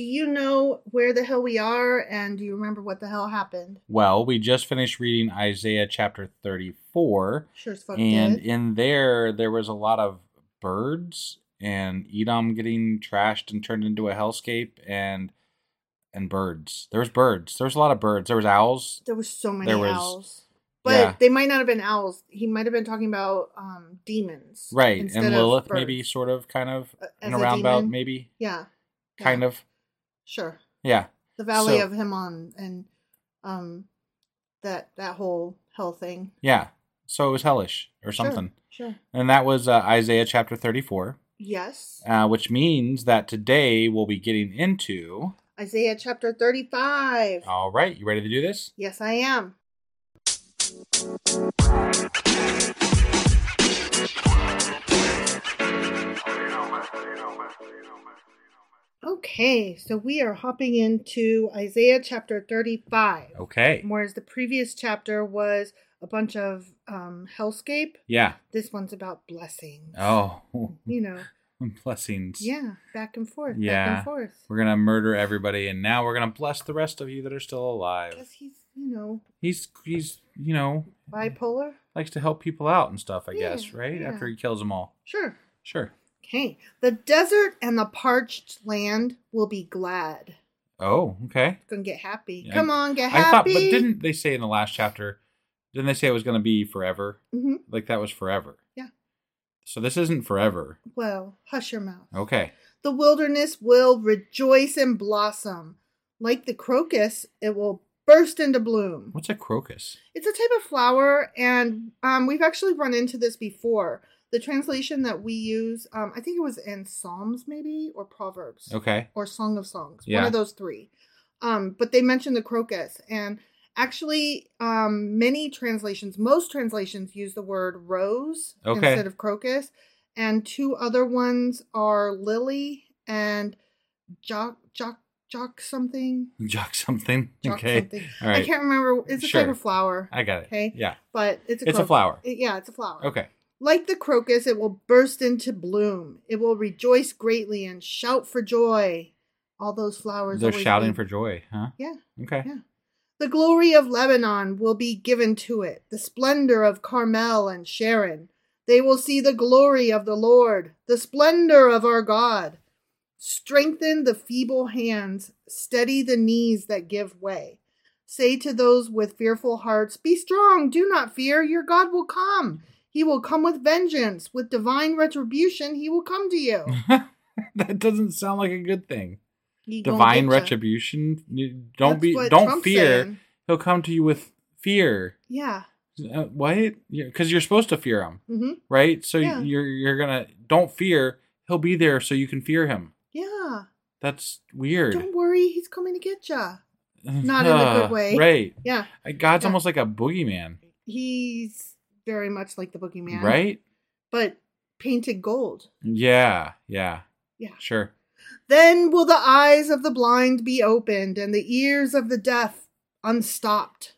Do you know where the hell we are and do you remember what the hell happened? Well, we just finished reading Isaiah chapter 34, Sure as fuck and did. in there, there was a lot of birds and Edom getting trashed and turned into a hellscape and and birds. There was birds. There was a lot of birds. There was owls. There was so many there was- owls. But yeah. they might not have been owls. He might have been talking about um, demons. Right. And Lilith maybe sort of kind of Uh, in a a roundabout demon? maybe Yeah. yeah, kind of. Sure. Yeah. The Valley So- of Hinnom and um that that whole hell thing. Yeah. So it was hellish or Sure, something. Sure. And that was uh, Isaiah chapter 34, Yes. uh, which means that today we'll be getting into. Isaiah chapter 35. All right, you ready to do this? Yes, I am. Okay, so we are hopping into Isaiah chapter 35. Okay. Whereas the previous chapter was a bunch of um, hellscape, Yeah. this one's about blessings. Oh, You know, blessings. yeah, back and forth, back Yeah. and forth. We're going to murder everybody, and now we're going to bless the rest of you that are still alive. Because he's, you know, He's, he's, you know, bipolar. likes to help people out and stuff, I Yeah, guess, right? yeah. After he kills them all. Sure. Sure. Okay. The desert and the parched land will be glad. Oh, okay. It's gonna get happy. Yeah, Come on, get happy. I thought, but didn't they say in the last chapter, didn't they say it was to be forever? hmm Like that was forever. Yeah. So this isn't forever. Well, hush your mouth. Okay. The wilderness will rejoice and blossom. Like the crocus, it will burst into bloom. What's a crocus? It's a type of flower, and um, we've actually run into this before. The translation that we use, um, I think it was in Psalms, maybe, or Proverbs. Okay. or Song of Songs, Yeah. one of those three. Um, but they mentioned the crocus, and actually, um, many translations, most translations use the word rose Okay. instead of crocus, and two other ones are lily and jock jock jock something. Jock something. Jock okay. something. All I can't remember. It's a Sure. type of flower, I got it. Okay. Yeah. but it's a It's a flower. it- yeah, it's a flower. Okay. Like the crocus, it will burst into bloom. It will rejoice greatly and shout for joy. All those flowers. They're shouting for joy, huh? Yeah. Okay. Yeah. The glory of Lebanon will be given to it, the splendor of Carmel and Sharon. They will see the glory of the Lord, the splendor of our God. Strengthen the feeble hands, steady the knees that give way. Say to those with fearful hearts, Be strong, do not fear, your God will come. He will come with vengeance, with divine retribution, he will come to you. that doesn't sound like a good thing. He Divine retribution. Don't That's be. Don't Trump's fear. saying. He'll come to you with fear. Yeah. Uh, what? Because you're supposed to fear him, hmm right? So Yeah. you're you're gonna don't fear. he'll be there so you can fear him. Yeah. That's weird. Don't worry, he's coming to get ya. Not in a good way. Right. Yeah. God's Yeah. almost like a boogeyman, He's very much like the boogeyman. right? But painted gold. Yeah. Yeah. Yeah. Sure. Then will the eyes of the blind be opened and the ears of the deaf unstopped.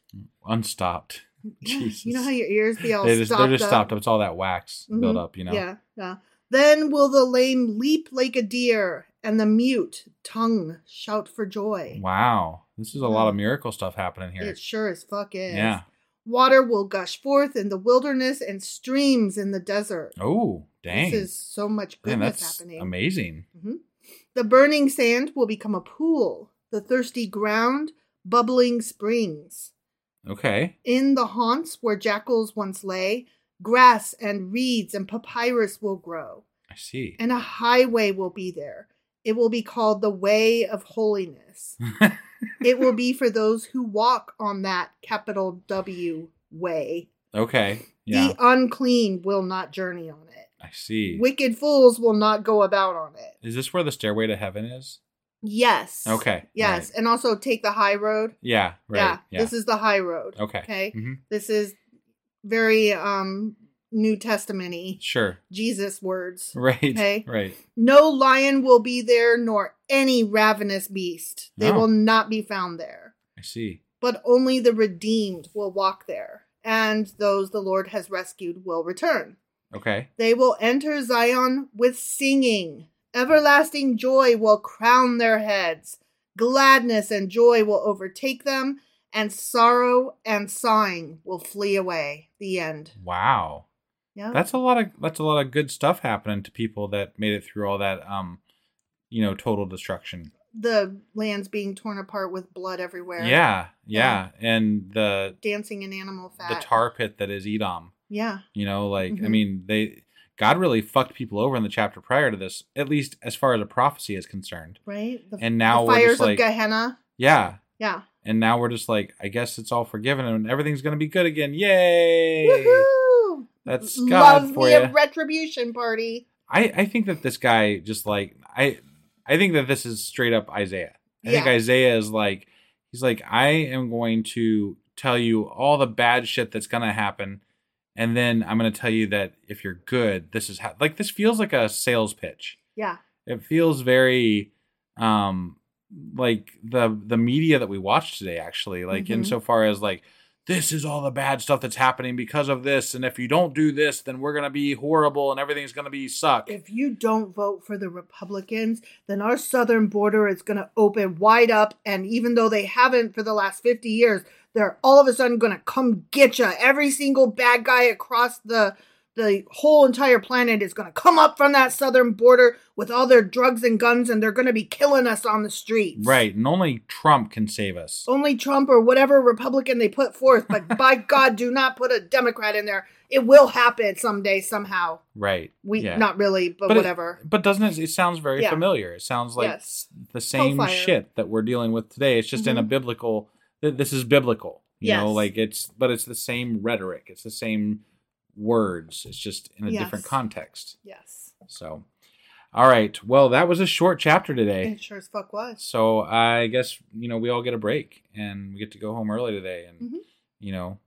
Unstopped. Yeah, Jesus. You know how your ears be all They just, stopped they're just up? stopped up. It's all that wax Mhm. built up, you know? Yeah, yeah. Then will the lame leap like a deer, and the mute tongue shout for joy. Wow. This is a lot of miracle stuff happening here. It sure as fuck is. Yeah. Water will gush forth in the wilderness and streams in the desert. Oh, dang. This is so much goodness that's happening. amazing. Mm-hmm. The burning sand will become a pool, the thirsty ground, bubbling springs. Okay. In the haunts where jackals once lay, grass and reeds and papyrus will grow, I see. and a highway will be there. It will be called the Way of Holiness. it will be for those who walk on that capital W way. okay. Yeah. The unclean will not journey on it. I see. Wicked fools will not go about on it. Is this where the stairway to heaven is? Yes. Okay. Yes. Right. And also take the high road. Yeah. Right. Yeah, Yeah. This is the high road. okay. Okay. Mhm. This is very um New Testament. Sure. Jesus words. Right. Okay. Right. No lion will be there, nor any ravenous beast. They No. will not be found there. I see. But only the redeemed will walk there, and those the Lord has rescued will return. Okay. They will enter Zion with singing. Everlasting joy will crown their heads. Gladness and joy will overtake them, and sorrow and sighing will flee away. The end. Wow. Yeah. That's a lot of that's a lot of good stuff happening to people that made it through all that um you know, total destruction. the lands being torn apart with blood everywhere. Yeah. Yeah. And the Dancing in animal fat, the tar pit that is Edom. Yeah. You know, like I Mhm. mean, they God really fucked people over in the chapter prior to this, at least as far as a prophecy is concerned. Right? The, And now the we're fires like, of Gehenna. yeah. Yeah. And now we're just like, I guess it's all forgiven and everything's gonna be good again. Yay! Woohoo! That's God Love for me you. a retribution party. I I think that this guy just like I I think that this is straight up Isaiah. I think Isaiah is like he's like I am going to tell you all the bad shit that's gonna happen, and then I'm gonna tell you that if you're good, this is how. Like this feels like a sales pitch. Yeah. It feels very um like the the media that we watch today actually like Mhm. insofar as like this is all the bad stuff that's happening because of this and if you don't do this then we're gonna be horrible and everything's gonna be suck If you don't vote for the Republicans, then our southern border is going to open wide up. And even though they haven't for the last 50 years, they're all of a sudden going to come get you. Every single bad guy across the the whole entire planet is going to come up from that southern border with all their drugs and guns, and they're going to be killing us on the streets. Right, and only Trump can save us. Only Trump or whatever Republican they put forth, but by God, do not put a Democrat in there. It will happen someday, somehow. Right. We yeah. not really, but, But it- whatever. But doesn't it? It sounds very Yeah. familiar. It sounds like Yes. the same Hellfire. shit that we're dealing with today. It's just in a Mhm. biblical. This is biblical. You know, like it's, but it's the same rhetoric. It's the same words. It's just in a different context. Yes, So, all right. Well, that was a short chapter today. it sure as fuck was. So I guess you know we all get a break and we get to go home early today and Mhm. you know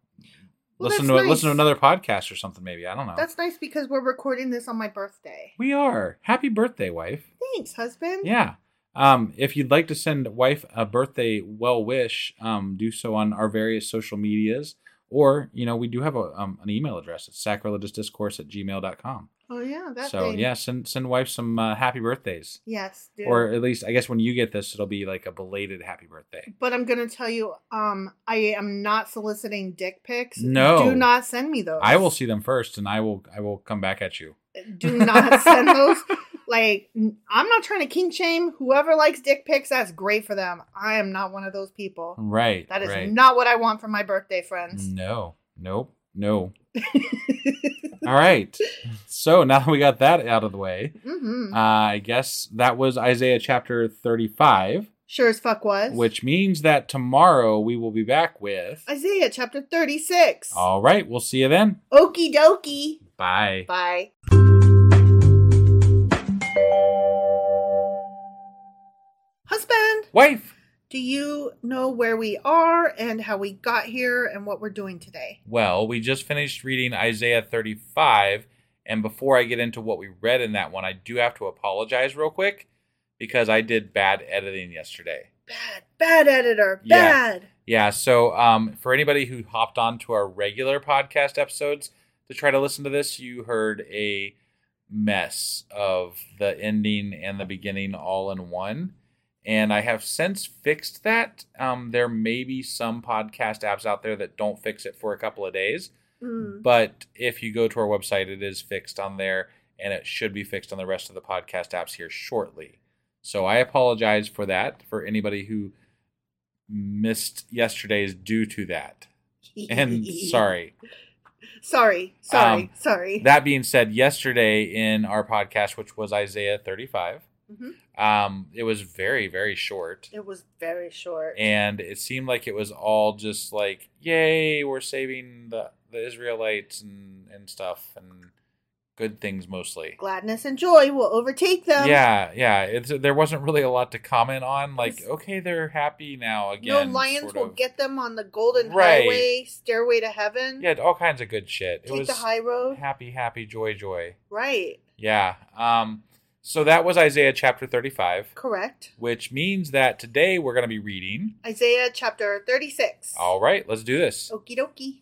Well, listen to that's listen to another podcast or something maybe. I don't know. That's nice because we're recording this on my birthday. we are. Happy birthday, wife. Thanks, husband. Yeah. Um, if you'd like to send wife a birthday well wish, um, do so on our various social medias. Or, you know, we do have a, um, an email address. It's sacrilegiousdiscourse at gmail.com. Oh yeah, that So, thing. yeah, send, send wife some uh, happy birthdays. Yes, dude. Or at least, I guess when you get this, it'll be like a belated happy birthday. but I'm gonna tell you, um, I am not soliciting dick pics. No. do not send me those. I will see them first and I will I will come back at you. Do not send those. Like, I'm not trying to kink shame. Whoever likes dick pics, that's great for them. I am not one of those people. Right. That is right. not what I want for my birthday, friends. No. Nope. No. All right. So now that we got that out of the way, hmm uh, I guess that was Isaiah chapter 35, Sure as fuck was. which means that tomorrow we will be back with. Isaiah chapter 36. All right. We'll see you then. Okie dokie. Bye. Bye. Wife. Do you know where we are and how we got here and what we're doing today? Well, we just finished reading Isaiah 35. And before I get into what we read in that one, I do have to apologize real quick because I did bad editing yesterday. Bad, bad editor, Yeah. bad. Yeah, so um, for anybody who hopped on to our regular podcast episodes to try to listen to this, you heard a mess of the ending and the beginning all in one. And I have since fixed that. Um, there may be some podcast apps out there that don't fix it for a couple of days. Mm. But if you go to our website, it is fixed on there and it should be fixed on the rest of the podcast apps here shortly. So I apologize for that for anybody who missed yesterday's due to that. And sorry. Sorry, sorry, Um, sorry. That being said, yesterday in our podcast, which was Isaiah 35, Mhm. um, it was very, very short. It was very short. And it seemed like it was all just like, yay, we're saving the, the Israelites and, and stuff and good things mostly. Gladness and joy will overtake them. yeah, yeah. It's there wasn't really a lot to comment on. Like, okay, they're happy now again. No lions will of. get them on the golden Right. highway, stairway to heaven. yeah, all kinds of good shit. It was the high road. happy, happy, joy, joy. Right. Yeah. Um. So that was Isaiah chapter thirty-five, Correct. which means that today we're going to be reading. Isaiah chapter 36. All right, let's do this. Okie dokie.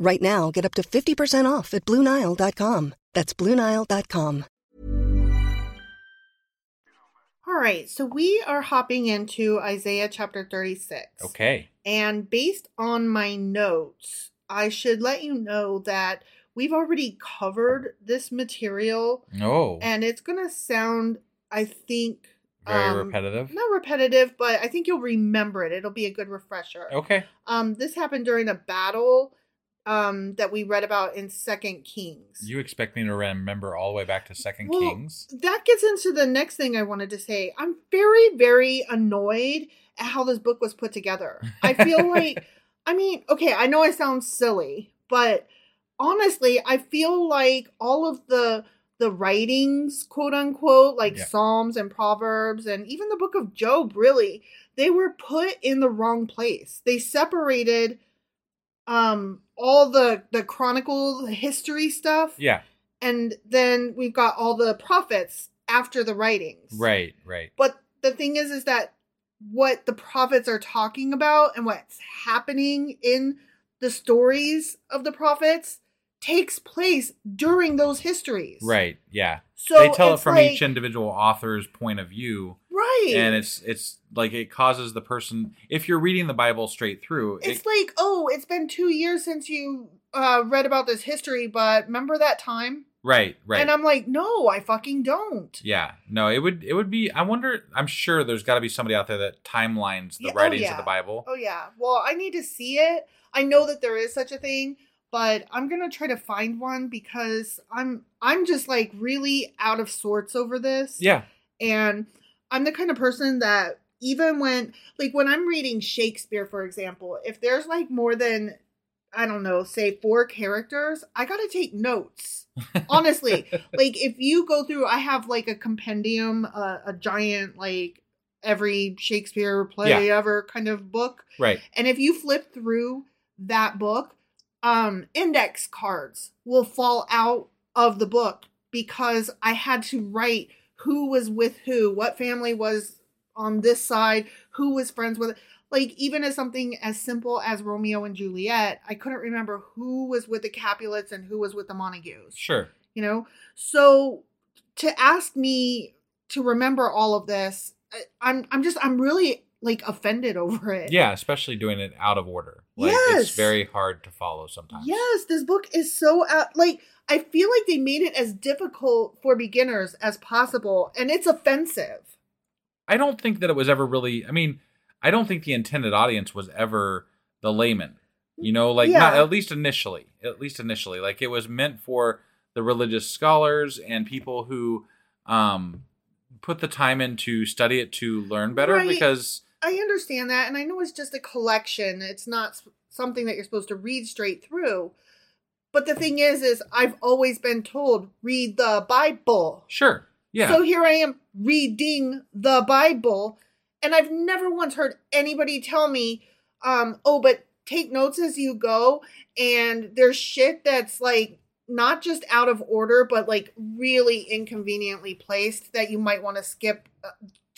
Right now, get up to 50% off at BlueNile.com. That's BlueNile.com. All right, so we are hopping into Isaiah chapter 36. Okay. And based on my notes, I should let you know that we've already covered this material Oh, and it's going to sound, I think, very um, repetitive. not repetitive, but I think you'll remember it. It'll be a good refresher. Okay. Um, this happened during a battle um, that we read about in Second Kings. You expect me to remember all the way back to Second Well, Kings? That gets into the next thing I wanted to say. I'm very, very annoyed at how this book was put together. I feel like, I mean, okay, I know I sound silly, but honestly, I feel like all of the the writings, quote unquote, like Yeah. Psalms and Proverbs and even the book of Job, really, they were put in the wrong place. They separated um all the the chronicle history stuff Yeah. and then we've got all the prophets after the writings. Right. Right. But the thing is is that what the prophets are talking about and what's happening in the stories of the prophets takes place during those histories. Right. Yeah. So they tell it from like- each individual author's point of view, Right. and it's it's like it causes the person if you're reading the Bible straight through. it's it, like, oh, it's been two years since you uh read about this history, but remember that time? right. Right. And I'm like, no, I fucking don't. yeah. No. It would. It would be. I wonder. I'm sure there's got to be somebody out there that timelines the Yeah, oh, writings yeah. of the Bible. Oh yeah. Well, I need to see it. I know that there is such a thing, but I'm gonna try to find one because I'm I'm just like really out of sorts over this. Yeah. And I'm the kind of person that even when like when I'm reading Shakespeare, for example, if there's like more than I don't know, say four characters, I gotta take notes. Honestly, like if you go through, I have like a compendium, uh, a giant like every Shakespeare play Yeah. ever kind of book, Right. and if you flip through that book, um, index cards will fall out of the book because I had to write who was with who, what family was on this side, who was friends with. Like even as something as simple as Romeo and Juliet, I couldn't remember who was with the Capulets and who was with the Montagues Sure. you know so to ask me to remember all of this I- i'm i'm just i'm really like offended over it Yeah, especially doing it out of order. Like Yes. it's very hard to follow sometimes. yes this book is so out like i feel like they made it as difficult for beginners as possible and it's offensive I don't think that it was ever really I mean, I don't think the intended audience was ever the layman. You know, like not at least initially. At least initially. Like it was meant for the religious scholars and people who um put the time in to study it to learn better Right. because i understand that and i know it's just a collection it's not something that you're supposed to read straight through but the thing is is i've always been told read the bible sure. Yeah. So here I am reading the Bible, and I've never once heard anybody tell me, um, oh, but take notes as you go. And there's shit that's like not just out of order, but like really inconveniently placed that you might want to skip uh,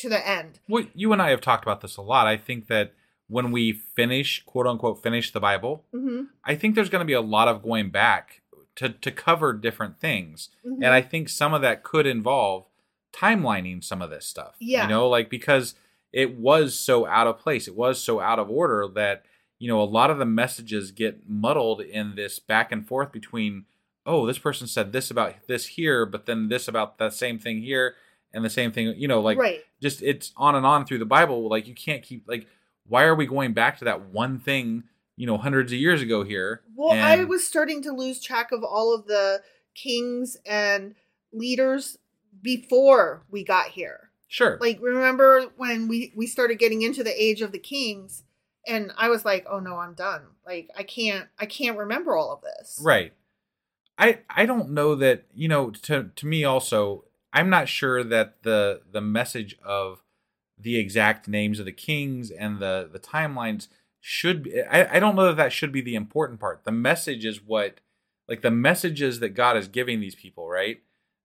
to the end. well, you and I have talked about this a lot. I think that when we finish, quote unquote, finish the Bible, Mm-hmm. I think there's going to be a lot of going back to to cover different things, Mhm. and I think some of that could involve timelining some of this stuff. Yeah. you know, like because it was so out of place, it was so out of order that you know a lot of the messages get muddled in this back and forth between oh this person said this about this here, but then this about that same thing here, and the same thing you know like right. just it's on and on through the Bible. Like you can't keep like why are we going back to that one thing you know hundreds of years ago here? Well, I was starting to lose track of all of the kings and leaders before we got here. sure like remember when we we started getting into the age of the kings and i was like oh no i'm done like i can't i can't remember all of this right. I I don't know that you know to to me also I'm not sure that the the message of the exact names of the kings and the the timelines should be I, I don't know that that should be the important part. The message is what like the messages that God is giving these people, right?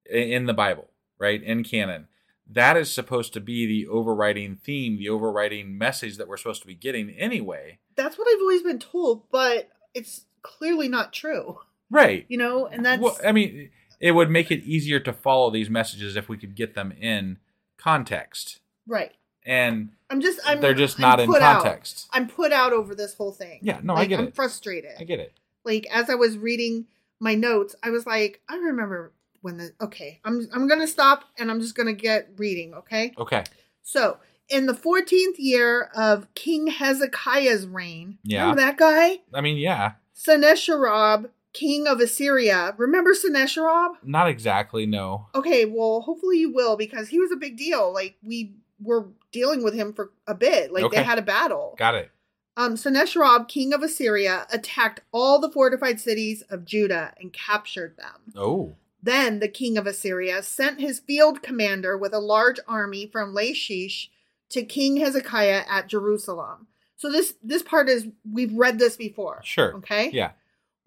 In, the Bible, right? In canon. That is supposed to be the overriding theme, the overriding message that we're supposed to be getting anyway. that's what i've always been told but it's clearly not true Right. you know and that's Well, I mean, it would make it easier to follow these messages if we could get them in context. right And i'm just i'm they're just I'm not in put out. context. i'm put out over this whole thing Yeah, no, I Like, get i'm it. frustrated I get it. like as I was reading my notes, I was like, I remember when the okay, I'm I'm gonna stop and I'm just gonna get reading, okay? Okay. So in the 14th year of King Hezekiah's reign, Yeah. remember that guy? I mean, yeah, Sennacherib, king of Assyria. Remember Sennacherib? not exactly. No. Okay, well, hopefully you will because he was a big deal. Like we were dealing with him for a bit. Like Okay. they had a battle. Got it. Um, Sennacherib, king of Assyria, attacked all the fortified cities of Judah and captured them. Oh. Then the king of Assyria sent his field commander with a large army from Lachish to King Hezekiah at Jerusalem. So this this part is we've read this before. Sure. Okay. Yeah.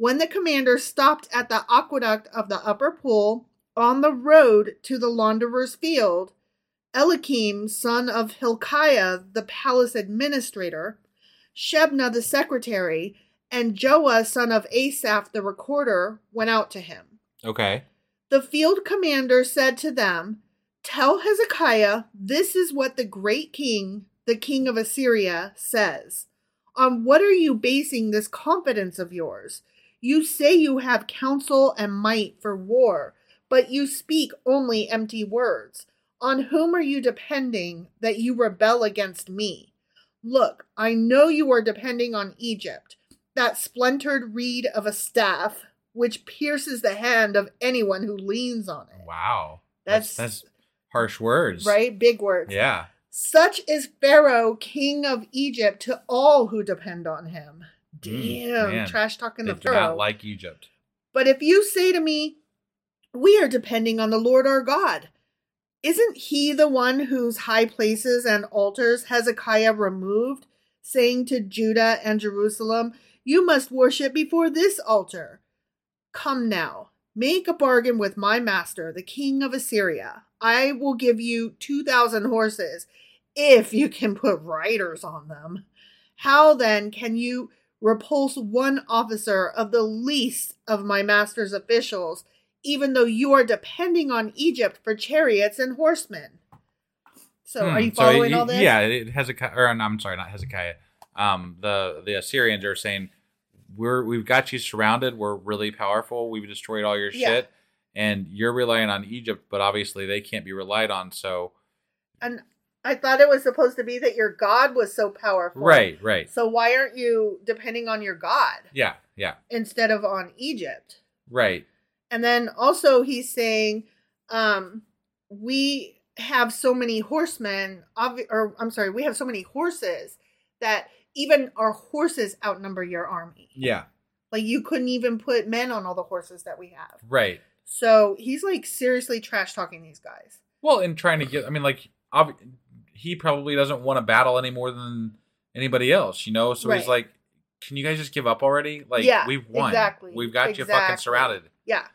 When the commander stopped at the aqueduct of the upper pool on the road to the launderer's field, Eliakim, son of Hilkiah, the palace administrator, Shebna, the secretary, and Joah, son of Asaph, the recorder, went out to him. Okay. The field commander said to them, Tell Hezekiah, this is what the great king, the king of Assyria, says. On what are you basing this confidence of yours? You say you have counsel and might for war, but you speak only empty words. On whom are you depending that you rebel against me? Look, I know you are depending on Egypt, that splintered reed of a staff, which pierces the hand of anyone who leans on it. Wow. That's- that's harsh words. Right? Big words. Yeah. Such is Pharaoh, king of Egypt, to all who depend on him. Damn, man. trash talking do Pharaoh. not like Egypt. But if you say to me, We are depending on the Lord our God, isn't he the one whose high places and altars Hezekiah removed, saying to Judah and Jerusalem, You must worship before this altar? Come now, make a bargain with my master, the king of Assyria. I will give you 2,000 horses if you can put riders on them. How then can you repulse one officer of the least of my master's officials, even though you are depending on Egypt for chariots and horsemen? So, are Hmm, you so following all this? Yeah, it, Hezekiah, or I'm sorry, not Hezekiah. Um, the the Assyrians are saying, "We're we've got you surrounded. We're really powerful. We've destroyed all your Yeah. shit, and you're relying on Egypt, but obviously they can't be relied on. So, And I thought it was supposed to be that your God was so powerful. right, right, So, why aren't you depending on your God yeah, yeah, instead of on Egypt? right, And then also he's saying, um, we have so many horsemen, obvi- or I'm sorry, we have so many horses that even our horses outnumber your army. yeah, Like you couldn't even put men on all the horses that we have. right. So he's like seriously trash talking these guys. Well, in trying to get, I mean, like, ob- he probably doesn't want to battle any more than anybody else, you know. So he's like, "Can you guys just give up already? Like, Yeah, we've won. exactly, We've got you fucking surrounded." Yeah.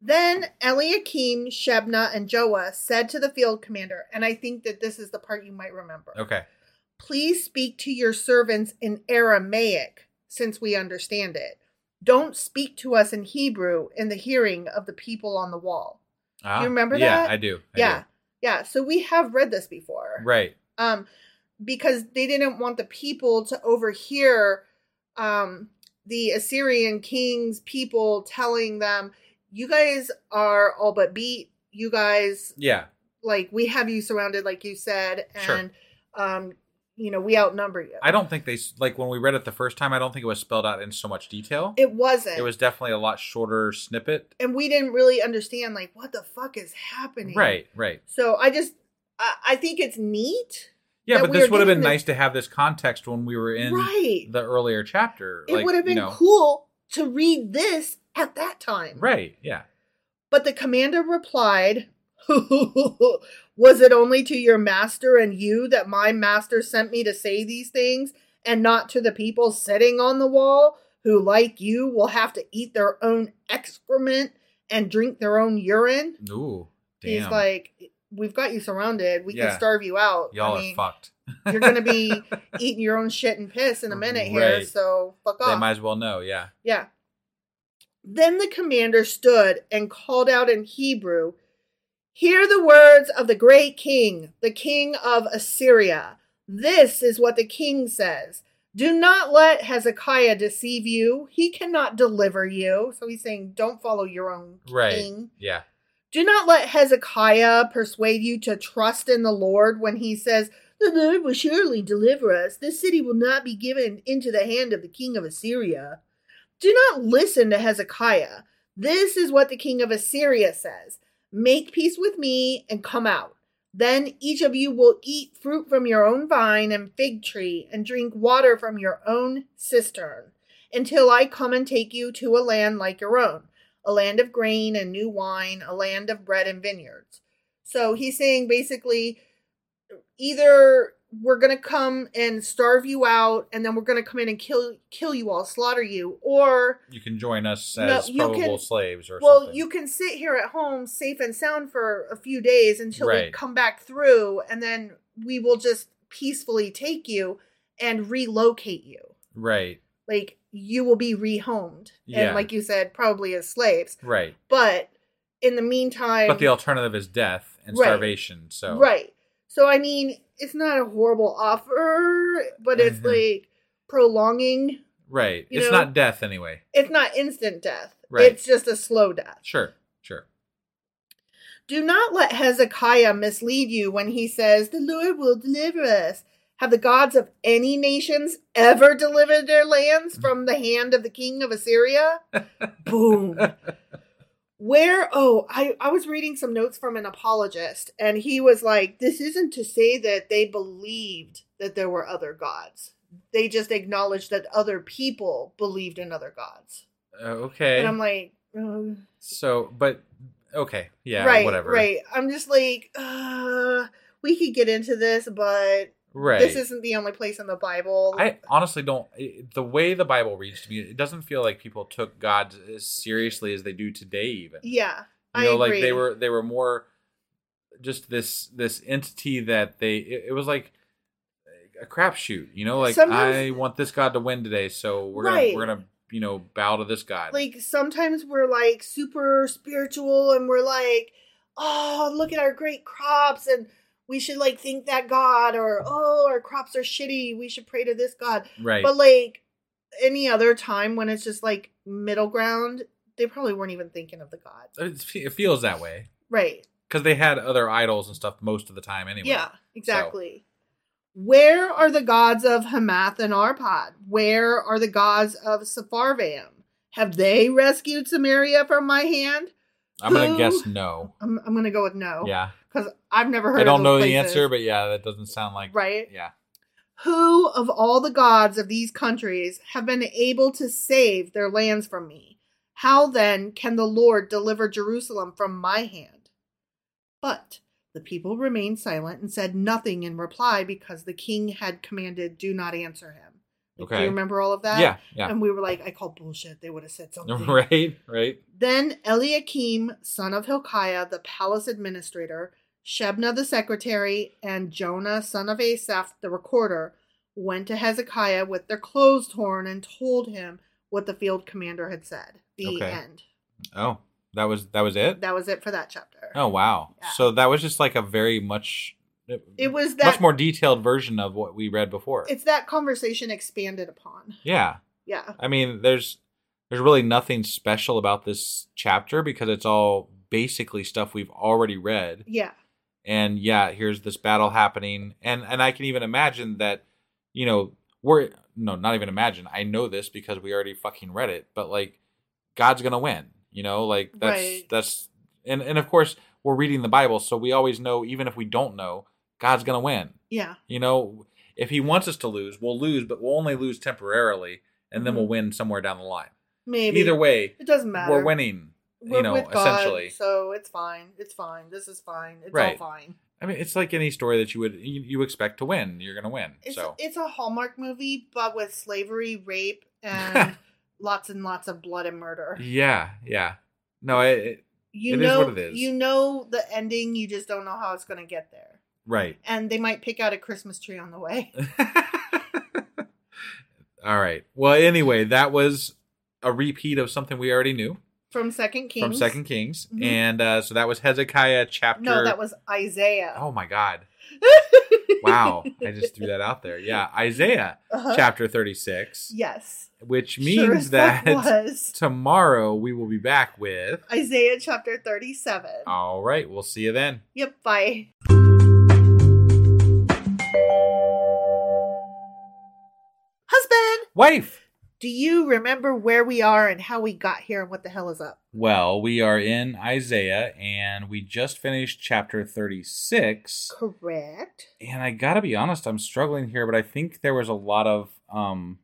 Then Eliakim, Shebna, and Joah said to the field commander, and I think that this is the part you might remember. Okay. Please speak to your servants in Aramaic, since we understand it. Don't speak to us in Hebrew in the hearing of the people on the wall. Ah, you remember yeah, that? Yeah, I do. I yeah. Yeah. So we have read this before. Right. Um, because they didn't want the people to overhear um the Assyrian king's people telling them, You guys are all but beat. You guys Yeah. like we have you surrounded, like you said, Sure. and um, you know, we outnumber you. I don't think they like when we read it the first time. I don't think it was spelled out in so much detail. it wasn't. It was definitely a lot shorter snippet. and we didn't really understand like what the fuck is happening. Right. Right. So I just I, I think it's neat. Yeah, but this would have been nice to have this context when we were in Right. the earlier chapter. It like, would have you been know. cool to read this at that time. Right. Yeah. But the commander replied, Was it only to your master and you that my master sent me to say these things, and not to the people sitting on the wall, who, like you, will have to eat their own excrement and drink their own urine? Ooh. Damn. He's like, We've got you surrounded. We Yeah. can starve you out. Y'all I mean, are fucked. you're going to be eating your own shit and piss in a minute here, Right. so fuck off. They might as well know. Yeah. Yeah. Then the commander stood and called out in Hebrew, Hear the words of the great king, the king of Assyria. This is what the king says. Do not let Hezekiah deceive you. He cannot deliver you. So he's saying, don't follow your own Right. king. Yeah. Do not let Hezekiah persuade you to trust in the Lord when he says, The Lord will surely deliver us. This city will not be given into the hand of the king of Assyria. Do not listen to Hezekiah. This is what the king of Assyria says Make peace with me and come out. Then each of you will eat fruit from your own vine and fig tree and drink water from your own cistern until I come and take you to a land like your own a land of grain and new wine, a land of bread and vineyards. So he's saying basically either we're going to come and starve you out and then we're going to come in and kill kill you all, slaughter you, or You can join us No, as you probable can- slaves or well, something. you can sit here at home safe and sound for a few days until we come back through and then we will just peacefully take you and relocate you. Right. Like you will be rehomed. Yeah. And like you said, probably as slaves. Right. But in the meantime But the alternative is death and Right. starvation. So Right. So I mean, it's not a horrible offer, but it's Mhm. like prolonging. Right. It's know- not death anyway. It's not instant death. Right. It's just a slow death. Sure. Sure. Do not let Hezekiah mislead you when he says, The Lord will deliver us. Have the gods of any nations ever delivered their lands from the hand of the king of Assyria? Boom. Where, oh, I, I was reading some notes from an apologist, and he was like, this isn't to say that they believed that there were other gods. They just acknowledged that other people believed in other gods. Uh, okay. And I'm like, uh, so, but okay, yeah, right, whatever. right. I'm just like, uh, we could get into this, but Right. this isn't the only place in the Bible. I honestly don't. it- The way the Bible reads to me, it doesn't feel like people took God as seriously as they do today. Even yeah, you I know, agree. like they were they were more just this this entity that they. It, it was like a crapshoot. You know, like Sometimes- I want this God to win today, so we're Right. gonna we're gonna you know bow to this God. like sometimes we're like super spiritual and we're like oh look at our great crops and we should like thank that god or oh our crops are shitty we should pray to this god. Right. but like any other time when it's just like middle ground they probably weren't even thinking of the gods. It's- it feels that way. Right. Because they had other idols and stuff most of the time anyway. yeah exactly. Where are the gods of hamath and arpad? Where are the gods of sepharvaim? Have they rescued samaria from my hand? I'm gonna guess no. I'm, I'm gonna go with no. Yeah, because I've never heard. I don't know those the answer, but yeah, that doesn't sound like right. Yeah. Who of all the gods of these countries have been able to save their lands from me? How then can the Lord deliver Jerusalem from my hand? But the people remained silent and said nothing in reply because the king had commanded, "Do not answer him." Like, Do Okay. you remember all of that? Yeah, yeah. And we were like, "I call bullshit." They would have said something. right, right. Then Eliakim, son of Hilkiah, the palace administrator, Shebna the secretary, and Jonah, son of Asaph, the recorder, went to Hezekiah with their clothes torn and told him what the field commander had said. The Okay. end. Oh, that was that was it. That was it for that chapter. Oh wow. Yeah. So that was just like a very much It was that much more detailed version of what we read before. It's that conversation expanded upon. yeah. Yeah. I mean, there's there's really nothing special about this chapter because it's all basically stuff we've already read. Yeah. And yeah, here's this battle happening and and I can even imagine that you know, we're no, not even imagine. I know this because we already fucking read it, but like God's going to win, you know? Like that's Right. that's and and of course, we're reading the Bible, so we always know even if we don't know, God's going to win. Yeah. You know, if he wants us to lose, we'll lose, but we'll only lose temporarily, and then Mhm. we'll win somewhere down the line. Maybe. Either way, It doesn't matter. we're winning. We're you know, with God, essentially. So it's fine. It's fine. This is fine. It's Right. all fine. I mean, it's like any story that you would you, you expect to win. You're gonna win. It's so it's a Hallmark movie, but with slavery, rape, and lots and lots of blood and murder. yeah, yeah. No, it, it You It is know, what it is. you know the ending. You just don't know how it's going to get there. right. And they might pick out a Christmas tree on the way. All right. Well, anyway, that was a repeat of something we already knew From Second Kings. from Second Kings, Mhm. and uh, so that was Hezekiah chapter. No, that was Isaiah. Oh my God! Wow, I just threw that out there. Yeah, Isaiah Uh-huh. chapter thirty-six, Yes. which means fuck that was. tomorrow we will be back with. Isaiah chapter 37. All right, we'll see you then. Yep, bye. Husband, Wife. Do you remember where we are and how we got here and what the hell is up? Well, we are in Isaiah, and we just finished chapter thirty-six. Correct. And I gotta be honest, I'm struggling here, but I think there was a lot of um,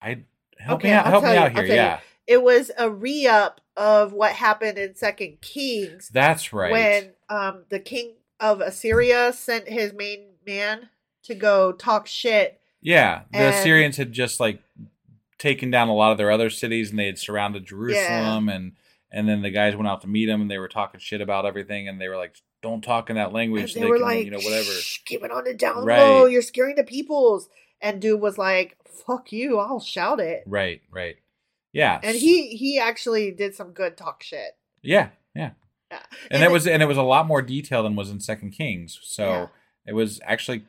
I help Okay, me out. I'll help me you, out here. tell you. Yeah, It was a re up of what happened in Second Kings that's right. when um, the king of Assyria sent his main man to go talk shit. Yeah, the Assyrians had just like taken down a lot of their other cities, and they had surrounded Jerusalem, and and then the guys went out to meet them, and they were talking shit about everything, and they were like, "Don't talk in that language." they they were can, like, you know, whatever. Shh, keep it on the down Right. low. You're scaring the peoples. And dude was like, fuck you. I'll shout it. Right, right. Yeah, And he he actually did some good talk shit. yeah, yeah, Yeah. and, it then- was and it was a lot more detail than was in Second Kings. So Yeah. it was actually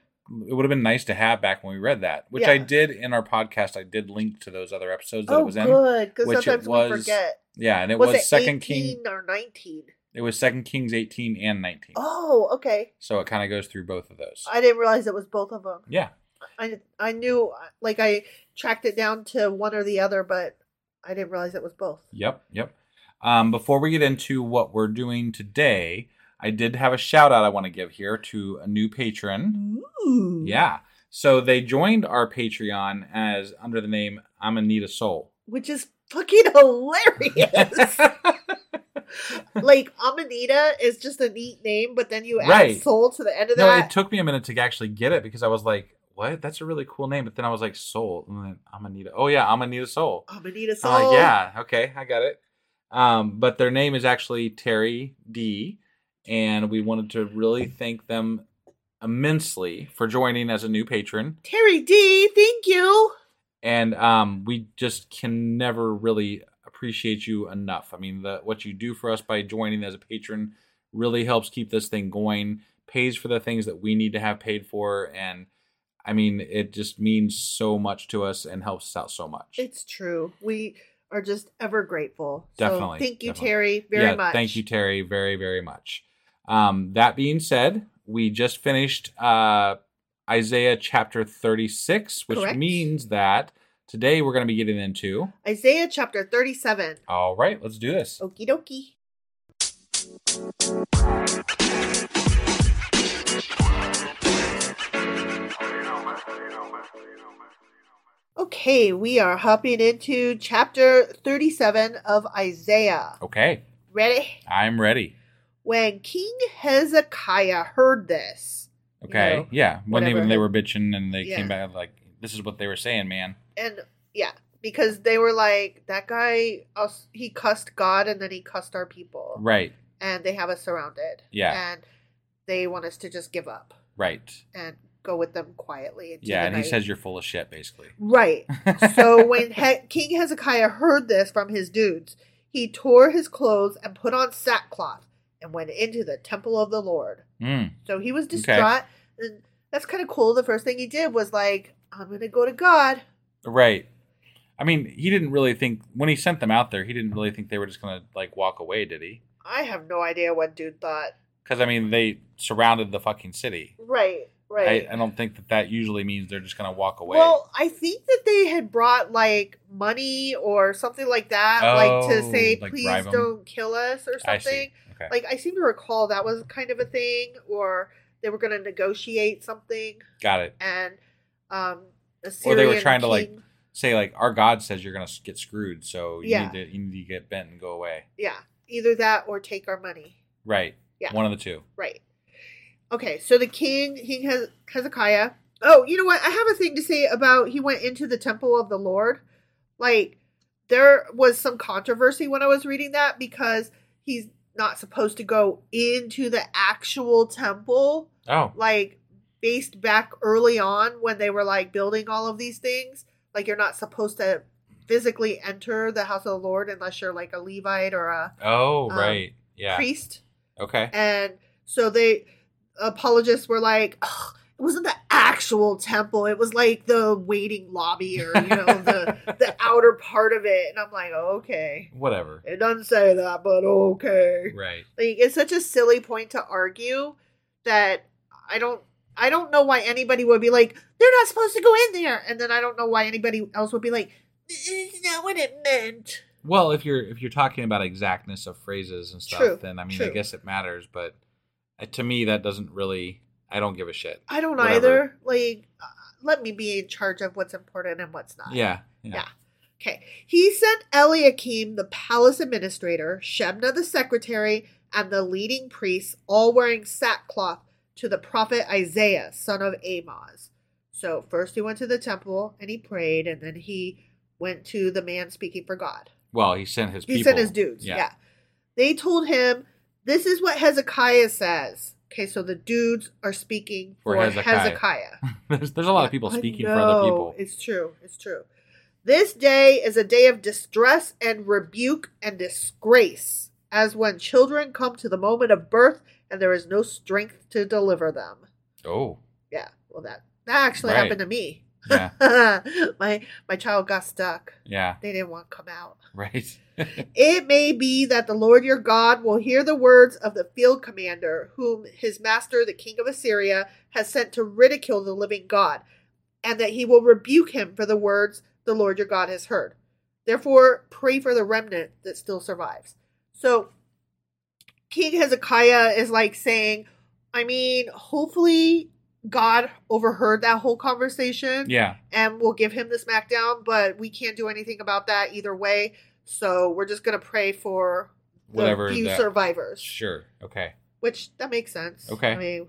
it would have been nice to have back when we read that, which I did in our podcast. I did link to those other episodes that oh, it was in. good. Because sometimes was- we forget. Yeah, and it was, was, it Second 18 King. or 19? It was Second Kings 18 and 19. Oh, okay. So it kind of goes through both of those. I didn't realize it was both of them. yeah. I I knew like I tracked it down to one or the other, but I didn't realize it was both. Yep. Yep. Um, before we get into what we're doing today, I did have a shout out I want to give here to a new patron. Ooh. Yeah. So they joined our Patreon as under the name I'm Anita Soul. Which is fucking hilarious. like Amanita is just a neat name, but then you add Right. soul to the end of no, that. it took me a minute to actually get it because I was like, "What? That's a really cool name." But then I was like, "Soul," and then I'm Anita. Oh yeah, I'm Soul. Amanita soul. I'm yeah, okay, I got it. Um, but their name is actually Terry D, and we wanted to really thank them immensely for joining as a new patron. Terry D, thank you. and um, we just can never really appreciate you enough. I mean, the, what you do for us by joining as a patron really helps keep this thing going, pays for the things that we need to have paid for, and I mean, it just means so much to us and helps us out so much. It's true. We are just ever grateful. Definitely, So thank you, definitely. Terry, very yeah, much. Thank you, Terry, very, very much. Um, that being said, we just finished uh, Isaiah chapter 36, which Correct. means that today we're going to be getting into. Isaiah chapter 37. All right, let's do this. Okie dokie. Okay, we are hopping into chapter 37 of Isaiah. Okay, Ready? I'm ready. When King Hezekiah heard this, you Okay, know, yeah. When they when they were bitching and they Yeah. came back like, this is what they were saying, man. and yeah, because they were like, that guy, he cussed God and then he cussed our people. Right, And they have us surrounded. Yeah. And they want us to just give up right. and go with them quietly. Yeah, the and he says you're full of shit, basically. Right. So when he- King Hezekiah heard this from his dudes, he tore his clothes and put on sackcloth and went into the temple of the Lord. Mm, So he was distraught. And that's kind of cool. The first thing he did was like, I'm going to go to God. right. I mean, he didn't really think when he sent them out there. He didn't really think they were just gonna like walk away, did he? I have no idea what dude thought. Because I mean, they surrounded the fucking city. Right, right. I, I don't think that that usually means they're just gonna walk away. Well, I think that they had brought like money or something like that, like to Oh, say, like please don't kill us or something. Okay. Like I seem to recall that was kind of a thing, or they were going to negotiate something, Got it. and um, Or they were trying to like say like our God says you're gonna get screwed, so you Yeah. need to you need to get bent and go away. yeah, either that or take our money. Right. Yeah. One of the two. Right. Okay, so the king, King Hez- Hezekiah. Oh, you know what? I have a thing to say about he went into the temple of the Lord. Like, there was some controversy when I was reading that because he's not supposed to go into the actual temple. Oh. Like, based back early on when they were like building all of these things. Like, you're not supposed to physically enter the house of the Lord unless you're like a Levite or a Oh, Um, right. Yeah. priest. Okay. And so they apologists were like, "Ugh, it wasn't the actual temple. It was like the waiting lobby or you know the the outer part of it. And I'm like, okay, Whatever. it doesn't say that, but okay. Right. Like it's such a silly point to argue that I don't. I don't know why anybody would be like, they're not supposed to go in there. And then I don't know why anybody else would be like, this is not what it meant. Well, if you're if you're talking about exactness of phrases and stuff, True, then I mean, I guess it matters. But uh, to me, that doesn't really. I don't give a shit. I don't Whatever. either. Like, uh, let me be in charge of what's important and what's not. Yeah. Yeah. Yeah. Okay. He sent Eliakim, the palace administrator, Shebna, the secretary, and the leading priests, all wearing sackcloth, to the prophet Isaiah, son of Amoz. So first he went to the temple and he prayed, and then he went to the man speaking for God. Well, he sent his He people. sent his dudes. Yeah. They told him, This is what Hezekiah says. Okay, so the dudes are speaking For for, Hezekiah. Hezekiah. there's, there's a lot of people I speaking for other know. people. It's true. It's true. This day is a day of distress and rebuke and disgrace, as when children come to the moment of birth and there is no strength to deliver them. Oh. Yeah, well that that actually Right. happened to me. Yeah. my my child got stuck. Yeah. They didn't want to come out. Right. It may be that the Lord your God will hear the words of the field commander, whom his master, the king of Assyria, has sent to ridicule the living God, and that he will rebuke him for the words the Lord your God has heard. Therefore, pray for the remnant that still survives. So, King Hezekiah is like saying, I mean, hopefully God overheard that whole conversation yeah. and we'll give him the smackdown, but we can't do anything about that either way. So we're just gonna pray for the Whatever few that- survivors, Sure. Okay. which that makes sense. Okay. I mean,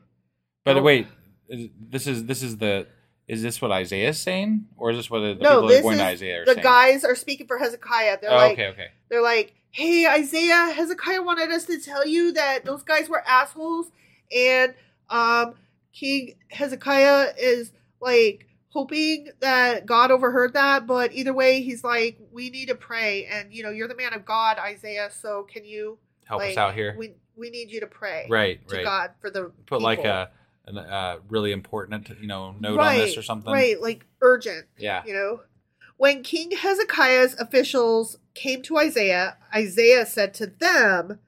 But No. wait, this is this is the is this what Isaiah is saying, or is this what the no, people this are going is to Isaiah the saying? guys are speaking for Hezekiah. They're Oh, like, okay, okay. they're like, hey Isaiah, Hezekiah wanted us to tell you that those guys were assholes, and um, King Hezekiah is like hoping that God overheard that, but either way, he's like, we need to pray, and you know, you're the man of God, Isaiah. So can you Help us out here. We we need you to pray, Right, to right. God for the Put like people. a uh, really important you know note right, on this or something. right, like urgent. Yeah. You know, when King Hezekiah's officials came to Isaiah, Isaiah said to them,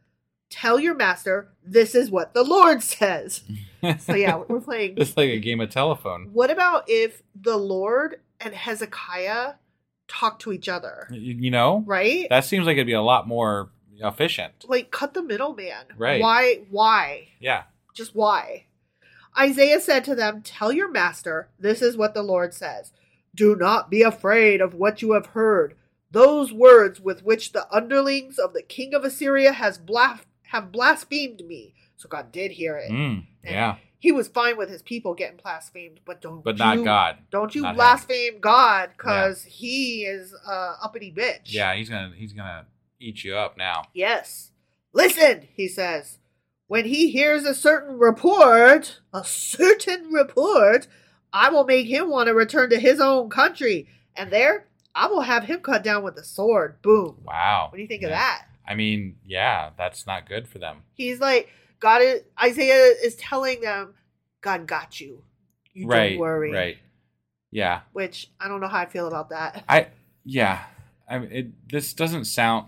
Tell your master, this is what the Lord says. So, yeah, we're playing. it's like a game of telephone. What about if the Lord and Hezekiah talk to each other? You, know, Right? that seems like it'd be a lot more efficient. like, cut the middleman. Right. Why? Why? Yeah. Just why? Isaiah said to them, Tell your master, this is what the Lord says. Do not be afraid of what you have heard. Those words with which the underlings of the king of Assyria has blas- have blasphemed me. So God did hear it. Mm, yeah. He was fine with his people getting blasphemed, but don't But not you- God. Don't you Not him. blaspheme God because he is a uppity bitch. Yeah, he's gonna he's gonna eat you up now. Yes. Listen, he says. When he hears a certain report, a certain report, I will make him want to return to his own country. And there, I will have him cut down with a sword. Boom. Wow. What do you think of that? I mean, yeah, that's not good for them. He's like, God is, Isaiah is telling them, God got you. You right. don't worry. Right. Yeah. Which I don't know how I feel about that. I yeah. I mean, it, this doesn't sound.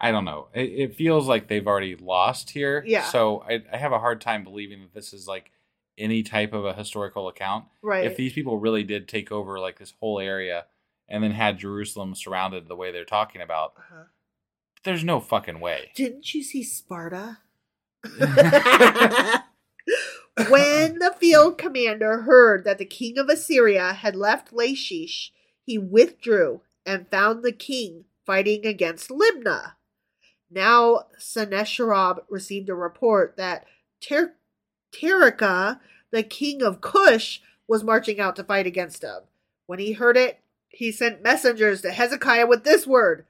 I don't know. It, it feels like they've already lost here. Yeah. So I, I have a hard time believing that this is like any type of a historical account. Right. If these people really did take over like this whole area and then had Jerusalem surrounded the way they're talking about, Uh-huh. There's no fucking way. Didn't you see Sparta? when the field commander heard that the king of Assyria had left Lachish, he withdrew and found the king fighting against Libnah. Now Sennacherib received a report that Ter- Tirhakah, the king of Cush, was marching out to fight against him. When he heard it, he sent messengers to Hezekiah with this word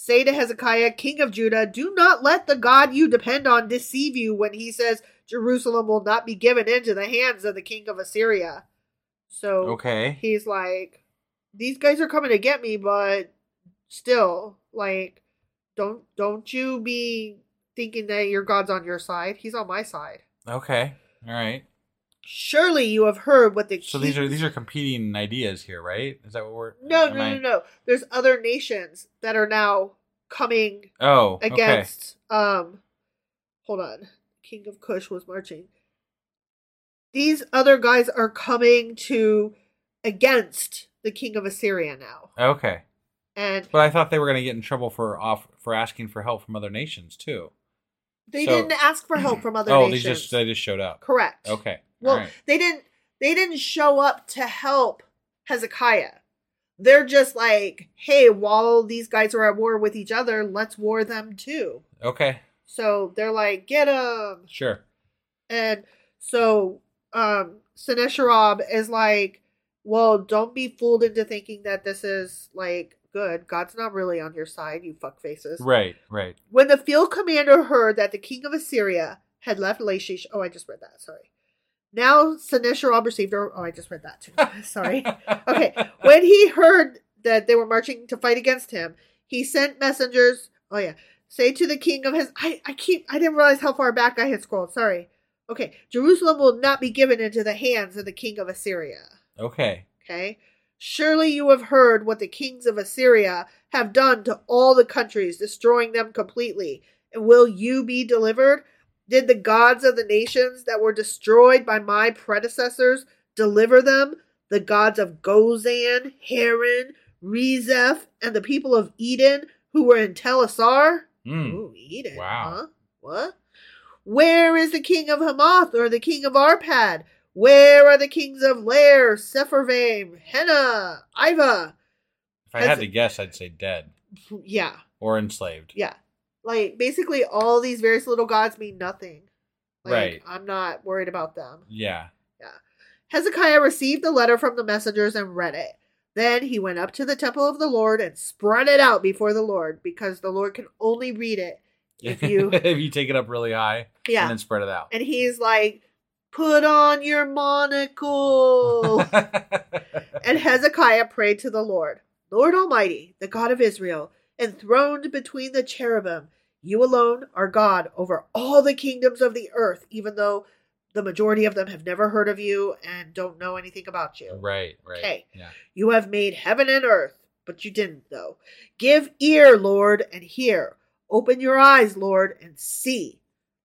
Say to Hezekiah, king of Judah, do not let the God you depend on deceive you when he says Jerusalem will not be given into the hands of the king of Assyria. So Okay. he's like, these guys are coming to get me, but still, like, don't don't you be thinking that your God's on your side. He's on my side. Okay. All right. Surely you have heard what the So these are these are competing ideas here, right? Is that what we're? no no I- no no. There's other nations that are now coming Oh. Okay. against um hold on king of kush was marching these other guys are coming to against the king of assyria now Okay. and But I thought they were going to get in trouble for off for asking for help from other nations too. they So- didn't ask for help from other oh, nations they just they just showed up. correct Okay. Well right. they didn't they didn't show up to help hezekiah they're just like hey while these guys are at war with each other let's war them too Okay. so they're like get them Sure. And so um Sennacherib is like, well, don't be fooled into thinking that this is like good. God's not really on your side, you fuck faces. Right. Right. When the field commander heard that the king of Assyria had left Lachish, oh, I just read that. Sorry. Now Sennacherib received, or oh, I just read that too. Sorry. Okay. When he heard that they were marching to fight against him, he sent messengers. Oh yeah. Say to the king of his I, I keep I didn't realize how far back I had scrolled. Sorry. Okay. Jerusalem will not be given into the hands of the king of Assyria. Okay. Okay. Surely you have heard what the kings of Assyria have done to all the countries, destroying them completely. And will you be delivered? Did the gods of the nations that were destroyed by my predecessors deliver them? The gods of Gozan, Haran, Rezeph, and the people of Eden who were in Telassar? Mm. Ooh, Eden. Wow. Huh? What? Where is the king of Hamath or the king of Arpad? Where are the kings of Lair, Sepharvaim, Hena, Ivvah? If I had to guess, I'd say dead Yeah, or enslaved. yeah. Like basically all these various little gods mean nothing. Like, Right. I'm not worried about them. Yeah. Yeah. Hezekiah received the letter from the messengers and read it. Then he went up to the temple of the Lord and spread it out before the Lord, because the Lord can only read it if you if you take it up really high Yeah. and then spread it out. and he's like, Put on your monocle. and Hezekiah prayed to the Lord, Lord Almighty, the God of Israel, enthroned between the cherubim, you alone are God over all the kingdoms of the earth, even though the majority of them have never heard of you and don't know anything about you. right, right. Okay. Yeah. You have made heaven and earth, but you didn't, though. Give ear, Lord, and hear. Open your eyes, Lord, and see.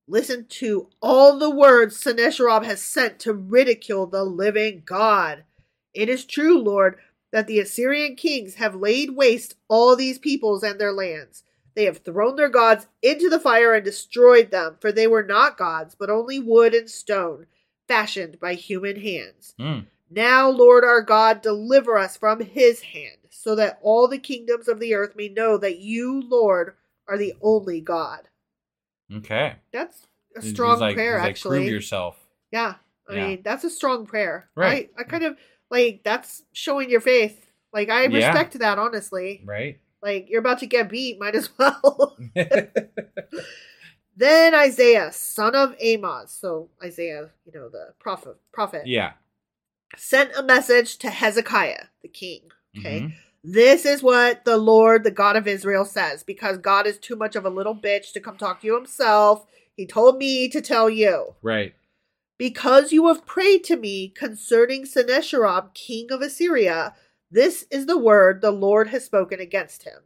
Listen to all the words Sennacherib has sent to ridicule the living God. It is true, Lord, that the Assyrian kings have laid waste all these peoples and their lands. They have thrown their gods into the fire and destroyed them, for they were not gods, but only wood and stone, fashioned by human hands. Mm. Now, Lord our God, deliver us from his hand, so that all the kingdoms of the earth may know that you, Lord, are the only God. Okay. That's a strong like, prayer, like, actually. Prove yourself. Yeah, I Yeah. mean that's a strong prayer, Right. I, I kind of like that's showing your faith. Like I Yeah. respect that honestly. Right. Like you're about to get beat, might as well. then Isaiah, son of Amoz, so Isaiah, you know the prophet, prophet, yeah. sent a message to Hezekiah, the king. Okay. Mhm. This is what the Lord, the God of Israel, says because God is too much of a little bitch to come talk to you himself. He told me to tell you. Right. Because you have prayed to me concerning Sennacherib, king of Assyria, this is the word the Lord has spoken against him.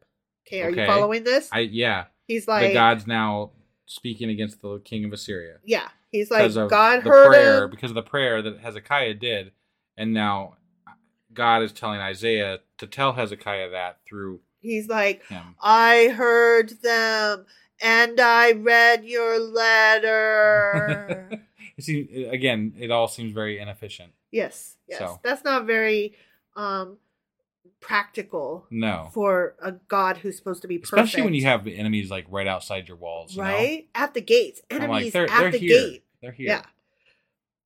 Okay, are Okay. you following this? I yeah. He's like, the God's now speaking against the king of Assyria. yeah, he's like, because of God the heard prayer, him. because of the prayer that Hezekiah did, and now God is telling Isaiah to tell Hezekiah that through He's like, him. I heard them and I read your letter. You See, again, it all seems very inefficient. yes, yes. So. That's not very um practical No, for a God who's supposed to be perfect. especially when you have enemies like right outside your walls. you know? right at the gates, enemies like, they're at they're the here. gate. They're here. Yeah.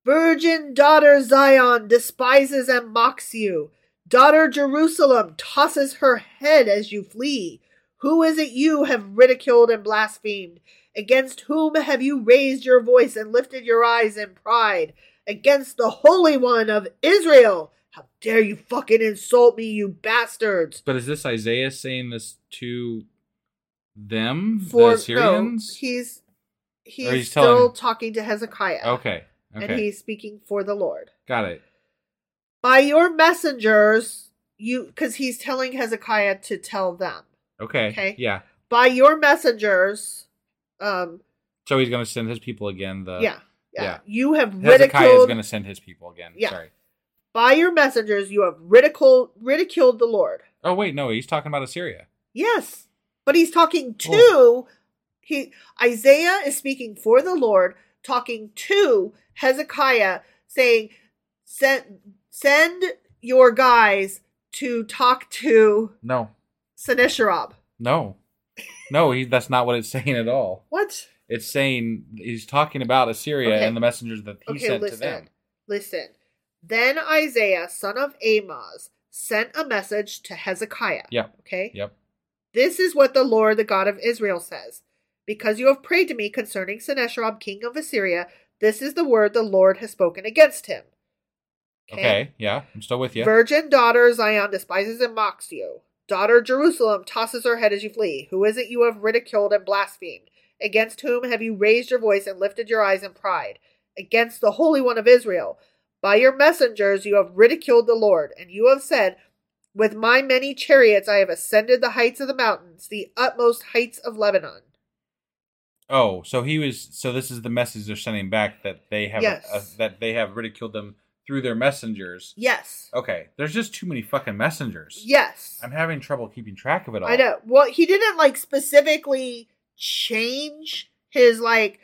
Virgin daughter Zion despises and mocks you. Daughter Jerusalem tosses her head as you flee. Who is it you have ridiculed and blasphemed? Against whom have you raised your voice and lifted your eyes in pride? Against the Holy One of Israel. How dare you fucking insult me, you bastards! But is this Isaiah saying this to them, For the Assyrians? no, he's he's, he's still telling- talking to Hezekiah. okay, And he's speaking for the Lord. got it. by your messengers you because he's telling hezekiah to tell them Okay, Okay. yeah. by your messengers um So he's going to send his people again. The yeah, yeah yeah. you have ridiculed Hezekiah is going to send his people again. Yeah. Sorry. by your messengers you have ridiculed ridiculed the lord Oh wait, no, he's talking about Assyria. yes but he's talking to Oh. he isaiah is speaking for the lord talking to hezekiah saying send send your guys to talk to No, sennacherib no, no. He, that's not what it's saying at all. what It's saying he's talking about Assyria Okay. and the messengers that he Okay, sent listen. to them. Listen. Then Isaiah, son of Amoz, sent a message to Hezekiah. Yep. Okay? Yep. This is what the Lord, the God of Israel, says. Because you have prayed to me concerning Sennacherib, king of Assyria, this is the word the Lord has spoken against him. Okay. Yeah, I'm still with you. Virgin daughter Zion despises and mocks you. Daughter Jerusalem tosses her head as you flee. Who is it you have ridiculed and blasphemed? Against whom have you raised your voice and lifted your eyes in pride? Against the Holy One of Israel. By your messengers you have ridiculed the Lord, and you have said, With my many chariots, I have ascended the heights of the mountains, the utmost heights of Lebanon. Oh, so he was. So this is the message they're sending back that they have Yes. uh, that they have ridiculed them through their messengers. Yes. Okay, there's just too many fucking messengers. Yes. I'm having trouble keeping track of it all. I know. Well, he didn't like specifically change his like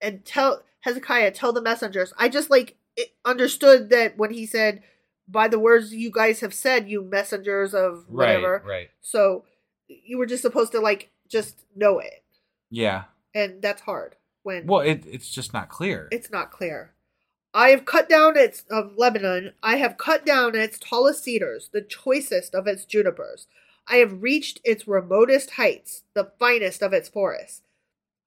and tell Hezekiah tell the messengers. I just like it, understood that when he said, "By the words you guys have said, you messengers of whatever." Right. Right. So you were just supposed to like just know it, Yeah. and that's hard when Well, it, it's just not clear. it's not clear. I have cut down its of Lebanon. I have cut down its tallest cedars, the choicest of its junipers. I have reached its remotest heights, the finest of its forests.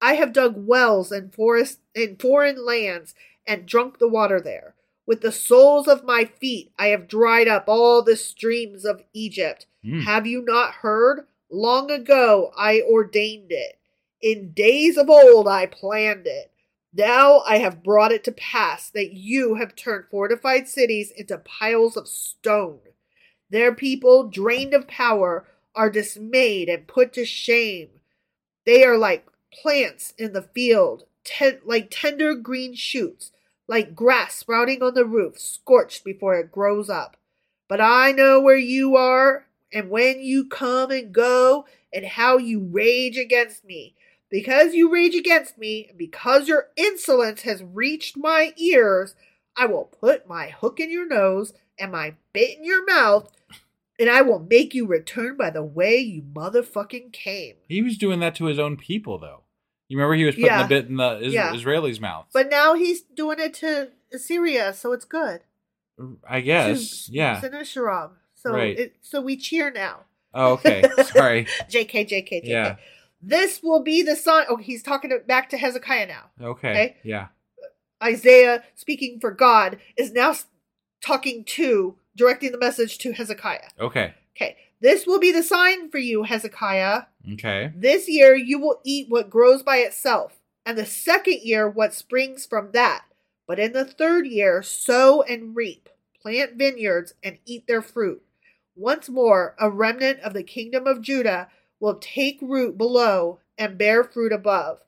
I have dug wells in forest in foreign lands and drunk the water there. With the soles of my feet, I have dried up all the streams of Egypt. Mm. Have you not heard? Long ago I ordained it. In days of old I planned it. Now I have brought it to pass that you have turned fortified cities into piles of stone. Their people, drained of power, are dismayed and put to shame. They are like plants in the field, ten- like tender green shoots, like grass sprouting on the roof, scorched before it grows up. But I know where you are, and when you come and go, and how you rage against me. Because you rage against me, and because your insolence has reached my ears, I will put my hook in your nose and my bit in your mouth, and I will make you return by the way you motherfucking came. He was doing that to his own people, though. You remember he was putting Yeah. the bit in the is- Yeah. Israelis' mouth. But now he's doing it to Assyria, so it's good. I guess, To yeah. Sennacherib. So Right. it, so we cheer now. Oh, okay. Sorry. JK, JK, JK. Yeah. This will be the sign. Oh, he's talking back to Hezekiah now. Okay. Okay. Yeah. Isaiah, speaking for God, is now talking to, directing the message to Hezekiah. Okay. Okay. This will be the sign for you, Hezekiah. Okay. This year you will eat what grows by itself, and the second year what springs from that. But in the third year, sow and reap, plant vineyards, and eat their fruit. Once more, a remnant of the kingdom of Judah will take root below and bear fruit above.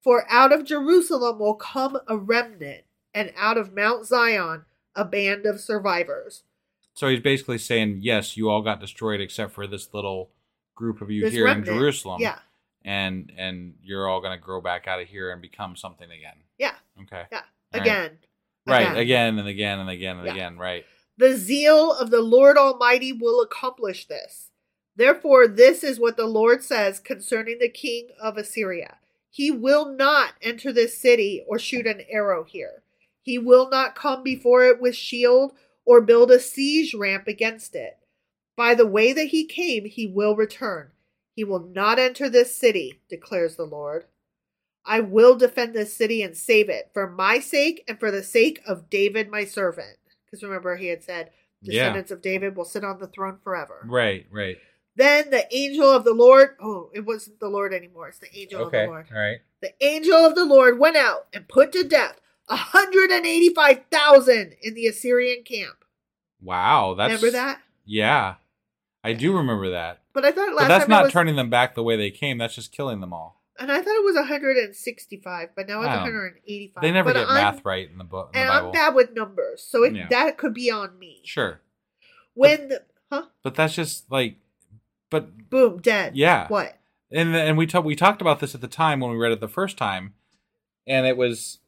For out of Jerusalem will come a remnant, and out of Mount Zion a band of survivors. So he's basically saying, yes, you all got destroyed except for this little group of you This here remnant. in Jerusalem. Yeah, And and you're all gonna grow back out of here and become something again. yeah, Okay. yeah. All right. Again. Right. Again and again and again and Yeah. again. Right. The zeal of the Lord Almighty will accomplish this. Therefore, this is what the Lord says concerning the king of Assyria He will not enter this city or shoot an arrow here. He will not come before it with shield or build a siege ramp against it. By the way that he came, he will return. He will not enter this city, declares the Lord. I will defend this city and save it for my sake and for the sake of David, my servant. Because remember, he had said, Yeah. descendants of David will sit on the throne forever. Right. Right. Then the angel of the Lord, oh, it wasn't the Lord anymore, it's the angel Okay. of the Lord. All right. The angel of the Lord went out and put to death a 185,000 in the Assyrian camp. Wow. That's Remember that? Yeah. I do remember that. But I thought last But that's not was, turning them back the way they came. That's just killing them all. and I thought it was 165, but now it's I 185. They never But get I'm- math right in the book. And the. I'm bad with numbers, so it, Yeah. that could be on me. Sure. When the, huh? But that's just like, but Boom, dead. Yeah. What? and and we talked we talked about this at the time when we read it the first time, and it was,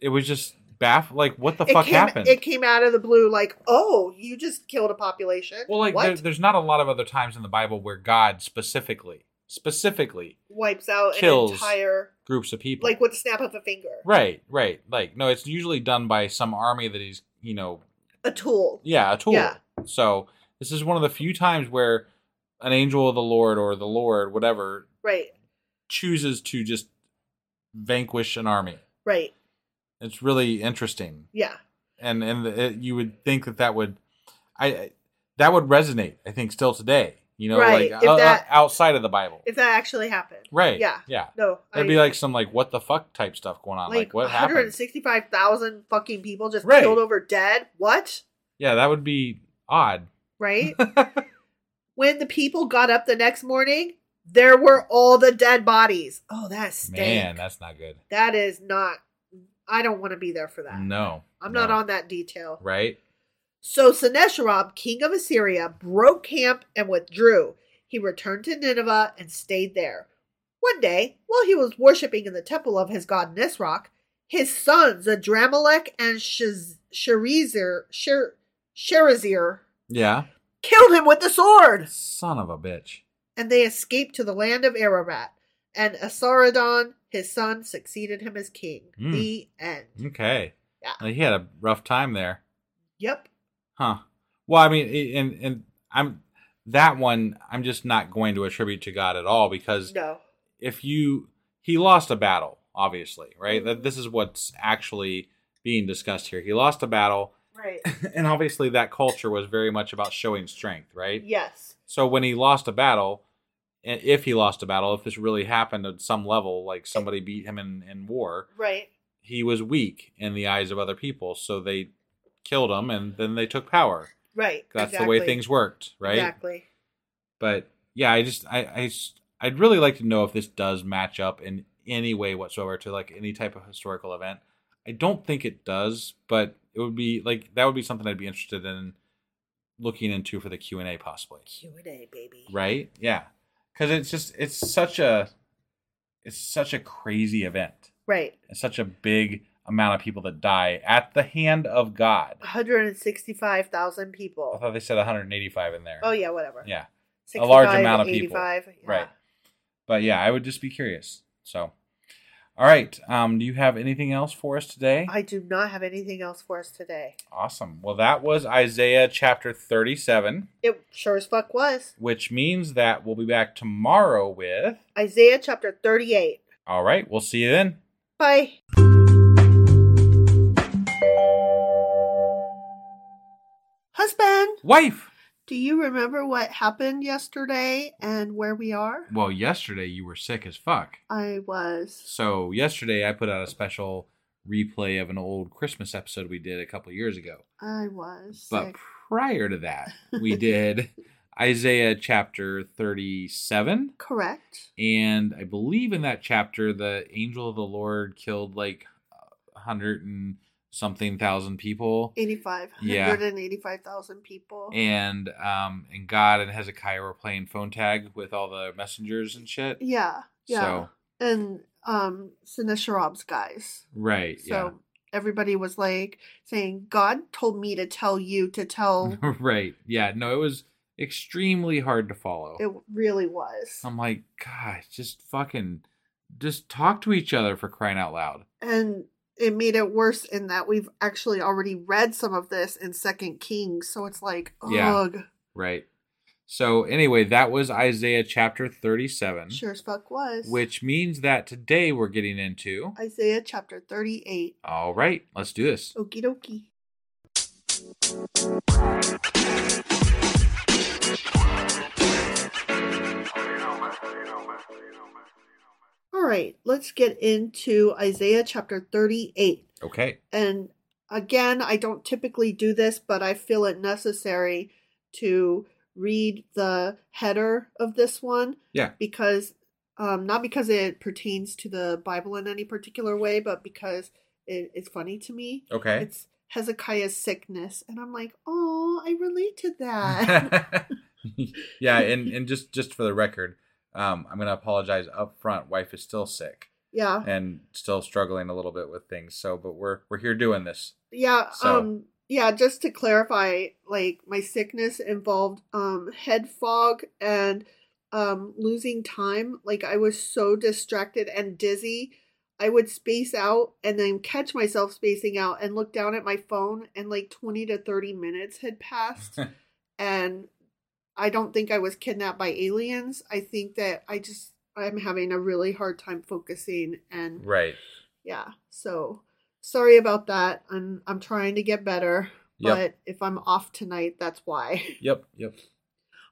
it was just baff. Like, what the it fuck came, happened? It came out of the blue, like, oh, you just killed a population. well, like there, there's not a lot of other times in the Bible where God specifically, specifically wipes out kills an entire, groups of people. like with the snap of a finger. right, right. Like, no, it's usually done by some army that he's, you know, A tool. yeah, a tool. Yeah. So this is one of the few times where an angel of the Lord or the Lord, whatever, Right. chooses to just vanquish an army. Right. It's really interesting, Yeah. and and it, you would think that that would, I that would resonate. I think still today. You know, Right, like o- that- outside of the Bible, If that actually happened. right? Yeah. yeah. No. That'd I- be like some like what the fuck type stuff going on. Like, like, what happened? 165,000 fucking people just Right. killed over dead. What? Yeah, that would be odd. right? when the people got up the next morning, there were all the dead bodies. Oh, that's stank. Man, that's not good. that is not. I don't want to be there for that. No. I'm no. not on that detail. Right? So Sennacherib, king of Assyria, broke camp and withdrew. He returned to Nineveh and stayed there. One day, while he was worshipping in the temple of his god Nisroch, his sons Adrammelek and Sharezer, Sher- Sharezer Yeah. Killed him with the sword, Son of a bitch. and they escaped to the land of Ararat. And Esarhaddon, his son, succeeded him as king. Hmm. The end. Okay. Yeah. He had a rough time there. Yep. Huh. Well, I mean, and and I'm that one. I'm just not going to attribute to God at all because No. if you he lost a battle, obviously, right? Mhm. That this is what's actually being discussed here. He lost a battle, Right. and obviously that culture was very much about showing strength, right? yes. So when he lost a battle, and if he lost a battle, if this really happened at some level, like somebody beat him in, in war, Right. he was weak in the eyes of other people, so they killed him, and then they took power. Right. That's the way things worked, right? Exactly. But yeah, I just I, I I'd really like to know if this does match up in any way whatsoever to like any type of historical event. I don't think it does, but it would be like that would be something I'd be interested in looking into for the Q and A possibly. Q and A, baby. Right? Yeah, because it's just it's such a it's such a crazy event. Right. It's such a big amount of people that die at the hand of God. 165,000 people. I thought they said 185 in there. Oh yeah, whatever. Yeah. 65, large amount of people. yeah. Right. But yeah, I would just be curious. So, all right. Um, do you have anything else for us today? I do not have anything else for us today. awesome. Well, that was Isaiah chapter 37, It sure as fuck was. which means that we'll be back tomorrow with. Isaiah chapter 38. All right. We'll see you then. Bye. Husband, Wife. Do you remember what happened yesterday and where we are? Well, yesterday you were sick as fuck. I was. So, yesterday I put out a special replay of an old Christmas episode we did a couple years ago. I was. But sick. prior to that, we did Isaiah chapter 37. Correct. And I believe in that chapter, the angel of the Lord killed like a hundred and something thousand people. 85. Yeah. 185,000 people. And um and God and Hezekiah were playing phone tag with all the messengers and shit. yeah. Yeah. So and um Sennacherib's guys. right, So everybody was like saying, God told me to tell you to tell. right. Yeah. No, it was extremely hard to follow. it really was. I'm like, God, just fucking just talk to each other for crying out loud. and it made it worse in that we've actually already read some of this in Second Kings. So it's like, Yeah. Right. So anyway, that was Isaiah chapter 37. Sure as fuck was. which means that today we're getting into. Isaiah chapter 38. All right, let's do this. Okie dokie. All right, let's get into Isaiah chapter 38. Okay. And again, I don't typically do this, but I feel it necessary to read the header of this one Yeah. because um, not because it pertains to the Bible in any particular way, but because it, it's funny to me. Okay. It's Hezekiah's sickness, and I'm like, oh, I relate to that. yeah, and and just just for the record, um, I'm gonna apologize up front. Wife is still sick yeah, and still struggling a little bit with things. So, but we're we're here doing this. yeah. So- Um, yeah. Just to clarify, like my sickness involved um head fog and um losing time. Like I was so distracted and dizzy. I would space out and then catch myself spacing out and look down at my phone and like 20 to 30 minutes had passed and I don't think I was kidnapped by aliens. I think that I just I'm having a really hard time focusing and right. yeah. So sorry about that. I'm I'm trying to get better, Yep. but if I'm off tonight, that's why. Yep. Yep.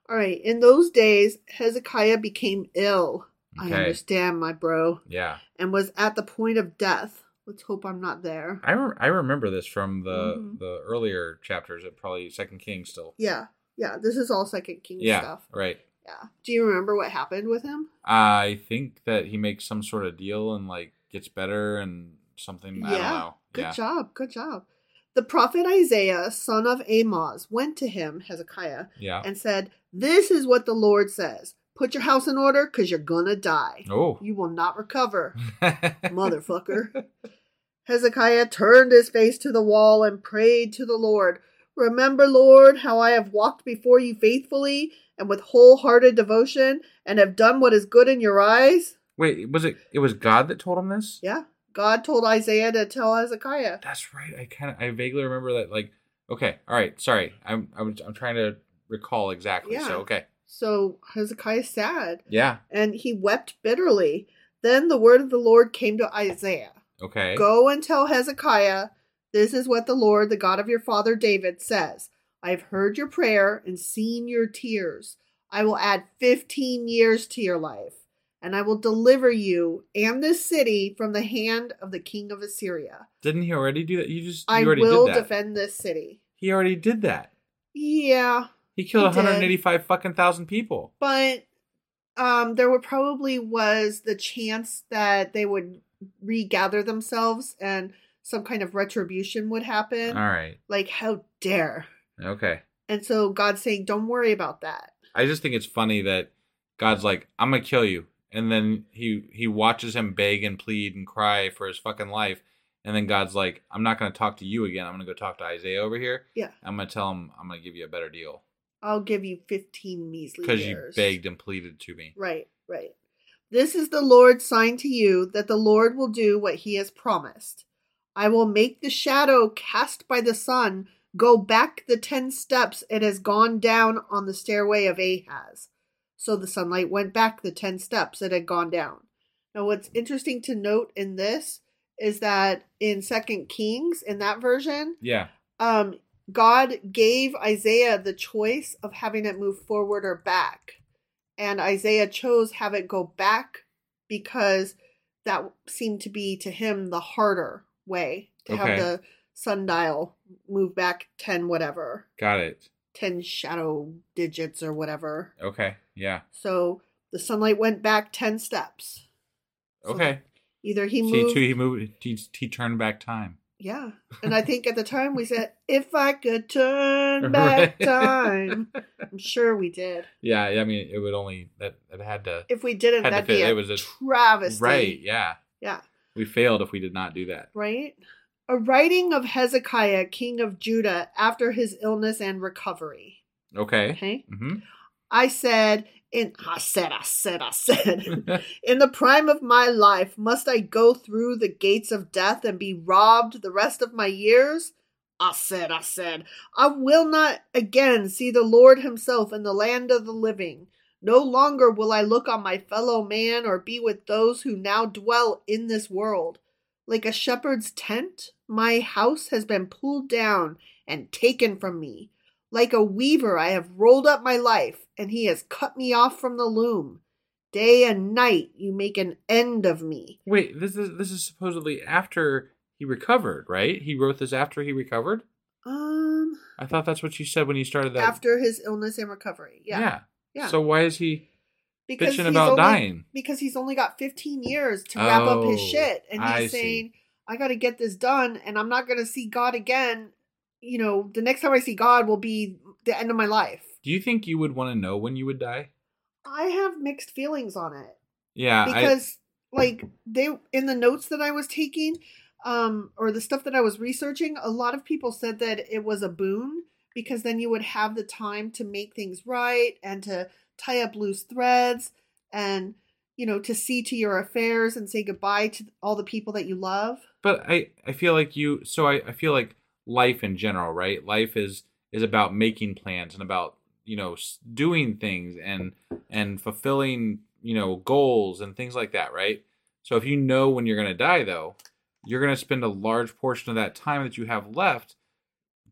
All right. In those days, Hezekiah became ill. I understand, my bro, Yeah. and was at the point of death. Let's hope I'm not there. I re- I remember this from the Mhm. the earlier chapters at probably Second King still. Yeah. Yeah, this is all Second Kings Yeah, stuff. right. Yeah. Do you remember what happened with him? I think that he makes some sort of deal and like gets better and something. I don't know. Good yeah. job. Good job. The prophet Isaiah, son of Amoz, went to him, Hezekiah, Yeah. and said, This is what the Lord says. Put your house in order because you're going to die. oh. You will not recover, motherfucker. Hezekiah turned his face to the wall and prayed to the Lord. Remember, Lord, how I have walked before you faithfully and with wholehearted devotion and have done what is good in your eyes? Wait, was it? It was God that told him this? Yeah. God told Isaiah to tell Hezekiah. That's right. I kind of, I vaguely remember that. Like, okay, all right. Sorry, I'm, I'm, I'm trying to recall exactly. Yeah. So okay. So Hezekiah sad, Yeah. and he wept bitterly. Then the word of the Lord came to Isaiah Okay. Go and tell Hezekiah, this is what the Lord, the God of your father David, says I have heard your prayer and seen your tears. I will add 15 years to your life, and I will deliver you and this city from the hand of the king of Assyria. Didn't he already do that? You just, you I already will did that. defend this city. He already did that. Yeah, He killed He did. 185 fucking thousand people. but um there would probably was the chance that they would regather themselves and some kind of retribution would happen All right. like how dare Okay. and so god's saying don't worry about that I just think it's funny that God's like, I'm gonna kill you, and then he he watches him beg and plead and cry for his fucking life, and then God's like, I'm not gonna talk to you again. I'm gonna go talk to Isaiah over here. yeah I'm gonna tell him I'm gonna give you a better deal i'll give you 15 measly because you begged and pleaded to me. right right this is the lord's sign to you that the lord will do what he has promised i will make the shadow cast by the sun go back the ten steps it has gone down on the stairway of ahaz. So the sunlight went back the ten steps it had gone down. Now what's interesting to note in this is that in second kings in that version Yeah. um god gave isaiah the choice of having it move forward or back. And isaiah chose have it go back because that seemed to be to him the harder way to Okay. have the sundial move back 10 whatever Got it. 10 shadow digits or whatever Okay. Yeah. so the sunlight went back 10 steps So Okay. either he See, moved too, he moved. He, he turned back time. Yeah. And I think at the time we said, if I could turn back Right. time. I'm sure we did. Yeah. I mean, it would only that it had to. If we didn't, that'd be fit. a, It was a- travesty. Right. Yeah. Yeah. We failed if we did not do that. Right? A writing of Hezekiah, king of Judah, after his illness and recovery. Okay. Okay. hmm I said, in I said, I said, I said, in the prime of my life, must I go through the gates of death and be robbed the rest of my years? I said, I said, I will not again see the Lord himself in the land of the living. No longer will I look on my fellow man or be with those who now dwell in this world. Like a shepherd's tent, my house has been pulled down and taken from me. Like a weaver, I have rolled up my life, and he has cut me off from the loom. Day and night, you make an end of me. Wait, this is this is supposedly after he recovered, right? He wrote this after he recovered. Um, I thought that's what you said when you started that. after his illness and recovery. Yeah. yeah. Yeah. So why is he? because bitching about only, dying. Because he's only got 15 years to wrap up his Oh, shit. And he's I see. saying, I got to get this done, and I'm not going to see God again. You know, the next time I see God will be the end of my life. Do you think you would want to know when you would die? I have mixed feelings on it. Yeah, I, because like they in the notes that I was taking um or the stuff that I was researching a lot of people said that it was a boon because then you would have the time to make things right and to tie up loose threads and you know to see to your affairs and say goodbye to all the people that you love but I I feel like you. So I I feel like life in general, right? Life is is about making plans and about you know doing things and and fulfilling you know goals and things like that, right? So if you know when you're gonna die, though, you're gonna spend a large portion of that time that you have left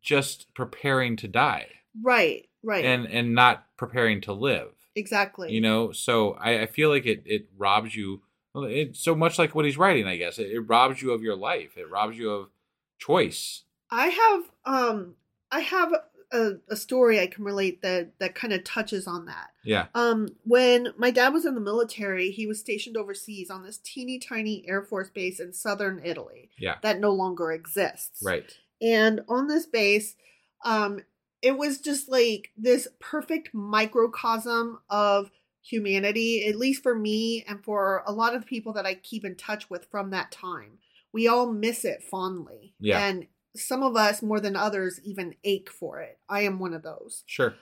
just preparing to die right right and and not preparing to live. exactly you know so I, I feel like it it robs you it's so much like what he's writing i guess it, it robs you of your life it robs you of choice I have um I have a, a story I can relate that that kind of touches on that. Yeah. Um, when my dad was in the military, he was stationed overseas on this teeny tiny Air Force base in southern Italy Yeah. that no longer exists. Right. And on this base, um, it was just like this perfect microcosm of humanity, at least for me and for a lot of the people that I keep in touch with from that time. We all miss it fondly. Yeah. And some of us more than others even ache for it. I am one of those. Sure.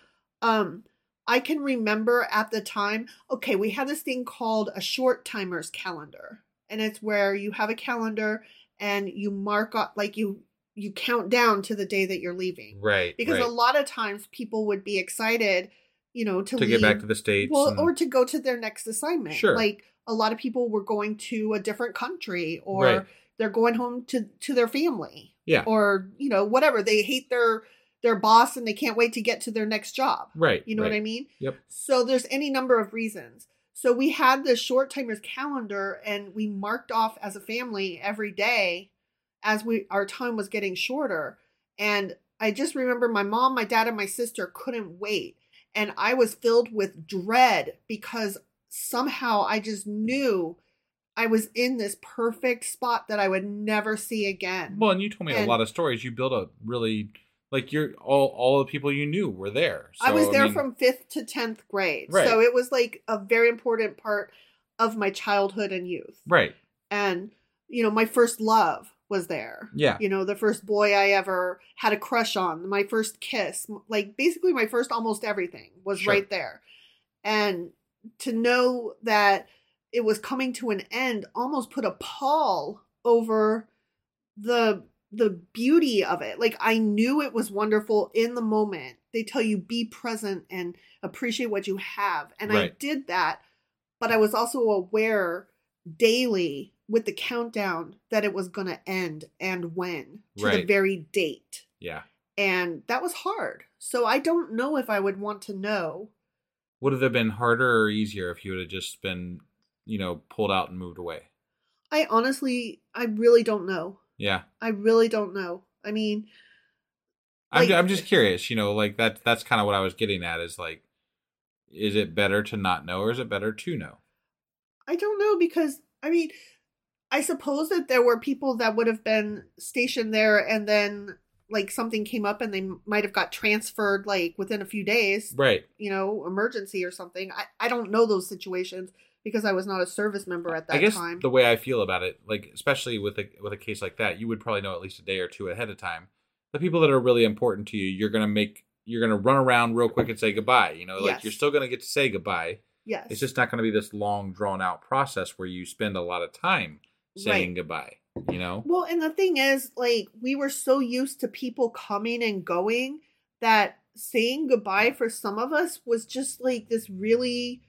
Um, I can remember at the time, okay, we had this thing called a short timers calendar. And it's where you have a calendar and you mark up like you you count down to the day that you're leaving. Right. Because right. a lot of times people would be excited, you know, to, to leave, get back to the states. well, and- or to go to their next assignment. Sure. Like a lot of people were going to a different country or Right. they're going home to to their family yeah. or you know whatever they hate their their boss and they can't wait to get to their next job right. you know what i mean Yep. so there's any number of reasons so we had this short timers calendar and we marked off as a family every day as we our time was getting shorter and i just remember my mom my dad and my sister couldn't wait and i was filled with dread because somehow i just knew i was in this perfect spot that i would never see again Well, and you told me a lot of stories. You built a really like you're all all the people you knew were there. I was So, there mean, from fifth to tenth grade, Right. so it was like a very important part of my childhood and youth. right. And you know, my first love was there. Yeah. You know, the first boy I ever had a crush on, my first kiss, like basically my first almost everything was Sure. right there. And to know that it was coming to an end almost put a pall over the the beauty of it. Like I knew it was wonderful in the moment. They tell you be present and appreciate what you have. And I did that, but I was also aware daily with the countdown that it was going to end and when to the very date. Yeah. And that was hard. So I don't know if I would want to know. Would it have been harder or easier if you would have just been, you know, pulled out and moved away? I honestly, I really don't know. Yeah. I really don't know. I mean, I'm, I'm just curious, you know, like that that's kind of what I was getting at is like is it better to not know or is it better to know? I don't know because I mean, I suppose that there were people that would have been stationed there and then like something came up and they might have got transferred like within a few days, Right. you know, emergency or something. I, I don't know those situations because I was not a service member at that I guess time. the way I feel about it, like especially with a with a case like that, you would probably know at least a day or two ahead of time. The people that are really important to you, you're gonna make you're gonna run around real quick and say goodbye. You know, like Yes. you're still gonna get to say goodbye. yes. It's just not gonna be this long drawn out process where you spend a lot of time saying Right. goodbye. You know? Well, and the thing is, like, we were so used to people coming and going that saying goodbye mm. for some of us was just like this really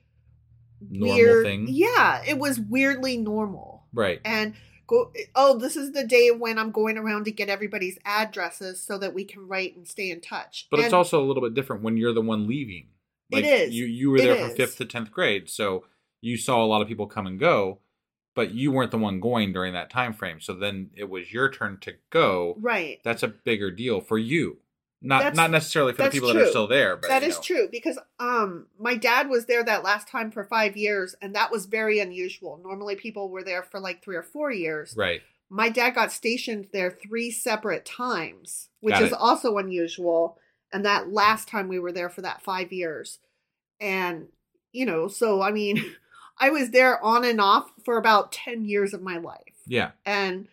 Normal weird thing. Yeah, it was weirdly normal. Right. And go oh, this is the day when I'm going around to get everybody's addresses so that we can write and stay in touch. But it's also a little bit different when you're the one leaving. It is. You you were It there from is. fifth to tenth grade, so you saw a lot of people come and go, but you weren't the one going during that time frame. So then it was your turn to go. right. That's a bigger deal for you. Not That's- not necessarily for the people that are still there, but That is know. true because um my dad was there that last time for 5 years and that was very unusual. Normally people were there for like 3 or 4 years. Right. My dad got stationed there 3 separate times, which Got is it. also unusual. And that last time we were there for that 5 years. And you know, so I mean, I was there on and off for about 10 years of my life. Yeah. And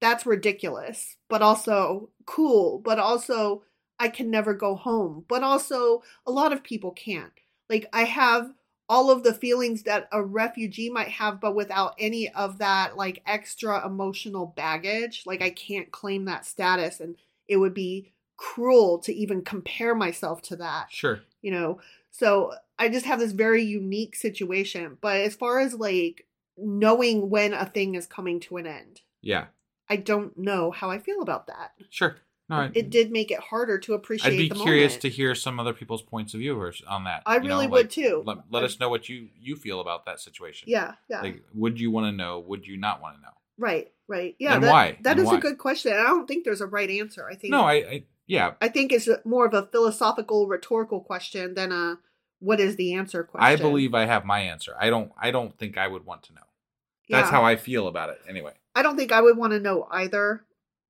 that's ridiculous, but also cool, but also I can never go home. But also a lot of people can't. Like I have all of the feelings that a refugee might have but without any of that like extra emotional baggage. Like I can't claim that status and it would be cruel to even compare myself to that Sure. you know so i just have this very unique situation but as far as like knowing when a thing is coming to an end Yeah. i don't know how i feel about that Sure. No, I, it did make it harder to appreciate I'd be curious moment. to hear some other people's points of view on that. I you know, really like, would too. Let, let us know what you you feel about that situation. yeah yeah Like, would you want to know? Would you not want to know? right right yeah And that, why? that And is why? a good question i don't think there's a right answer i think No, I, I Yeah, I think it's more of a philosophical, rhetorical question than a what is the answer question. I believe I have my answer. I don't. I don't think I would want to know. That's Yeah. how I feel about it. Anyway, I don't think I would want to know either.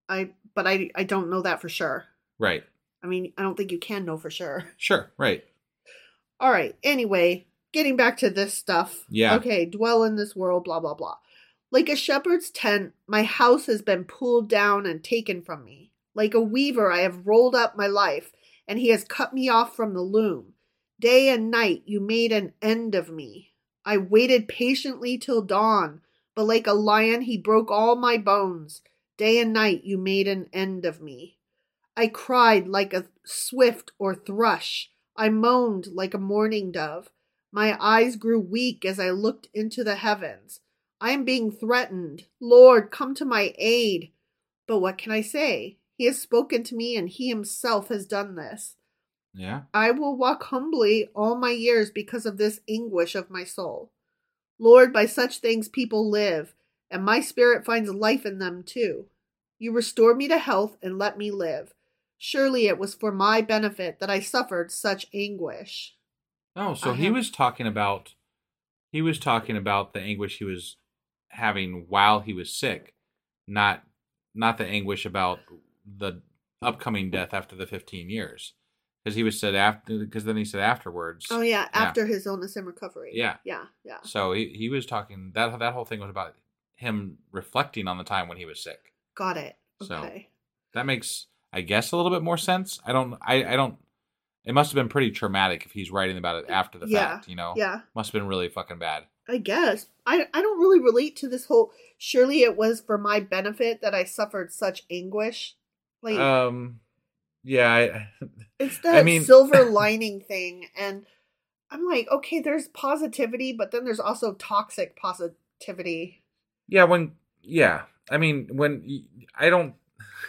I but I I don't know that for sure. right? I mean, I don't think you can know for sure. Sure, right. All right. Anyway, getting back to this stuff. Yeah. Okay, dwell in this world, blah, blah, blah. Like a shepherd's tent, my house has been pulled down and taken from me. Like a weaver, I have rolled up my life, and he has cut me off from the loom. Day and night, you made an end of me. I waited patiently till dawn, but like a lion, he broke all my bones. Day and night, you made an end of me. I cried like a swift or thrush. I moaned like a mourning dove. My eyes grew weak as I looked into the heavens. I am being threatened. Lord, come to my aid. But what can I say? He has spoken to me and he himself has done this. Yeah. I will walk humbly all my years because of this anguish of my soul. Lord, by such things people live, and my spirit finds life in them too. You restored me to health and let me live. Surely it was for my benefit that I suffered such anguish. Oh, so I he have- was talking about he was talking about the anguish he was having while he was sick, not not the anguish about the upcoming death after the 15 years. Because he was said after because then he said afterwards. Oh yeah, after his illness and recovery. Yeah. Yeah, yeah. So he, he was talking that that whole thing was about him reflecting on the time when he was sick. Got it. So- Okay. That makes I guess a little bit more sense. I don't I, I don't it must have been pretty traumatic if he's writing about it after the Yeah, fact, you know? yeah. Must have been really fucking bad. I guess. I I don't really relate to this whole surely it was for my benefit that I suffered such anguish. Like Um yeah, I, it's I that mean- silver lining thing and I'm like, okay, there's positivity, but then there's also toxic positivity. Yeah, when yeah, I mean when I don't,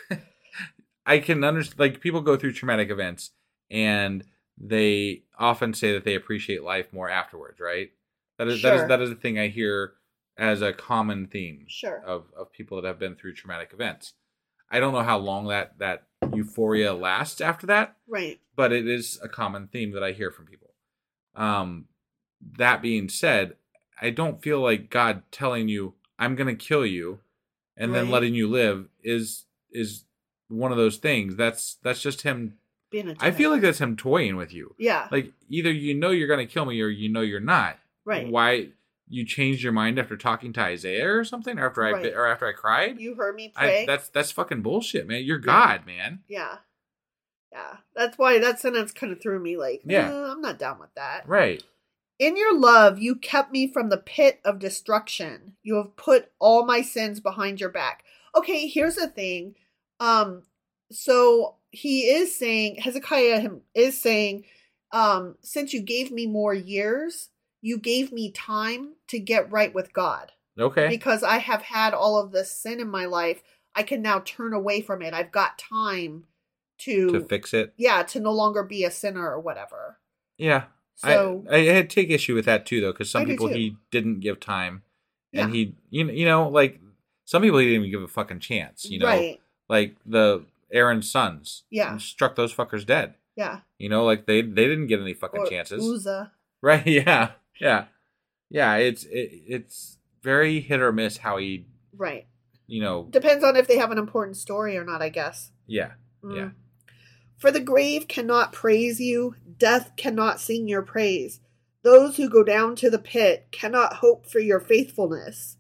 I can understand like people go through traumatic events and they often say that they appreciate life more afterwards, right? That is that Sure. is that is a thing I hear as a common theme Sure. of of people that have been through traumatic events. I don't know how long that that euphoria lasts after that, Right. but it is a common theme that I hear from people. Um, that being said, I don't feel like God telling you I'm going to kill you and then letting you live is is one of those things. That's that's just him. Being a I feel like that's him toying with you. Yeah. Like either you know you're going to kill me or you know you're not. right. Why you changed your mind after talking to Isaiah or something, or after I or after I cried? You heard me I, pray. that's that's fucking bullshit, man. You're God, man. yeah. Yeah. That's why that sentence kind of threw me like, Yeah. "Uh, I'm not down with that. Right. In your love, you kept me from the pit of destruction. You have put all my sins behind your back. Okay, here's the thing. Um, so he is saying Hezekiah is saying, um, since you gave me more years, you gave me time to get right with God. Okay. Because I have had all of this sin in my life, I can now turn away from it. I've got time to, to fix it. yeah, to no longer be a sinner or whatever. Yeah. So I, I had take issue with that too, though, because some I people he didn't give time, and Yeah. he, you know, you know, like some people he didn't even give a fucking chance. You know, right. like the Aaron's sons, Yeah. struck those fuckers dead. Yeah. You know, like they they didn't get any fucking Or chances, Uzzah. right? Yeah, yeah, yeah. It's it, it's very hit or miss how he, Right. you know, Depends on if they have an important story or not, I guess. yeah, Mm. yeah. For the grave cannot praise you, death cannot sing your praise. Those who go down to the pit cannot hope for your faithfulness.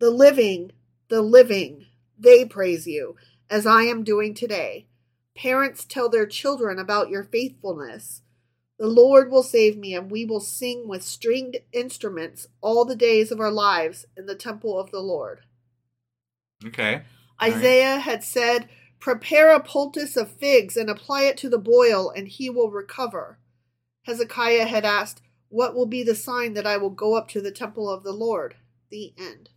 The living, the living, they praise you, as I am doing today. Parents tell their children about your faithfulness. The Lord will save me, and we will sing with stringed instruments all the days of our lives in the temple of the Lord. Okay. All right. Isaiah had said, Prepare a poultice of figs and apply it to the boil, and he will recover. Hezekiah had asked, What will be the sign that I will go up to the temple of the Lord? The end.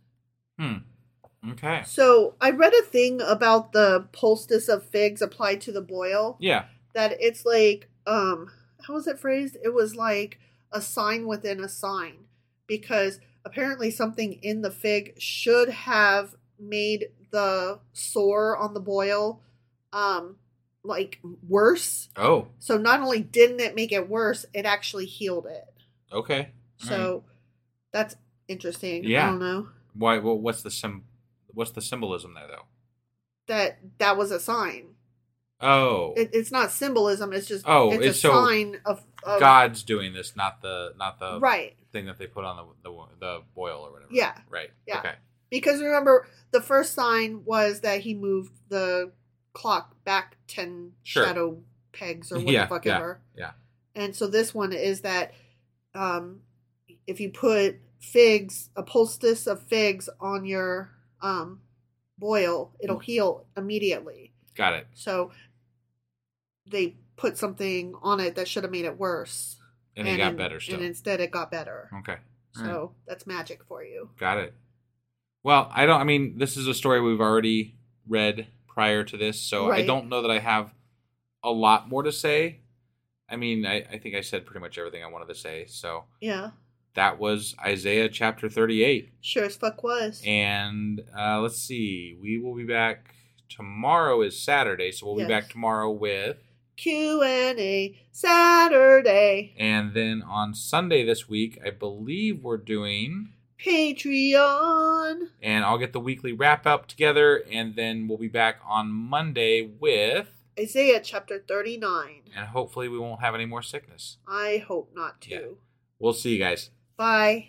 Hmm. Okay. So I read a thing about the poultice of figs applied to the boil Yeah. that it's like, um, how was it phrased? It was like a sign within a sign because apparently something in the fig should have made the sore on the boil um like worse. Oh, So not only didn't it make it worse, it actually healed it. okay. All So right. that's interesting. Yeah. I don't know. why? Well, what's the sim? What's the symbolism there, though? That that was a sign. Oh, It, it's not symbolism. It's just Oh, it's, it's a so sign of, of God's doing this, not the not the right. thing that they put on the the, the boil or whatever. Yeah. Right. Yeah. Okay. Because remember, the first sign was that he moved the clock back ten Sure. shadow pegs or what yeah. the fuck yeah. ever. Yeah. And so this one is that um, if you put figs, a poultice of figs on your um, boil, Mm. it'll heal immediately. Got it. So they put something on it that should have made it worse. And, it got in- better still. And instead it got better. okay. So right. that's magic for you. Got it. Well, I don't. I mean, this is a story we've already read prior to this, so I don't know that I have a lot more to say. I mean, I, I think I said pretty much everything I wanted to say. So Yeah. that was Isaiah chapter 38. Sure as fuck was. And uh, let's see, we will be back tomorrow is Saturday, so we'll Yes. be back tomorrow with Q and A Saturday. and then on Sunday this week, I believe we're doing Patreon. and I'll get the weekly wrap up together and then we'll be back on Monday with Isaiah chapter 39. and hopefully we won't have any more sickness. I hope not to. Yeah. We'll see you guys. Bye.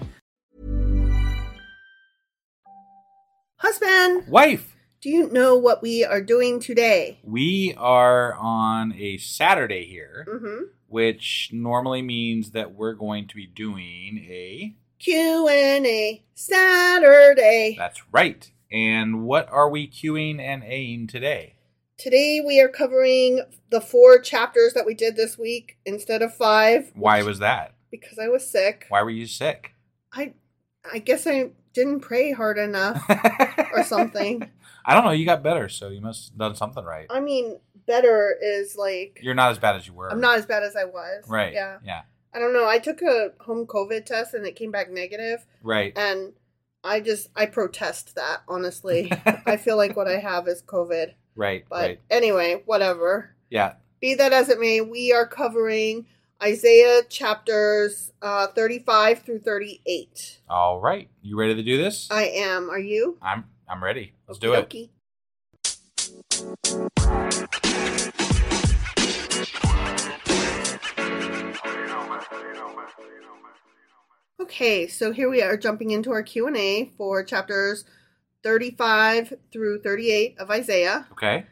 Husband, Wife, do you know what we are doing today? we are on a Saturday here, Mm-hmm. which normally means that we're going to be doing a Q and A Saturday. That's right. And what are we queuing and Aing today? Today we are covering the four chapters that we did this week instead of five. Why was that? Because I was sick. Why were you sick? I I guess I didn't pray hard enough or something. I don't know. You got better, so you must have done something right. I mean, better is like You're not as bad as you were. I'm not as bad as I was. Right. Yeah. Yeah. I don't know. I took a home COVID test and it came back negative, Right. and I just I protest that honestly. I feel like what I have is COVID. Right. But right. anyway, whatever. Yeah. Be that as it may, we are covering Isaiah chapters uh, 35 through 38. All right. You ready to do this? I am. Are you? I'm. I'm ready. Let's do it. Okay, so here we are jumping into our Q&A for chapters 35 through 38 of Isaiah. Okay.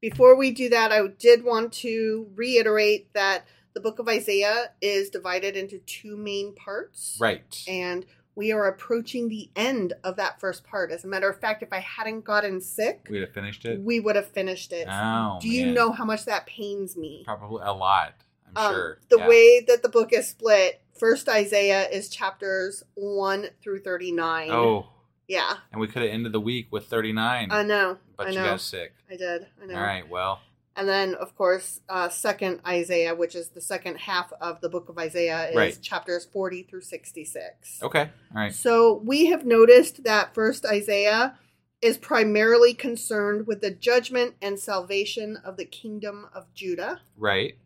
Before we do that, I did want to reiterate that the book of Isaiah is divided into two main parts. Right. And we are approaching the end of that first part. As a matter of fact, if I hadn't gotten sick, We'd have finished it. we would have finished it. Oh, Do you man. know how much that pains me? Probably a lot. I'm Um, sure. The Yeah. way that the book is split, first Isaiah is chapters 1 through 39. Oh, Yeah, and we could have ended the week with 39. I know. But I you got sick. I did. I know. All right. Well. And then, of course, uh, second Isaiah, which is the second half of the book of Isaiah, is Right. chapters 40 through 66. Okay. All right. So we have noticed that first Isaiah is primarily concerned with the judgment and salvation of the kingdom of Judah. Right.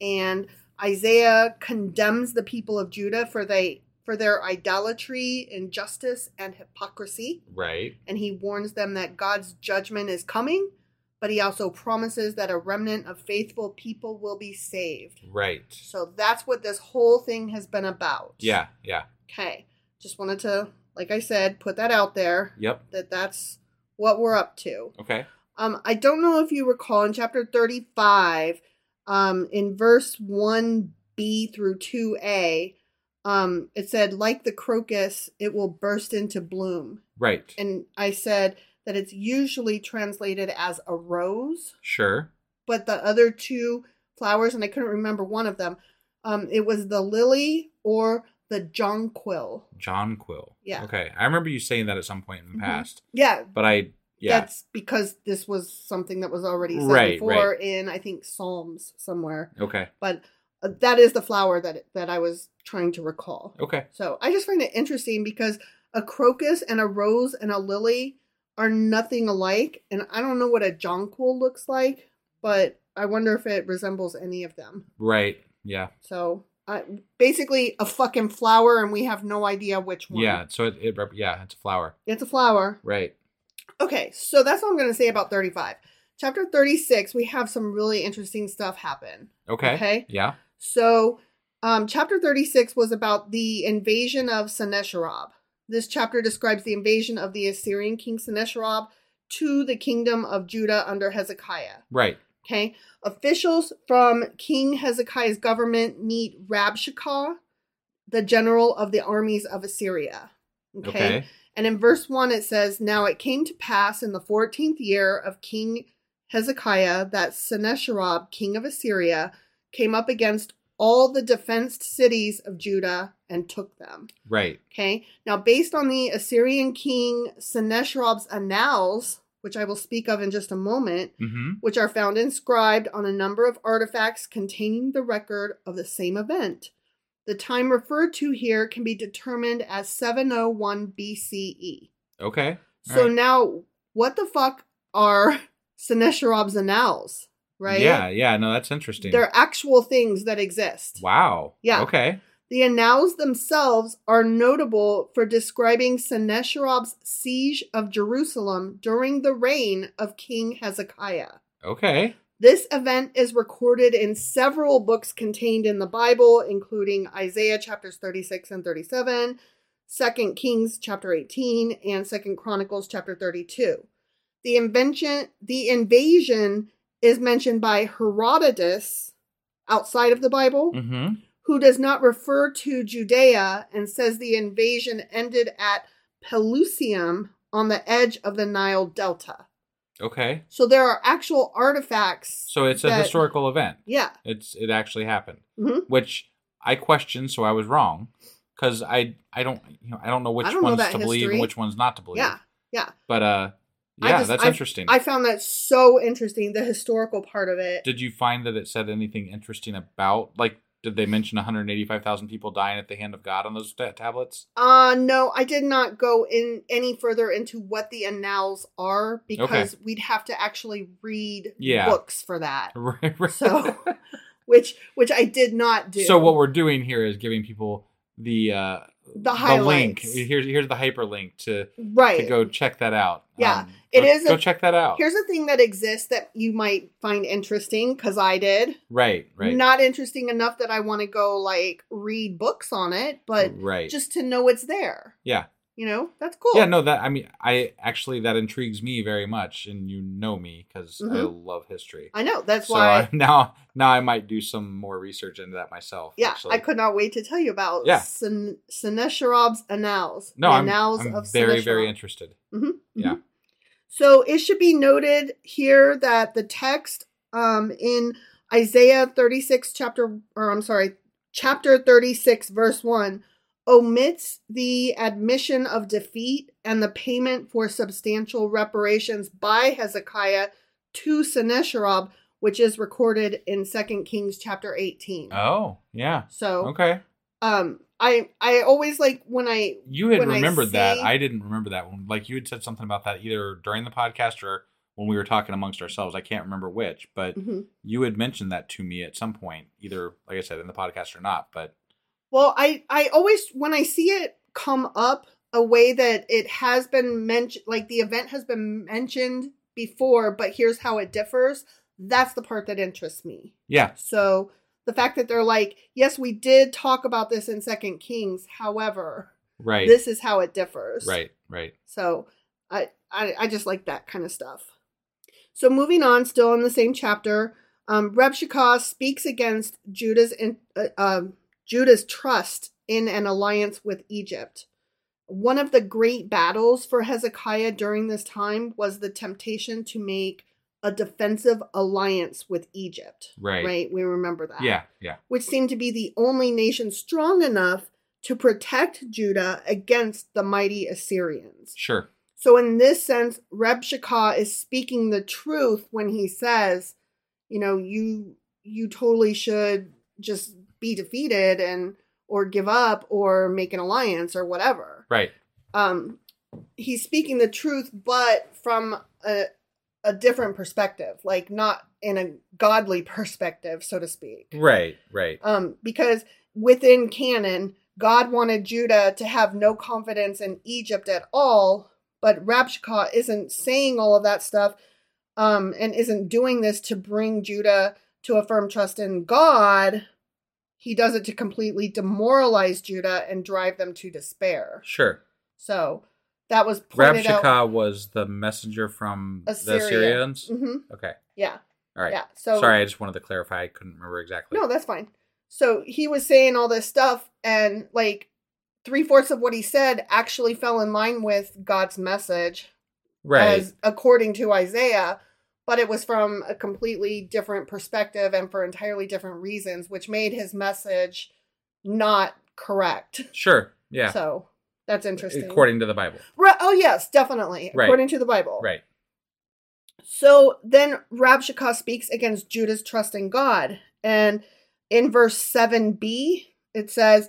And Isaiah condemns the people of Judah for they for their idolatry, injustice, and hypocrisy. Right. And he warns them that God's judgment is coming, but he also promises that a remnant of faithful people will be saved. Right. So that's what this whole thing has been about. Yeah. Yeah. Okay. Just wanted to, like I said, put that out there Yep. that that's what we're up to. Okay. Um, I don't know if you recall in chapter 35, um, in verse 1b through 2a, um, it said, like the crocus, it will burst into bloom. Right. And I said that it's usually translated as a rose, Sure. but the other two flowers, and I couldn't remember one of them, um, it was the lily or the jonquil. Jonquil. Yeah. Okay. I remember you saying that at some point in the Mhm. past, Yeah, but I yeah. That's because this was something that was already said Right, before right. in I think Psalms somewhere. okay. But uh, that is the flower that that I was trying to recall. Okay. So I just find it interesting because a crocus and a rose and a lily are nothing alike, and I don't know what a jonquil looks like, but I wonder if it resembles any of them. Right. Yeah. So uh, basically, a fucking flower, and we have no idea which one. Yeah. So it, it rep- yeah, it's a flower. it's a flower. Right. Okay, so that's what I'm going to say about 35. Chapter 36, we have some really interesting stuff happen. Okay. Okay. Yeah. So, um, chapter 36 was about the invasion of Sennacherib. This chapter describes the invasion of the Assyrian king Sennacherib to the kingdom of Judah under Hezekiah. Right. Okay. Officials from King Hezekiah's government meet Rabshakeh, the general of the armies of Assyria. Okay. Okay. And in verse 1, it says, Now it came to pass in the 14th year of King Hezekiah that Sennacherib, king of Assyria, came up against all the defenced cities of Judah and took them. Right. Okay. Now, based on the Assyrian king Sennacherib's annals, which I will speak of in just a moment, Mm-hmm. which are found inscribed on a number of artifacts containing the record of the same event. The time referred to here can be determined as 701 BCE. Okay. So Alright. now, what the fuck are Sennacherib's annals, right? Yeah. Yeah. No, that's interesting. They're actual things that exist. wow. Yeah. Okay. The annals themselves are notable for describing Sennacherib's siege of Jerusalem during the reign of King Hezekiah. Okay. This event is recorded in several books contained in the Bible, including Isaiah chapters 36 and 37, 2 Kings chapter 18, and 2 Chronicles chapter 32. The invention the invasion is mentioned by Herodotus outside of the Bible, Mm-hmm. who does not refer to Judea and says the invasion ended at Pelusium on the edge of the Nile Delta. Okay. So there are actual artifacts. So it's a historical event. Yeah. It's it actually happened, Mhm. which I questioned, so I was wrong because I I don't you know I don't know which don't ones that to believe and which ones not to believe. Yeah. Yeah. But uh, yeah, just- that's I- interesting. I found that so interesting, the historical part of it. Did you find that it said anything interesting about like? Did they mention 185,000 people dying at the hand of God on those ta- tablets? Uh no, I did not go in any further into what the annals are because we'd have to actually read Yeah. books for that. Right. right. So which which I did not do. So what we're doing here is giving people the uh The link. Here's here's the hyperlink to right. to go check that out. Yeah. Um, It go, is Go check that out. Here's a thing that exists that you might find interesting because I did. right. Right. Not interesting enough that I want to go like read books on it, but right. just to know it's there. yeah. You know, that's cool. Yeah. No. That I mean, I actually that intrigues me very much, and you know me because I Mhm. love history. I know. That's so why. uh, now now I might do some more research into that myself. yeah, actually. I could not wait to tell you about Yeah. Sen- Sennacherib's annals. No, I'm, annals I'm of very very interested. Mhm, Yeah. mhm. So it should be noted here that the text um, in Isaiah 36 chapter or I'm sorry, chapter 36 verse 1 omits the admission of defeat and the payment for substantial reparations by Hezekiah to Sennacherib, which is recorded in 2 Kings chapter 18. Oh yeah. so Okay. um I I always like when I You had when I remembered that. I didn't remember that one. Like you had said something about that either during the podcast or when we were talking amongst ourselves. I can't remember which, but Mhm. you had mentioned that to me at some point, either like I said in the podcast or not. But Well, I I always when I see it come up a way that it has been mentioned, like the event has been mentioned before, but here's how it differs. That's the part that interests me. Yeah. So the fact that they're like, yes, we did talk about this in Second Kings, however, Right. this is how it differs. right. Right. So I, I I just like that kind of stuff. So moving on, still in the same chapter, um, Rabshakeh speaks against Judah's in, uh, um, Judah's trust in an alliance with Egypt. One of the great battles for Hezekiah during this time was the temptation to make a defensive alliance with Egypt. Right. Right. We remember that Yeah. Yeah. which seemed to be the only nation strong enough to protect Judah against the mighty Assyrians. Sure. So, in this sense, Rabshakeh is speaking the truth when he says, you know, you you totally should just be defeated and or give up or make an alliance or whatever. Right. Um, he's speaking the truth, but from a a different perspective, like not in a godly perspective, so to speak Right. Right. um, because within canon, God wanted Judah to have no confidence in Egypt at all, but Rabshakeh isn't saying all of that stuff um, and isn't doing this to bring Judah to a firm trust in God. He does it to completely demoralize Judah and drive them to despair. Sure. So that was pointed out. Rabshakeh was the messenger from the Assyria. Assyrians. hmm Okay. Yeah. All right. Yeah. So Sorry, I just wanted to clarify. I couldn't remember exactly. No, that's fine. So he was saying all this stuff, and like three fourths of what he said actually fell in line with God's message, right. as according to Isaiah, but it was from a completely different perspective and for entirely different reasons, which made his message not correct. sure. Yeah. So that's interesting. According to the Bible. Right, oh yes, definitely. Right. According to the Bible. Right. So then Rabshakeh speaks against Judah's trust in God. And in verse 7b, it says,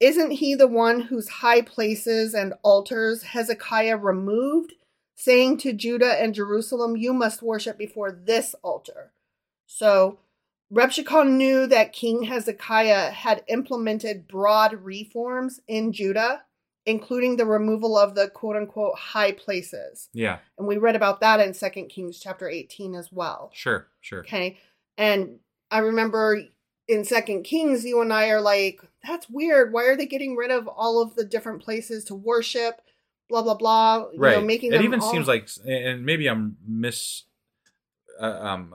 Isn't he the one whose high places and altars Hezekiah removed, saying to Judah and Jerusalem, You must worship before this altar? So Rabshakeh knew that King Hezekiah had implemented broad reforms in Judah, including the removal of the quote unquote high places. Yeah. And we read about that in Second Kings chapter 18 as well. Sure. Sure. Okay. And I remember in Second Kings, you and I are like, that's weird. Why are they getting rid of all of the different places to worship? Blah blah blah. You Right. know, making it even all- seems like, and maybe I'm mis, uh, um,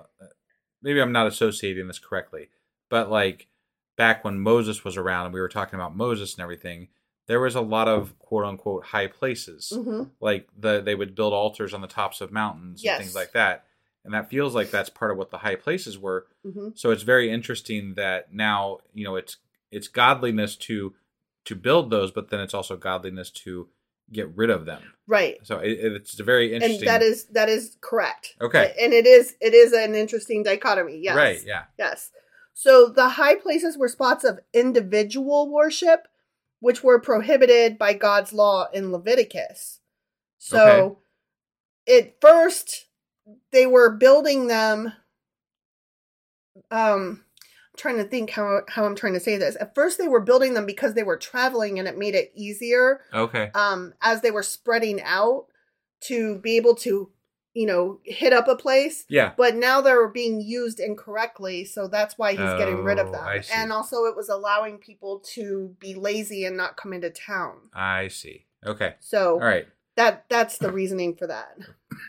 maybe I'm not associating this correctly, but like back when Moses was around and we were talking about Moses and everything, there was a lot of quote unquote high places. Mhm. Like the they would build altars on the tops of mountains Yes. and things like that. And that feels like that's part of what the high places were. Mhm. So it's very interesting that now, you know, it's it's godliness to to build those, but then it's also godliness to get rid of them. right. So it, it's a very interesting. And that is that is correct. Okay. And it is it is an interesting dichotomy. Yes. right. Yeah. Yes. So the high places were spots of individual worship, which were prohibited by God's law in Leviticus. So at first they were building them um trying to think how how I'm trying to say this. At first they were building them because they were traveling and it made it easier Okay. um as they were spreading out to be able to, you know, hit up a place Yeah. but now they're being used incorrectly so that's why he's getting rid of Oh, them and also it was allowing people to be lazy and not come into town I see. Okay. so All right. that that's the reasoning for that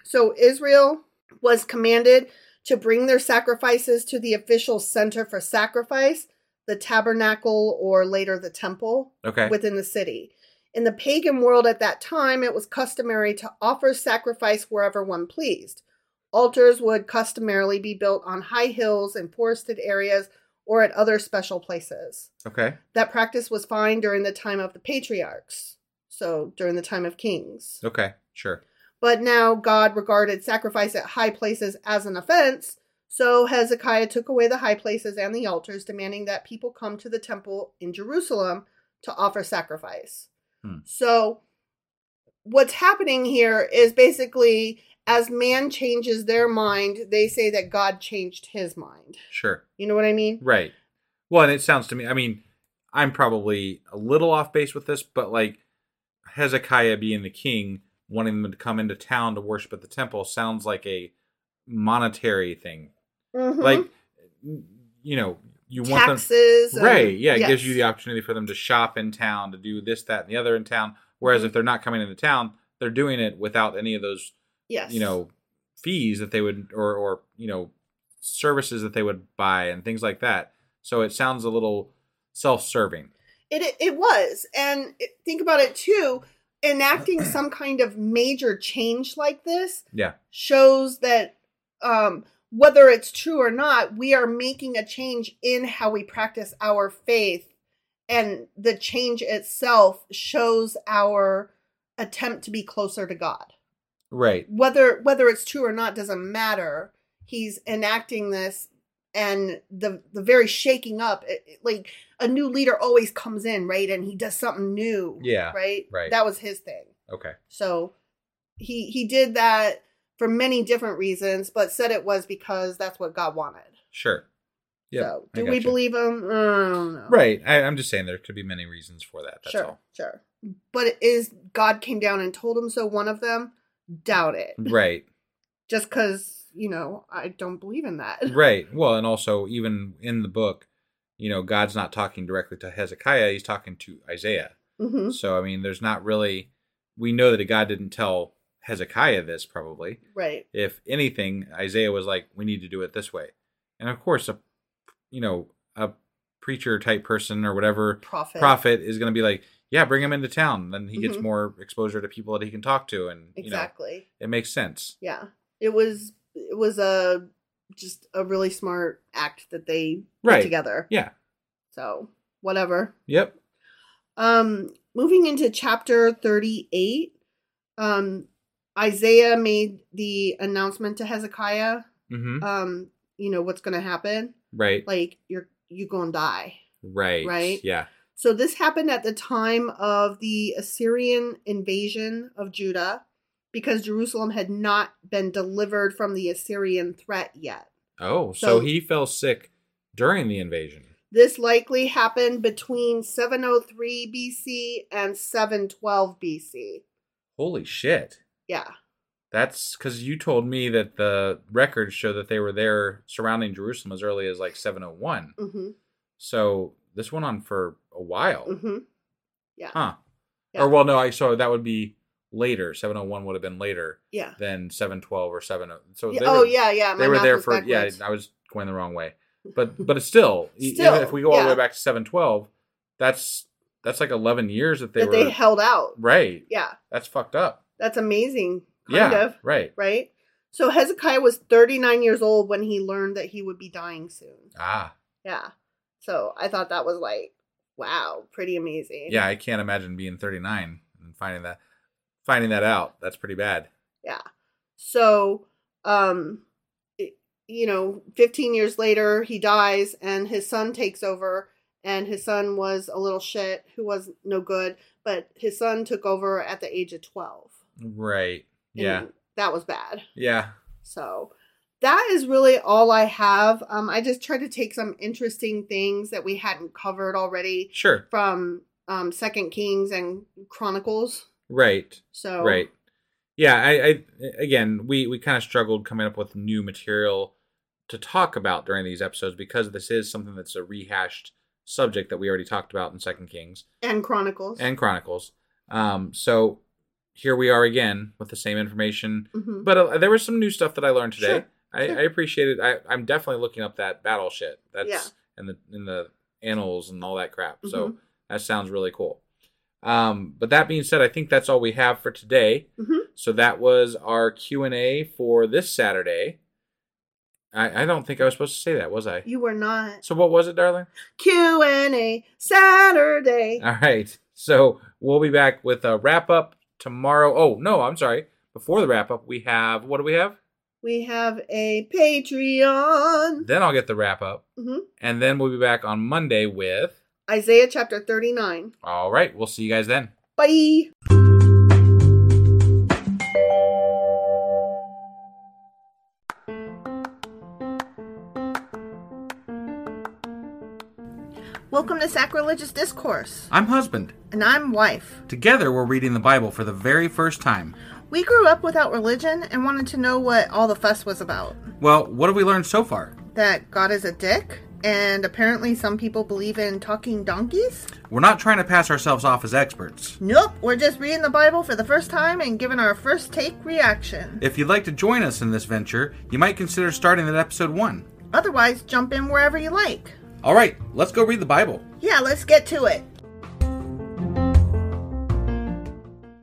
so israel was commanded to bring their sacrifices to the official center for sacrifice the tabernacle or later the temple Okay. within the city in the pagan world at that time it was customary to offer sacrifice wherever one pleased altars would customarily be built on high hills and forested areas or at other special places Okay. that practice was fine during the time of the patriarchs so during the time of kings Okay. Sure. But now God regarded sacrifice at high places as an offense. So Hezekiah took away the high places and the altars, demanding that people come to the temple in Jerusalem to offer sacrifice. Hmm. So what's happening here is basically as man changes their mind, they say that God changed his mind. Sure. You know what I mean? Right. Well, and it sounds to me. I mean, I'm probably a little off base with this, but like Hezekiah being the king, wanting them to come into town to worship at the temple sounds like a monetary thing. Mhm. Like, you know, you want them taxes, and- right? Yeah, it gives you the opportunity for them to shop in town, to do this, that, and the other in town. Whereas Mhm. if they're not coming into town, they're doing it without any of those, yes, you know, fees that they would or or you know services that they would buy and things like that. So it sounds a little self-serving. It it, it was, and think about it too. Enacting some kind of major change like this Yeah. shows that um, whether it's true or not, we are making a change in how we practice our faith, and the change itself shows our attempt to be closer to God. Right. Whether whether it's true or not doesn't matter. He's enacting this, and the the very shaking up, it, it- like a new leader always comes in, right, and he does something new. Yeah, right, right. That was his thing. Okay. So he he did that for many different reasons, but said it was because that's what God wanted. Sure. Yeah. so do we believe him? I don't know. Right. I, I'm just saying there could be many reasons for that. That's sure, all. sure. But is God came down and told him so? One of them, doubt it. Right. Just because you know I don't believe in that. Right. Well, and also even in the book, you know, God's not talking directly to Hezekiah; He's talking to Isaiah. hmm So I mean, there's not really. We know that God didn't tell Hezekiah this probably. Right. If anything, Isaiah was like, "We need to do it this way," and of course, a you know a preacher type person or whatever Prophet. prophet is going to be like, "Yeah, bring him into town." Then he gets Mhm. more exposure to people that he can talk to, and you know, Exactly. it makes sense. Yeah. It was it was a just a really smart act that they Right. put together. Yeah. So whatever. Yep. Um, moving into chapter 38, um, Isaiah made the announcement to Hezekiah, hmm um, you know, what's going to happen. right. Like, you're, you going to die. right. right? Yeah. So this happened at the time of the Assyrian invasion of Judah because Jerusalem had not been delivered from the Assyrian threat yet. Oh, so, So- he fell sick during the invasion. This likely happened between 703 BC and 712 BC. Holy shit. Yeah. That's because you told me that the records show that they were there surrounding Jerusalem as early as like 701. Mm-hmm. So this went on for a while. Mm-hmm. Yeah. Huh. Yeah. Or, well, no, I so that would be later. 701 would have been later Yeah. than 712 or 70. So Yeah, they oh were, yeah, yeah. They were there for, backwards. yeah, I was going the wrong way. But but it's still, Still, even if we go all the way back to 712, that's that's like 11 years that they that were. they held out. right. Yeah, That's fucked up. that's amazing. Kind yeah. of. Right. right? So Hezekiah was 39 years old when he learned that he would be dying soon. Ah. Yeah. So I thought that was like, wow, pretty amazing. Yeah, I can't imagine being 39 and finding that finding that out. That's pretty bad. Yeah. So, um, it- you know, 15 years later, he dies and his son takes over. And his son was a little shit who was no good, but his son took over at the age of 12. Right. Yeah. That was bad. Yeah. So that is really all I have. Um, I just tried to take some interesting things that we hadn't covered already Sure. from um, Second Kings and Chronicles. Right. So Right. Yeah, I, I again, we we kind of struggled coming up with new material to talk about during these episodes because this is something that's a rehashed subject that we already talked about in Second Kings and Chronicles and Chronicles. Um, so here we are again with the same information, Mhm. but uh, there was some new stuff that I learned today. Sure, I, sure. I appreciate it. I, I'm definitely looking up that battle shit. That's Yeah. in the in the annals and all that crap. So Mhm. that sounds really cool. Um, but that being said, I think that's all we have for today. Mhm. So that was our Q and A for this Saturday. I, I don't think I was supposed to say that, was I? You were not So what was it, darling? Q and A Saturday. All right. So we'll be back with a wrap up tomorrow. Oh no, I'm sorry. Before the wrap up, we have what do we have? We have a Patreon. Then I'll get the wrap up, hmm and then we'll be back on Monday with. Isaiah chapter 39. All right. We'll see you guys then. Bye. Welcome to Sacrilegious Discourse. I'm husband. And I'm wife. Together, we're reading the Bible for the very first time. We grew up without religion and wanted to know what all the fuss was about. Well, what have we learned so far? That God is a dick, and apparently some people believe in talking donkeys? We're not trying to pass ourselves off as experts. Nope, we're just reading the Bible for the first time and giving our first take reaction. If you'd like to join us in this venture, you might consider starting at episode 1. Otherwise, jump in wherever you like. All right, let's go read the Bible. Yeah, let's get to it.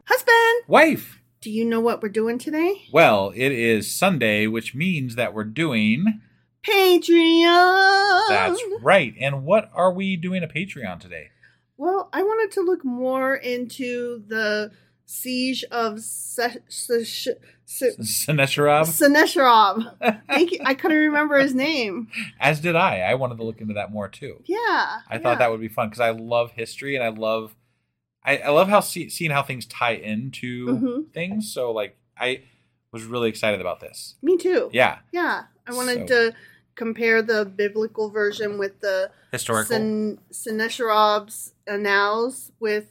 Husband, Wife! do you know what we're doing today? Well, it is Sunday, which means that we're doing. Patreon. That's right. And what are we doing a Patreon today? Well, I wanted to look more into the siege of Se- Se- Se- Se- Sennacherib? Sennacherib. Thank you. I couldn't remember his name. As did I. I wanted to look into that more too. Yeah. I thought that would be fun because I love history and I love, I, I love how see, seeing how things tie into Mhm. things. So like I was really excited about this. Me too. Yeah, Yeah. I wanted So- to compare the biblical version with the historical. Sen- Sennacherib's annals with,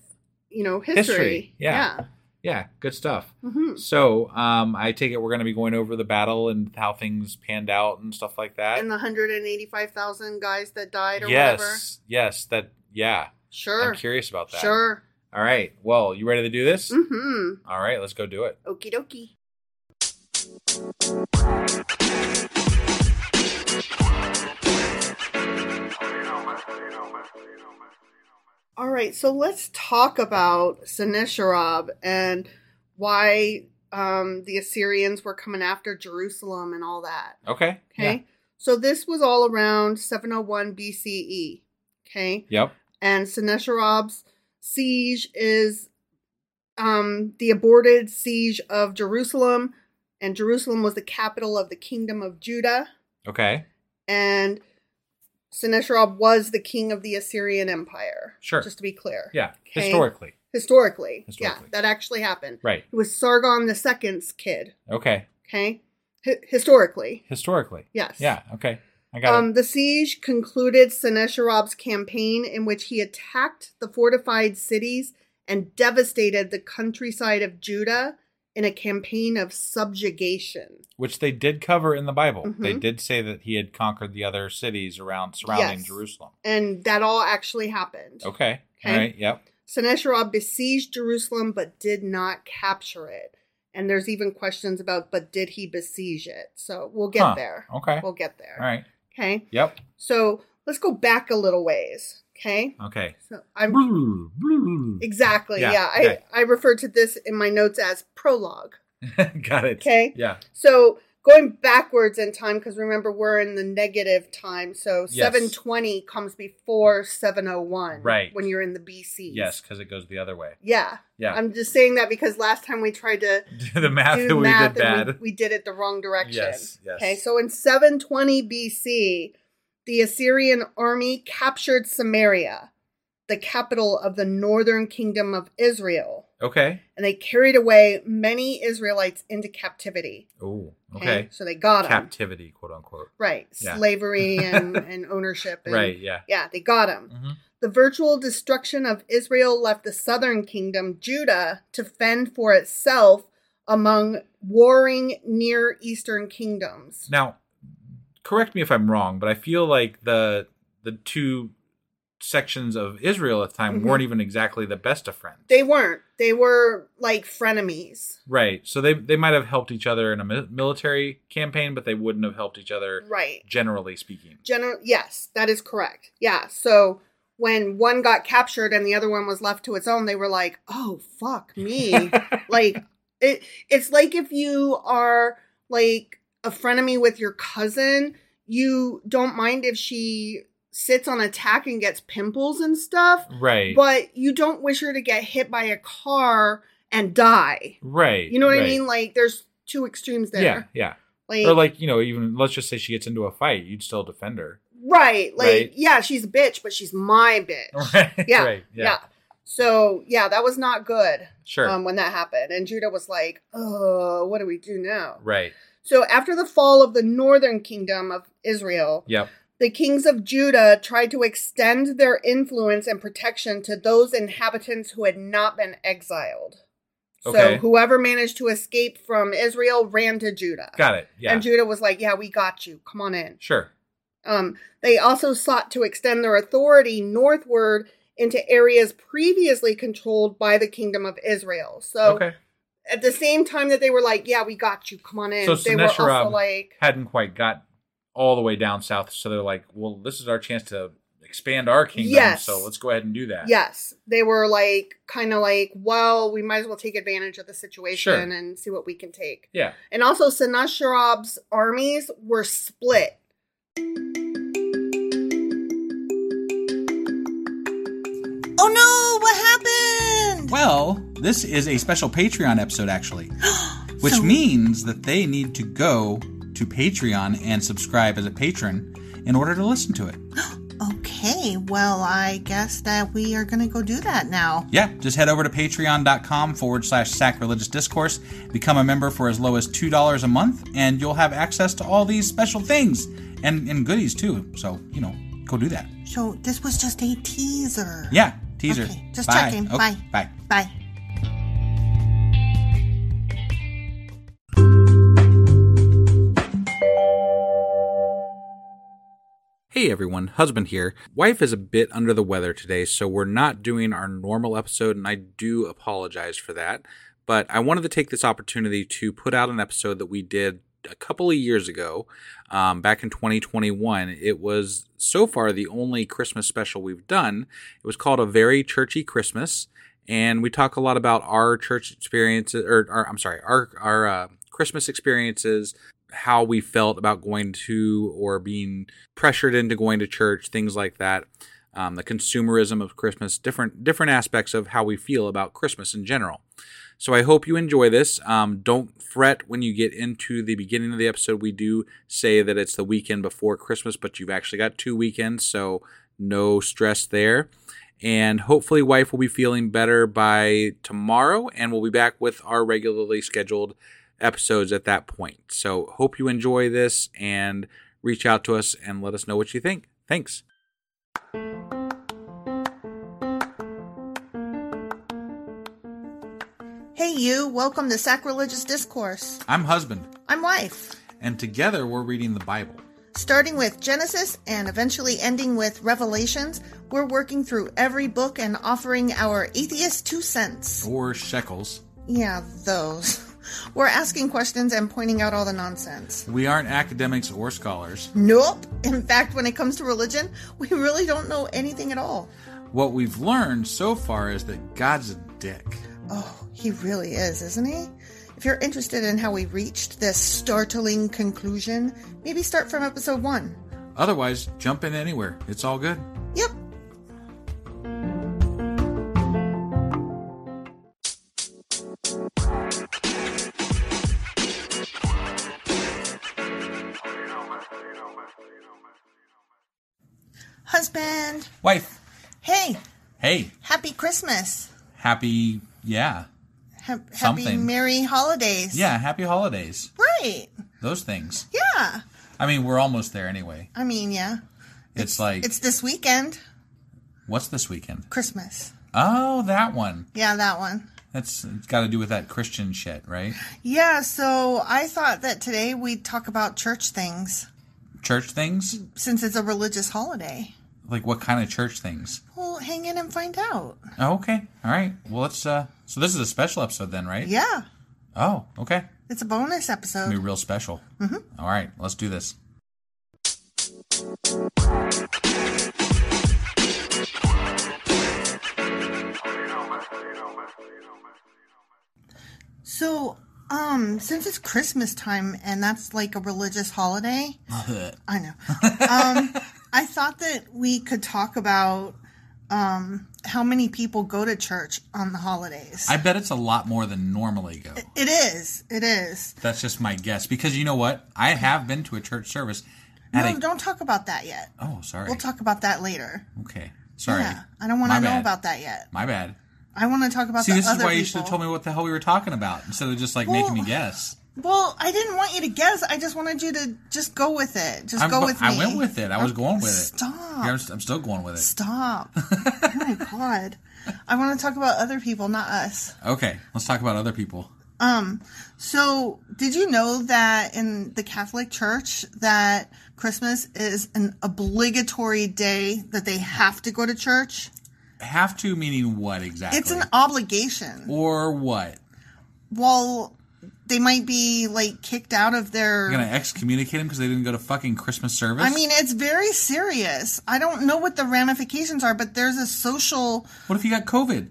you know, history. History, yeah. yeah, good stuff. Yeah. hmm So um, I take it we're going to be going over the battle and how things panned out and stuff like that. And the 185,000 guys that died or whatever. yes, yes, that yeah. Sure. I'm curious about that. Sure. All right. Well, you ready to do this? Mm-hmm. All right, let's go do it. Okie dokie. All right, so let's talk about Sennacherib and why um, the Assyrians were coming after Jerusalem and all that. Okay. Okay, so this was all around 701 BCE. Okay, Yep. and Sennacherib's siege is um, the aborted siege of Jerusalem, and Jerusalem was the capital of the kingdom of Judah, Okay. and Sennacherib was the king of the Assyrian Empire. Sure. just to be clear. Yeah. Okay. Historically. Historically, Historically. yeah, that actually happened. Right. It was Sargon II's kid. Okay. Okay, Hi- historically, Historically. yes. Yeah. Okay. I got Um, it. the siege concluded Sennacherib's campaign in which he attacked the fortified cities and devastated the countryside of Judah in a campaign of subjugation. Which they did cover in the Bible. Mhm. They did say that he had conquered the other cities around surrounding Yes. Jerusalem. And that all actually happened. Okay. Okay. All right. Yep. Sennacherib besieged Jerusalem but did not capture it. And there's even questions about, but did he besiege it? So we'll get Huh. there. Okay. We'll get there. All right. Okay. Yep. So let's go back a little ways. Okay. Okay. So I'm. Exactly. Yeah, Yeah. okay. I, I referred to this in my notes as prologue. got it. Okay. Yeah. So going backwards in time, because remember we're in the negative time. So Yes. 720 comes before 701. Right. When you're in the BC. Yes, because it goes the other way. Yeah. Yeah. I'm just saying that because last time we tried to the math do that we math did bad. we, we did it the wrong direction. Yes, yes. Okay. So in 720 BC, the Assyrian army captured Samaria, the capital of the northern kingdom of Israel. Okay. and they carried away many Israelites into captivity. Oh. Okay. So they got them. Captivity, quote unquote. right. Yeah. Slavery and, and ownership. And, Right. Yeah. Yeah, they got them. Mhm. The virtual destruction of Israel left the southern kingdom, Judah, to fend for itself among warring Near Eastern kingdoms. Now, correct me if I'm wrong, but I feel like the the two sections of Israel at the time Mhm. weren't even exactly the best of friends. They weren't. They were like frenemies. right. So they they might have helped each other in a mi- military campaign, but they wouldn't have helped each other Right. generally speaking. General, yes, that is correct. Yeah. So when one got captured and the other one was left to its own, they were like, "Oh fuck me!" like it. It's like if you are like a frenemy with your cousin, you don't mind if she sits on attack and gets pimples and stuff, Right. but you don't wish her to get hit by a car and die. right. You know what I mean? Like there's two extremes there. Yeah. Yeah. Like, or like you know even let's just say she gets into a fight, you'd still defend her. right. Like Right. yeah, she's a bitch, but she's my bitch. Right. Yeah, Right. yeah. Yeah. So yeah, that was not good. Sure. Um, when that happened, and Judah was like, "Oh, what do we do now?" right. So after the fall of the northern kingdom of Israel, Yep. The kings of Judah tried to extend their influence and protection to those inhabitants who had not been exiled. So Okay. whoever managed to escape from Israel ran to Judah. Got it. Yeah. And Judah was like, "Yeah, we got you. Come on in." sure. Um, they also sought to extend their authority northward into areas previously controlled by the kingdom of Israel. So okay. At the same time that they were like, "Yeah, we got you. Come on in," So they were also like, hadn't quite got all the way down south, so they're like, "Well, this is our chance to expand our kingdom. Yes. So let's go ahead and do that." Yes, they were like kind of like, well, we might as well take advantage of the situation Sure. and see what we can take. Yeah. And also, Sennacherib's armies were split. Oh no, what happened? Well, this is a special Patreon episode, actually, which So- means that they need to go to Patreon and subscribe as a patron in order to listen to it. Okay, well, I guess that we are gonna go do that now. Yeah, just head over to patreon.com forward slash sacrilegious discourse, become a member for as low as $2 a month, and you'll have access to all these special things and, and goodies too. So, you know, go do that. So this was just a teaser. Yeah, teaser. Okay, just Bye. checking. Okay, Bye. Bye. Bye. Hey everyone, husband here. Wife is a bit under the weather today, so we're not doing our normal episode, and I do apologize for that. But I wanted to take this opportunity to put out an episode that we did a couple of years ago, um, back in 2021. It was so far the only Christmas special we've done. It was called A Very Churchy Christmas, and we talk a lot about our church experiences, or, I'm sorry, our our uh, Christmas experiences, how we felt about going to or being pressured into going to church, things like that. Um, the consumerism of Christmas, different different aspects of how we feel about Christmas in general. So I hope you enjoy this. Um, don't fret when you get into the beginning of the episode. We do say that it's the weekend before Christmas, but you've actually got two weekends, so no stress there. And hopefully, wife will be feeling better by tomorrow, and we'll be back with our regularly scheduled episodes at that point. So, hope you enjoy this and reach out to us and let us know what you think. Thanks. Hey, you. Welcome to Sacrilegious Discourse. I'm husband, I'm wife. and together we're reading the Bible. Starting with Genesis and eventually ending with Revelations, we're working through every book and offering our atheist two cents. Or shekels. Yeah, those. We're asking questions and pointing out all the nonsense. We aren't academics or scholars. Nope. In fact, when it comes to religion, we really don't know anything at all. What we've learned so far is that God's a dick. Oh, he really is, isn't he? If you're interested in how we reached this startling conclusion, maybe start from episode one. Otherwise, jump in anywhere. It's all good. Yep. Husband, Wife. hey, Hey. happy Christmas. Happy, yeah. Ha- happy Something. Merry Holidays. Yeah, happy holidays. Right. Those things. Yeah. I mean, we're almost there anyway. I mean, yeah. It's, like, It's this weekend, what's this weekend? Christmas. Oh, that one. Yeah, that one. That's it's got to do with that Christian shit, right? Yeah, so I thought that today we'd talk about church things Church things? since it's a religious holiday. Like what kind of church things? Well, hang in and find out. Oh, okay. All right. Well, let's uh so this is a special episode then, right? Yeah, Oh, okay. it's a bonus episode. be real special. Mm-hmm. All right, let's do this. So, um, since it's Christmas time and that's like a religious holiday, I know. Um, I thought that we could talk about um how many people go to church on the holidays. I bet it's a lot more than normally go. it is. It is. That's just my guess because you know what? I have been to a church service. No, a, don't talk about that yet. oh, sorry. We'll talk about that later. okay, sorry. Yeah, I don't want to know about that yet. My bad. I want to talk about See, this is why you should have told me what the hell we were talking about instead of just like making me guess. Well, I didn't want you to guess. I just wanted you to just go with it. Just I'm go go- with me. I went with it. I was going with it. Stop. Here, I'm, st- I'm still going with it. Stop. oh my god. I want to talk about other people, not us. Okay, let's talk about other people. Um, so did you know that in the Catholic Church that Christmas is an obligatory day that they have to go to church? Have to meaning what exactly? It's an obligation. or what? Well, they might be like kicked out of their You're gonna excommunicate them because they didn't go to fucking Christmas service? I mean, it's very serious. I don't know what the ramifications are, but there's a social. what if you got COVID?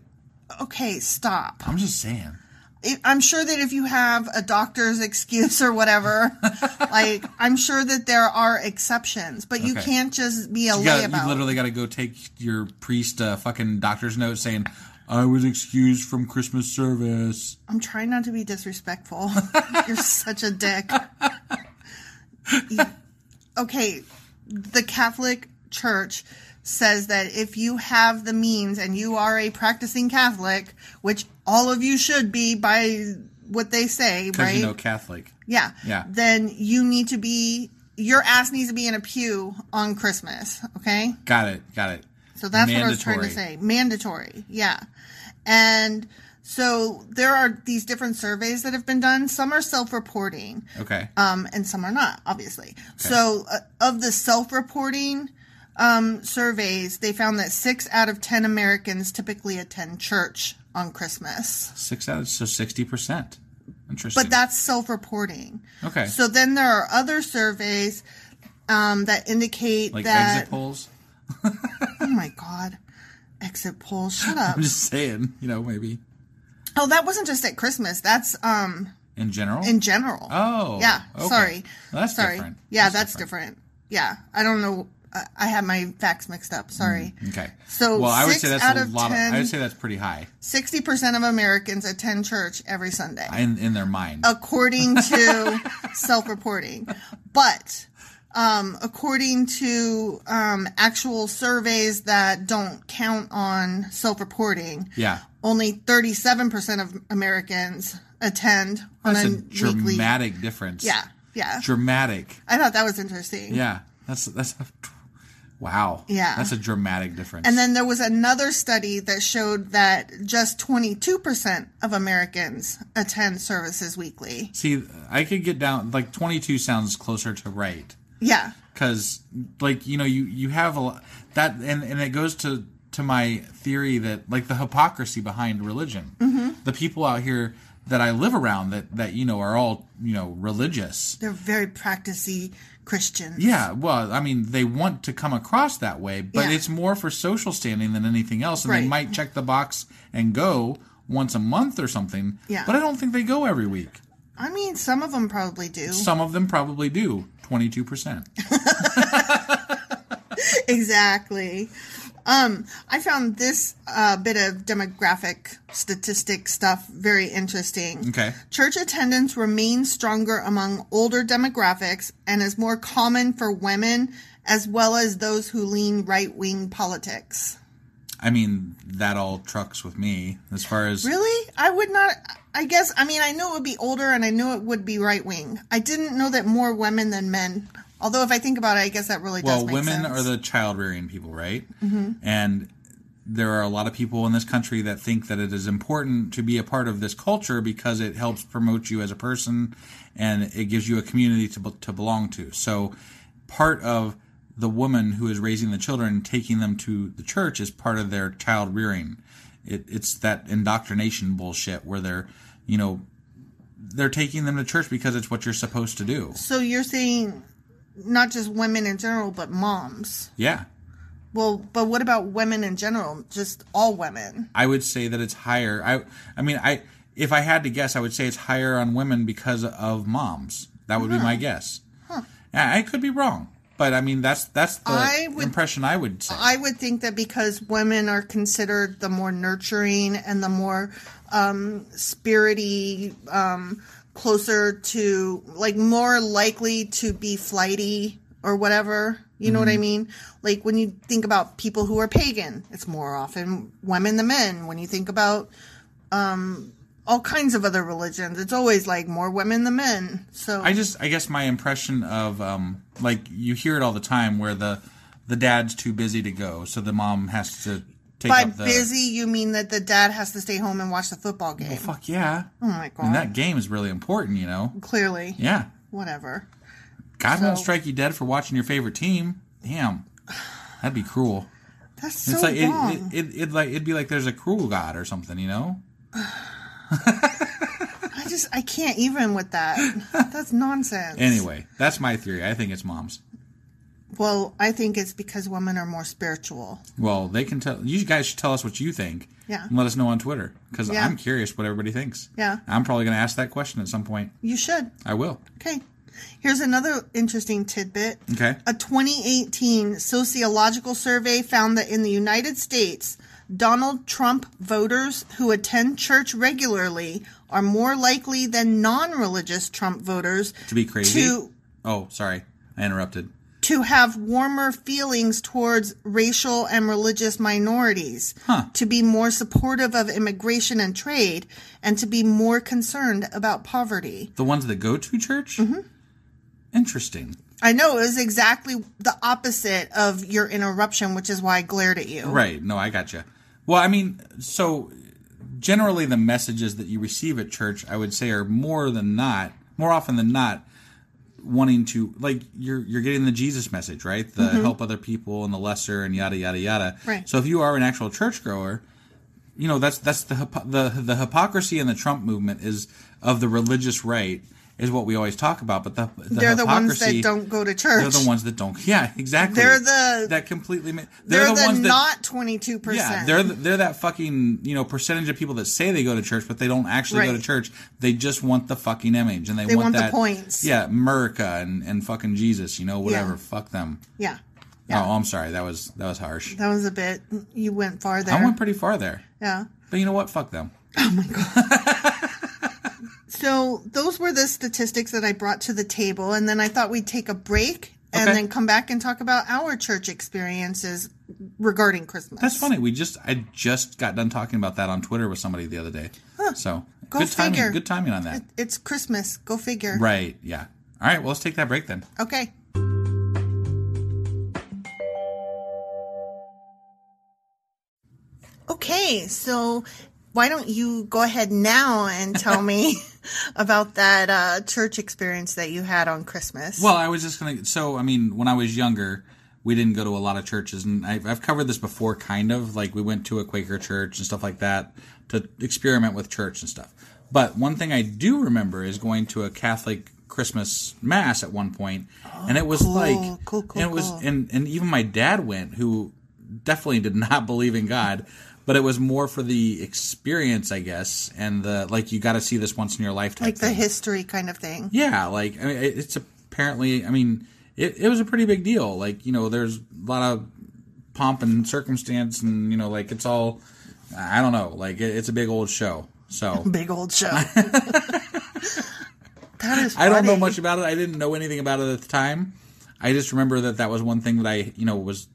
Okay, stop. I'm just saying. I'm sure that if you have a doctor's excuse or whatever, like I'm sure that there are exceptions, but you Okay. can't just be a You, gotta, layabout. you literally got to go take your priest uh, fucking doctor's note saying, "I was excused from Christmas service." I'm trying not to be disrespectful. You're such a dick. okay, the Catholic Church says that if you have the means and you are a practicing Catholic, which all of you should be by what they say, right? you know Catholic. yeah. Yeah. Then you need to be your ass needs to be in a pew on Christmas, okay? Got it. Got it. So that's what I was trying to say. Mandatory. Yeah. And so there are these different surveys that have been done. Some are self-reporting, Okay. um, and some are not, obviously. Okay. So uh, of the self-reporting um, surveys, they found that six out of ten Americans typically attend church on Christmas. Six out of so sixty percent. Interesting. But that's self-reporting. okay. So then there are other surveys um, that indicate like that. exit polls. Oh my god, exit polls! Shut up. I'm just saying. You know, maybe Oh, that wasn't just at Christmas. That's um in general. in general. Oh, yeah. okay. Sorry. Well, that's sorry. different. Yeah, That's that's, different. Yeah, I don't know. I- had my facts mixed up. Sorry. okay. So well, I would say that's out a of lot. Of, I would say that's pretty high Sixty percent of Americans attend church every Sunday, in in their mind. according to self-reporting. But um, according to um, actual surveys that don't count on self-reporting, yeah. only thirty-seven percent of Americans attend on That's a weekly. dramatic difference. Yeah, yeah. Dramatic. I thought that was interesting. Yeah. That's that's. Wow. Yeah. That's a dramatic difference. And then there was another study that showed that just 22% of Americans attend services weekly. see, I could get down like 22 sounds closer to right. Yeah. because like you know you you have a lot that and and it goes to to my theory that like the hypocrisy behind religion Mm-hmm. the people out here that i live around that that you know are all you know religious They're very practicey Christians. yeah well i mean they want to come across that way but Yeah. it's more for social standing than anything else and they might check the box and go once a month or something Yeah. but i don't think they go every week I mean, some of them probably do. some of them probably do 22% exactly. Um, I found this uh, bit of demographic statistic stuff very interesting. okay Church attendance remains stronger among older demographics and is more common for women as well as those who lean right wing politics. I mean, that all trucks with me as far as Really? I would not. I guess, I mean, I knew it would be older and I knew it would be right wing. I didn't know that more women than men. Although, if I think about it, I guess that really does well, women sense. are the child rearing people, right? Mm-hmm. And there are a lot of people in this country that think that it is important to be a part of this culture because it helps promote you as a person and it gives you a community to, to belong to. So, part of the woman who is raising the children and taking them to the church is part of their child rearing. It, it's that indoctrination bullshit where they're, you know, they're taking them to church because it's what you're supposed to do. So you're saying not just women in general, but moms. Yeah. Well, but what about women in general? Just all women. I would say that it's higher. I I mean, I if I had to guess, I would say it's higher on women because of moms. That would be uh-huh. my guess. Yeah, I could be wrong, but I mean that's that's the I would- impression I would say. I would think that because women are considered the more nurturing and the more um, spirity, um, closer to like more likely to be flighty or whatever. You know what I mean? Like when you think about people who are pagan, it's more often women than men. When you think about um, all kinds of other religions. It's always like more women than men. So I just, I guess my impression of, um, like you hear it all the time where the the dad's too busy to go, so the mom has to take by up the. busy, you mean that the dad has to stay home and watch the football game? Well, fuck yeah. Oh my god! And that game is really important, you know. Clearly, Yeah. whatever. God won't strike you dead for watching your favorite team. Damn, that'd be cruel. That's so it's like it, wrong. it, it, it like it'd be like there's a cruel god or something, you know. I just I can't even with that. That's nonsense. Anyway, that's my theory. I think it's moms. Well, I think it's because women are more spiritual. Well, they can tell. You guys should tell us what you think. Yeah. And let us know on Twitter because Yeah. I'm curious what everybody thinks. Yeah. I'm probably going to ask that question at some point. You should. I will. Okay. Here's another interesting tidbit. Okay. A 2018 sociological survey found that in the United States, Donald Trump voters who attend church regularly are more likely than non religious Trump voters To be crazy. to Oh, sorry, I interrupted. to have warmer feelings towards racial and religious minorities, Huh. to be more supportive of immigration and trade, and to be more concerned about poverty. The ones that go to church. Mm-hmm. Interesting. I know it was exactly the opposite of your interruption, which is why I glared at you. Right. No, I got you. Well, I mean, so generally the messages that you receive at church, I would say, are more than not, more often than not, wanting to like you're you're getting the Jesus message, right? The mm-hmm. help other people and the lesser and yada yada yada. Right. So if you are an actual churchgoer, you know that's that's the the the hypocrisy in the Trump movement is of the religious right is what we always talk about, but the, the They're the ones that don't go to church. They're the ones that don't. Yeah, exactly. They're the- that completely. ma- They're, the, ones not twenty two percent. yeah, they're they're that fucking you know percentage of people that say they go to church, but they don't actually go to church. They just want the fucking image, and they, They want, want the that points. Yeah, America and, and fucking Jesus, you know, whatever. Yeah. Fuck them. yeah. Oh, yeah. Oh, I'm sorry. That was that was harsh. That was a bit. You went far there. I went pretty far there, yeah. but you know what? Fuck them. Oh So those were the statistics that I brought to the table, and then I thought we'd take a break and Okay. then come back and talk about our church experiences regarding Christmas. That's funny. We just I just got done talking about that on Twitter with somebody the other day. So Go good timing. Good timing on that. It's Christmas. Go figure. Right. Yeah. All right. Well, let's take that break then. Okay. Okay, so why don't you go ahead now and tell me about that uh, church experience that you had on Christmas? Well, I was just gonna. So, I mean, when I was younger, we didn't go to a lot of churches, and I've, I've covered this before, kind of. Like we went to a Quaker church and stuff like that to experiment with church and stuff. But one thing I do remember is going to a Catholic Christmas mass at one point, and it was like, cool, cool, and it was, and and even my dad went, who definitely did not believe in God. But it was more for the experience, I guess, and the like. You got to see this once in your lifetime. like the history kind of thing. Yeah, like I mean, it's apparently. I mean, it, it was a pretty big deal. Like you know, there's a lot of pomp and circumstance, and you know, like it's all. I don't know. Like it, it's a big old show. So Big old show. that is. I don't know much about it. I didn't know anything about it at the time. I just remember that that was one thing that I, you know, was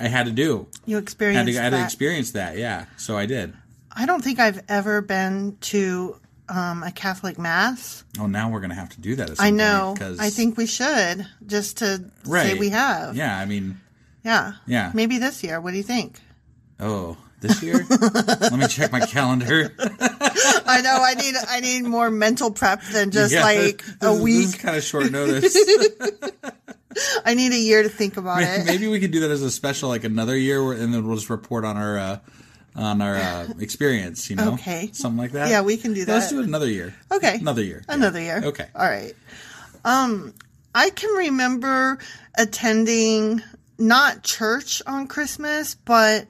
I had to do. You I had experienced to, I had to that. experience that. Yeah, so I did. I don't think I've ever been to um, a Catholic mass. Oh, now we're gonna have to do that. At I know. Because I think we should just to right. say we have. Yeah, I mean, Yeah. Yeah. Maybe this year. What do you think? oh, this year. Let me check my calendar. I know. I need. I need more mental prep than just Yeah, like a week. This is kind of short notice. I need a year to think about Maybe, it. maybe we could do that as a special, like another year, where, and then we'll just report on our uh, on our uh, experience. You know, Okay. something like that. Yeah, we can do that. Let's do it another year. Okay. another year. Yeah. Another year. Okay. All right. Um, I can remember attending not church on Christmas, but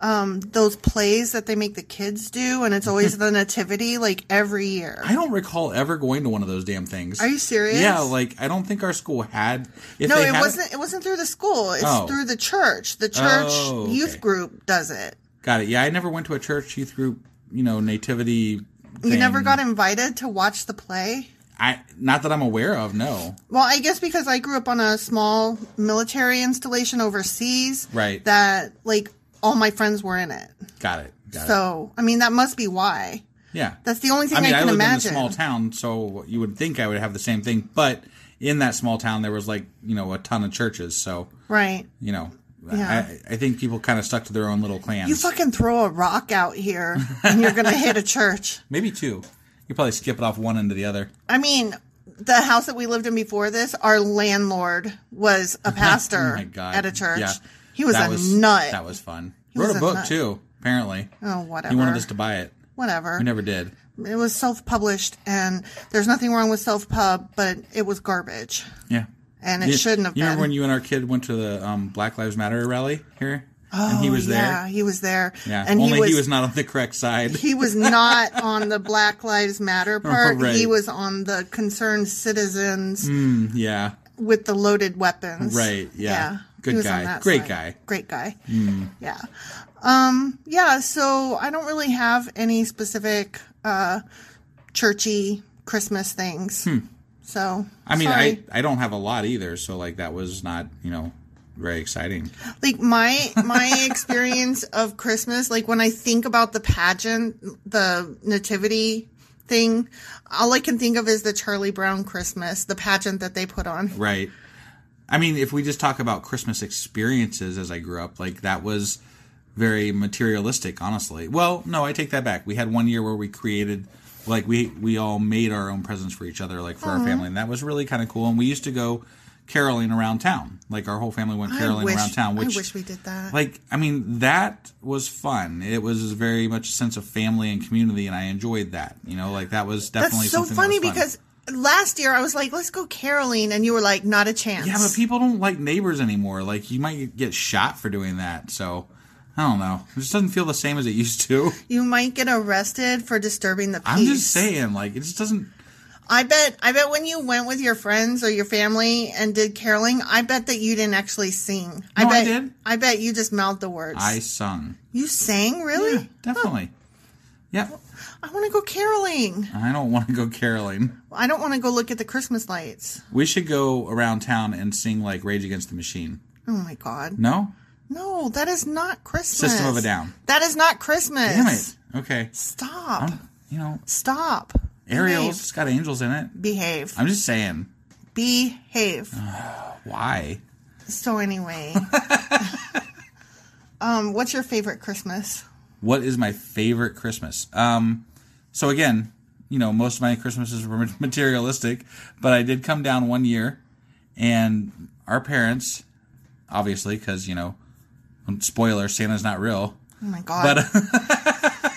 um, those plays that they make the kids do, and it's always the nativity, like every year. I don't recall ever going to one of those damn things. Are you serious? Yeah, like I don't think our school had. If no, it had wasn't. It wasn't through the school. It's Oh. through the church. The church Oh, youth group does it. Got it. Yeah, I never went to a church youth group. You know, nativity. You never got invited to watch the play. I not that I'm aware of. No. Well, I guess because I grew up on a small military installation overseas. Right. That like all my friends were in it. Got it. Got it. So, I mean, that must be why. Yeah. That's the only thing I mean, I I, can lived imagine. in a small town, so you would think I would have the same thing. But in that small town, there was like you know a ton of churches, so Right. you know, Yeah. I, I think people kind of stuck to their own little clans. You fucking throw a rock out here and you're going to hit a church. Maybe two. You probably skip it off one end to the other. I mean, the house that we lived in before this, our landlord was a pastor oh my god! at a church. Yeah. He was That a nut. That was fun. He Wrote was a book nut. too. Apparently, oh, whatever. he wanted us to buy it. whatever. We never did. It was self-published, and there's nothing wrong with self-pub, but it was garbage, Yeah. and it You- shouldn't have been. You been. remember when you and our kid went to the um, Black Lives Matter rally here, and he Oh, was there? Yeah, he was there. Yeah. and Only he was, not on the correct side. he was not on the Black Lives Matter part. Right. He was on the concerned citizens Mm, yeah. with the loaded weapons. Right, yeah. Good guy. Great side. guy. Great guy. Mm. Yeah. Um, yeah, so I don't really have any specific uh churchy Christmas things. So Hmm. I mean, sorry. I I don't have a lot either, so like that was not you know very exciting. like my my experience of Christmas, like when I think about the pageant, the nativity thing, all I can think of is the Charlie Brown Christmas, the pageant that they put on. Right. I mean, if we just talk about Christmas experiences as I grew up, like that was very materialistic, honestly. Well, no, I take that back. We had one year where we created like we we all made our own presents for each other like for our mm-hmm. family and that was really kind of cool and we used to go caroling around town. Like our whole family went caroling wish, around town, which I wish we did that. like I mean that was fun. It was very much a sense of family and community and I enjoyed that. You know, like that was definitely That's so something that funny fun. because last year I was like, let's go caroling, and you were like, not a chance. Yeah, but people don't like neighbors anymore. Like you might get shot for doing that. So I don't know. It just doesn't feel the same as it used to. you might get arrested for disturbing the peace. I'm just saying, like it just doesn't. I bet I bet when you went with your friends or your family and did caroling, I bet that you didn't actually sing. I No, I bet did. I bet you just mouthed the words. I sung you sang really? Yeah, definitely. Yeah, I want to go caroling. I don't want to go caroling. I don't want to go look at the Christmas lights. We should go around town and sing like Rage Against the Machine. Oh my god. No, No, that is not Christmas. System of a Down. That is not Christmas. Damn it. Okay, Stop. I'm, you know, Stop. Aerials it's got angels in it. Behave. I'm just saying. Behave. Why? So anyway. um, what's your favorite Christmas? What is my favorite Christmas? Um, so again, you know, most of my Christmases were materialistic, but I did come down one year, and our parents, obviously, because you know, spoiler, Santa's not real. Oh my god. But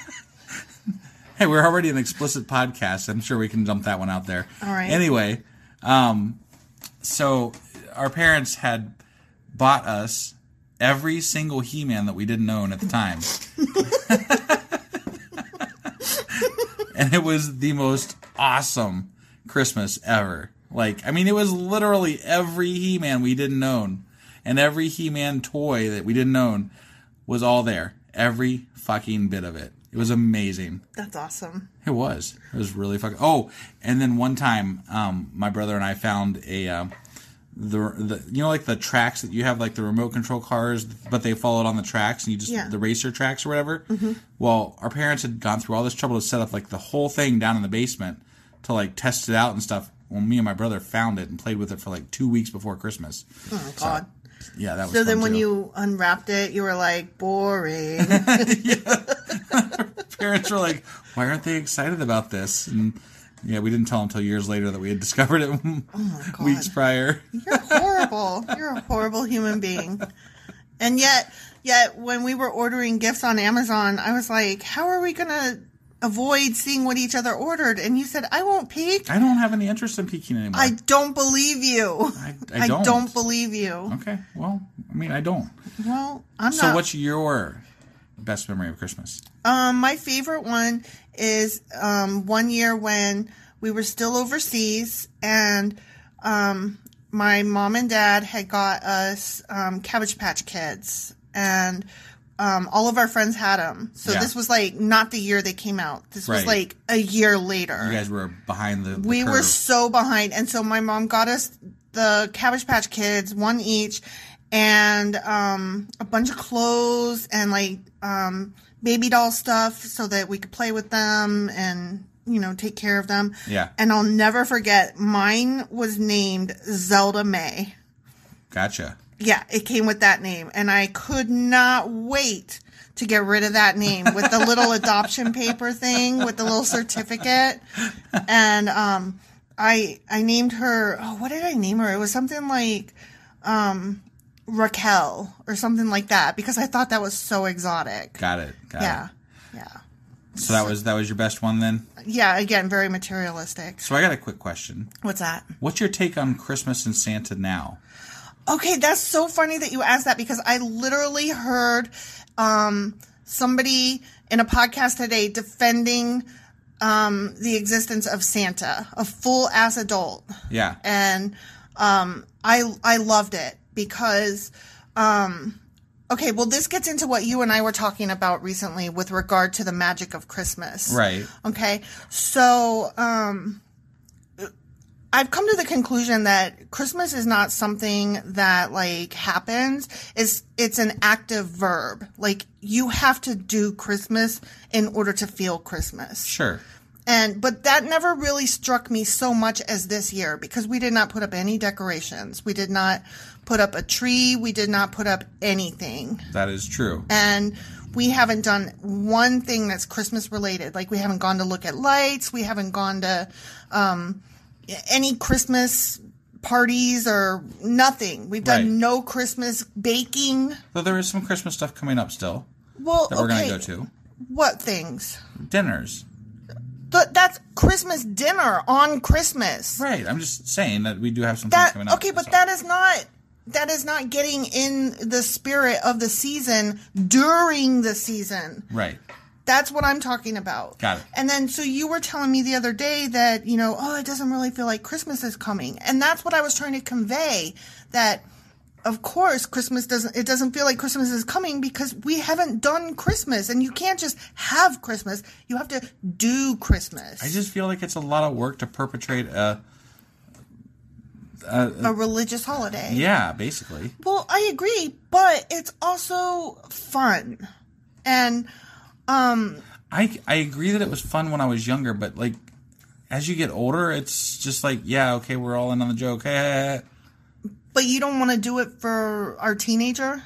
hey, we're already an explicit podcast. I'm sure we can dump that one out there. All right. Anyway, um, so our parents had bought us every single He-Man that we didn't own at the time. and it was the most awesome Christmas ever. Like, I mean, it was literally every He-Man we didn't own and every He-Man toy that we didn't own was all there. Every fucking bit of it. It was amazing. That's awesome. It was. It was really fucking. Oh, and then one time, um, my brother and I found a um, the the you know like the tracks that you have like the remote control cars, but they followed on the tracks and you just Yeah. the racer tracks or whatever. Mhm. Well, our parents had gone through all this trouble to set up like the whole thing down in the basement to like test it out and stuff. Well, me and my brother found it and played with it for like two weeks before Christmas. Oh god. Yeah, that was. so then when too. you unwrapped it, you were like, boring. parents were like, "Why aren't they excited about this?" And yeah, we didn't tell until years later that we had discovered it oh weeks prior. You're horrible. You're a horrible human being. And yet, yet when we were ordering gifts on Amazon, I was like, how are we going to avoid seeing what each other ordered? And you said, I won't peek. I don't have any interest in peeking anymore. I don't believe you. I don't. believe you. Okay, well, I mean, I don't. Well, I'm so, not. what's your best memory of Christmas? Um, my favorite one is um, one year when we were still overseas and um, my mom and dad had got us um, Cabbage Patch Kids and um, all of our friends had them. So Yeah. this was like not the year they came out. This was Right. like a year later. You guys were behind the. the we were so behind and so my mom got us the cabbage patch kids one each and um a bunch of clothes and like um baby doll stuff so that we could play with them and you know take care of them. Yeah. And I'll never forget. Mine was named Zelda May. Gotcha. Yeah, it came with that name, and I could not wait to get rid of that name with the little adoption paper thing with the little certificate. And um, I I named her. Oh, what did I name her? It was something like um, Raquel or something like that because I thought that was so exotic. Got it. Got Yeah, it. yeah, So that was that was your best one then. yeah. Again, very materialistic. So I got a quick question. What's that? What's your take on Christmas and Santa now? Okay, that's so funny that you asked that because I literally heard um, somebody in a podcast today defending um, the existence of Santa, a full ass adult, Yeah. and um, I I loved it because. Um, Okay, well, this gets into what you and I were talking about recently with regard to the magic of Christmas. Right. Okay, so um, I've come to the conclusion that Christmas is not something that like happens. It's it's an active verb. Like you have to do Christmas in order to feel Christmas. Sure. And but that never really struck me so much as this year because we did not put up any decorations. We did not put up a tree. We did not put up anything. That is true. And we haven't done one thing that's Christmas related. Like we haven't gone to look at lights. We haven't gone to um, any Christmas parties or nothing. We've done Right. no Christmas baking. Though there is some Christmas stuff coming up still Well, that we're okay. gonna go to. What things? Dinners. Th- that's Christmas dinner on Christmas. Right. I'm just saying that we do have some things That coming up. okay, but so. that is not that is not getting in the spirit of the season during the season. Right. That's what I'm talking about. Got it. And then, so you were telling me the other day that, you know, oh, it doesn't really feel like Christmas is coming. And that's what I was trying to convey that, of course, Christmas doesn't, it doesn't feel like Christmas is coming because we haven't done Christmas and you can't just have Christmas. You have to do Christmas. I just feel like it's a lot of work to perpetrate a. a religious holiday. Yeah, basically. Well, I agree, but it's also fun. And, um, I I agree that it was fun when I was younger, but like as you get older, it's just like yeah, okay, we're all in on the joke. Hey, but you don't want to do it for our teenager?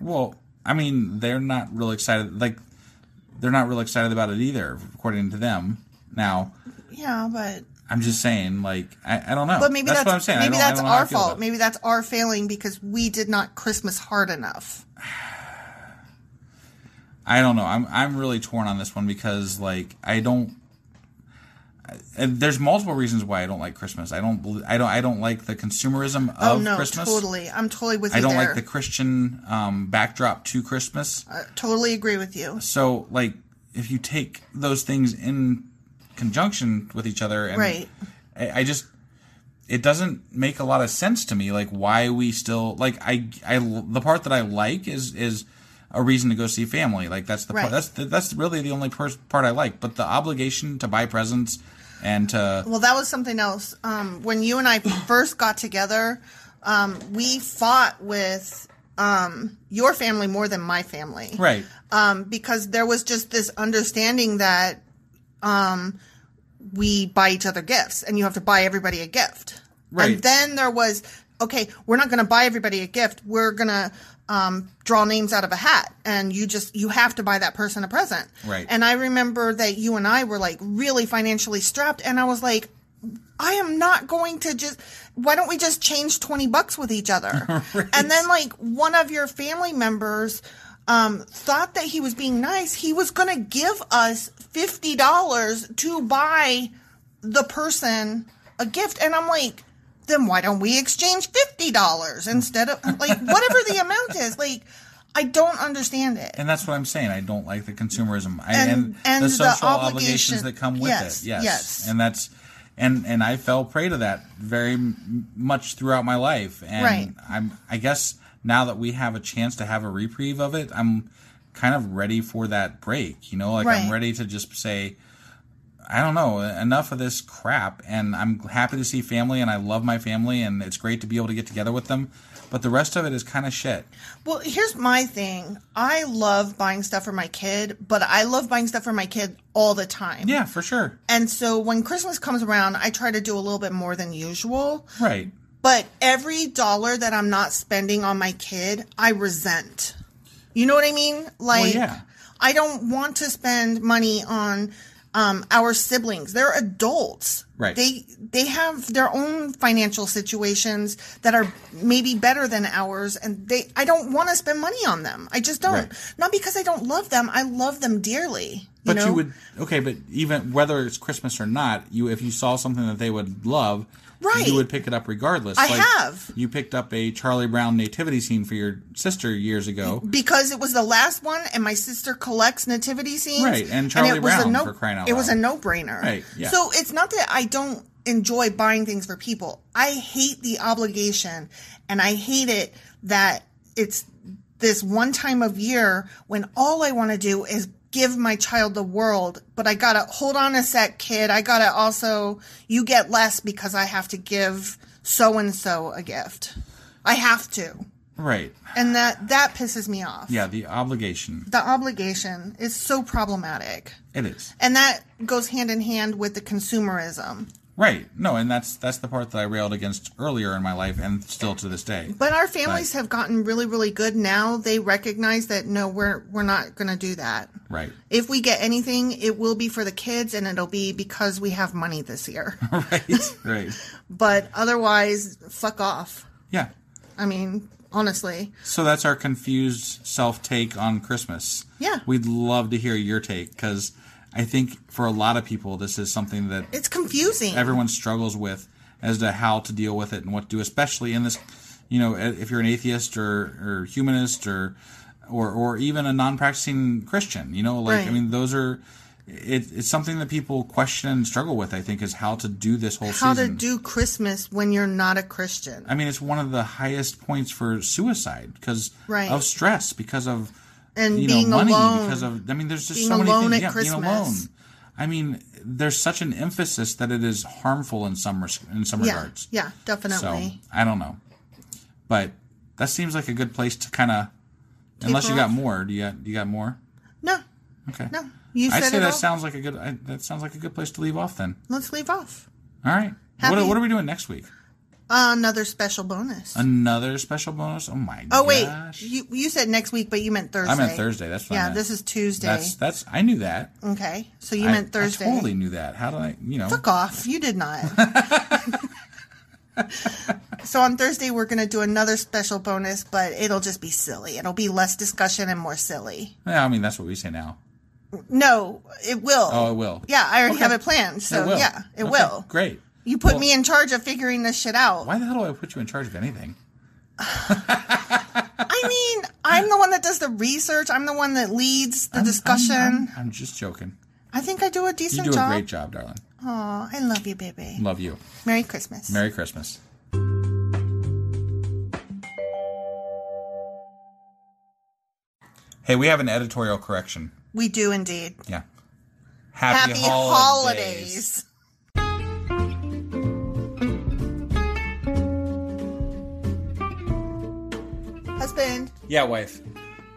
well, I mean, they're not real excited. Like they're not real excited about it either, according to them. Now, Yeah, but I'm just saying, like I, I don't know. But maybe that's, what I'm saying. Maybe that's don't know how I our fault. Maybe that's our failing because we did not Christmas hard enough. I don't know. I'm I'm really torn on this one because like I don't. And there's multiple reasons why I don't like Christmas. I don't. I don't. I don't like the consumerism of oh no, Christmas. totally. I'm totally with you I don't there. like the Christian um, backdrop to Christmas. I totally agree with you. So, like, if you take those things in conjunction with each other, and Right. I, I just it doesn't make a lot of sense to me. Like, why we still like I I the part that I like is is a reason to go see family. Like that's the Right. part that's the, that's really the only pers- part I like. But the obligation to buy presents and to Well, that was something else. Um, when you and I first got together, um, we fought with um, your family more than my family. right um, because there was just this understanding that um, we buy each other gifts and you have to buy everybody a gift. Right. And then there was, okay, we're not going to buy everybody a gift. We're going to um, draw names out of a hat and you just, you have to buy that person a present. Right. And I remember that you and I were like really financially strapped and I was like, I am not going to just. Why don't we just change twenty bucks with each other? And then, like one of your family members um, thought that he was being nice. He was going to give us fifty dollars to buy the person a gift, and I'm like, then why don't we exchange fifty dollars instead of like whatever the amount is? Like, I don't understand it. and that's what I'm saying. I don't like the consumerism I, And- and, and the the social obligation- obligations that come with Yes, it. Yes, yes. and that's and and I fell prey to that very much throughout my life. And Right. I'm I guess now that we have a chance to have a reprieve of it, I'm kind of ready for that break. You know, like I'm ready to just say. I don't know, enough of this crap. And I'm happy to see family, and I love my family, and it's great to be able to get together with them. But the rest of it is kind of shit. Well, here's my thing. I love buying stuff for my kid, but I love buying stuff for my kid all the time. Yeah, for sure. And so when Christmas comes around, I try to do a little bit more than usual. Right. But every dollar that I'm not spending on my kid, I resent. You know what I mean? Like, yeah. I don't want to spend money on um, our siblings. They're adults. Right. They they have their own financial situations that are maybe better than ours, and they I don't want to spend money on them. I just don't. Right. Not because I don't love them. I love them dearly. You But know? you would okay, but even whether it's Christmas or not, you if you saw something that they would love, Right. you would pick it up regardless. I have. You picked up a Charlie Brown nativity scene for your sister years ago. because it was the last one, and my sister collects nativity scenes. Right, and Charlie it was a Brown, no, for crying out It was a no-brainer. Right, yeah. So it's not that I don't enjoy buying things for people. I hate the obligation, and I hate it that it's this one time of year when all I want to do is give my child the world, but I gotta hold on a sec, kid. I gotta also you get less because I have to give so and so a gift. I have to. Right. And that that pisses me off. Yeah, the obligation. The obligation is so problematic. It is. And that goes hand in hand with the consumerism. Right. No, and that's that's the part that I railed against earlier in my life and still to this day. But our families have gotten really, really good now. They recognize that no, we're we're not gonna do that. Right. If we get anything, it will be for the kids and it'll be because we have money this year. right. Right. but otherwise, fuck off. Yeah. I mean, honestly. So that's our confused self take on Christmas. Yeah. We'd love to hear your take because I think for a lot of people, this is something that It's confusing. everyone struggles with as to how to deal with it and what to do, especially in this, you know, if you're an atheist or, or humanist or, or, or even a non-practicing Christian, you know, like, I mean, those are, it, it's something that people question and struggle with, I think, is how to do this whole How to do Christmas when you're not a Christian. I mean, it's one of the highest points for suicide because Right. of stress, because of And you being know money, alone. because of I mean, there's just Being so many alone things. at yeah, being alone. Christmas. I mean, there's such an emphasis that it is harmful in some res- in some yeah, regards. yeah, definitely. So I don't know, but that seems like a good place to kind of. Unless you got more, do you got do you got more? No, Okay. no. You I'd say that all. sounds like a good. I, that sounds like a good place to leave off. Then, Let's leave off. all right. Happy- What, what are we doing next week? Another special bonus. Another special bonus? Oh my! Gosh. Oh wait, gosh. you you said next week, but you meant Thursday. I meant Thursday. That's yeah. This is Tuesday. That's that's. I knew that. okay, so you I- meant Thursday. I totally knew that. How did I? You know. Fuck off! You did not. so on Thursday we're gonna do another special bonus, but it'll just be silly. It'll be less discussion and more silly. Yeah, I mean that's what we say now. No, it will. Oh, it will. Yeah, I already Okay. have it planned. So it yeah, it Okay, will. Great. You put Well, me in charge of figuring this shit out. Why the hell do I put you in charge of anything? I mean, I'm the one that does the research. I'm the one that leads the discussion. I'm, I'm just joking. I think I do a decent job. You do job. a great job, darling. Aw, I love you, baby. Love you. Merry Christmas. Merry Christmas. Hey, we have an editorial correction. We do indeed. Yeah. Happy, Happy, holidays. Husband, Yeah, wife.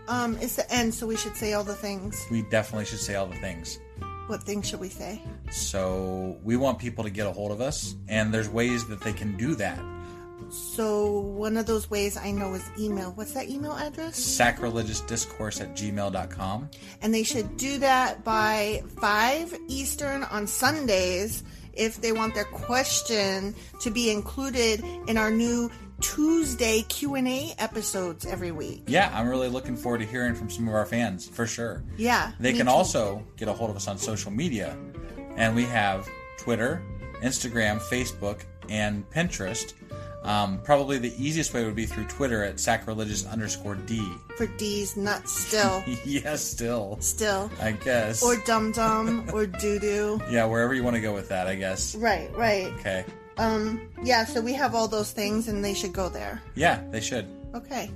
um, it's the end, so we should say all the things. We definitely should say all the things. What things should we say? So we want people to get a hold of us, and there's ways that they can do that. So one of those ways I know is email. What's that email address? Sacrilegiousdiscourse at gmail.com. And they should do that by 5 Eastern on Sundays if they want their question to be included in our new Tuesday Q&A episodes every week. Yeah, I'm really looking forward to hearing from some of our fans for sure. Yeah. They can too. also get a hold of us on social media, and we have Twitter, Instagram, Facebook, and Pinterest. Um, probably the easiest way would be through Twitter at sacrilegious underscore D. for D's nuts still. yes, still. still. I guess. Or dum dum or doo doo. yeah, wherever you want to go with that, I guess. Right, right. Okay. Um yeah, so we have all those things and they should go there. Yeah, they should. Okay.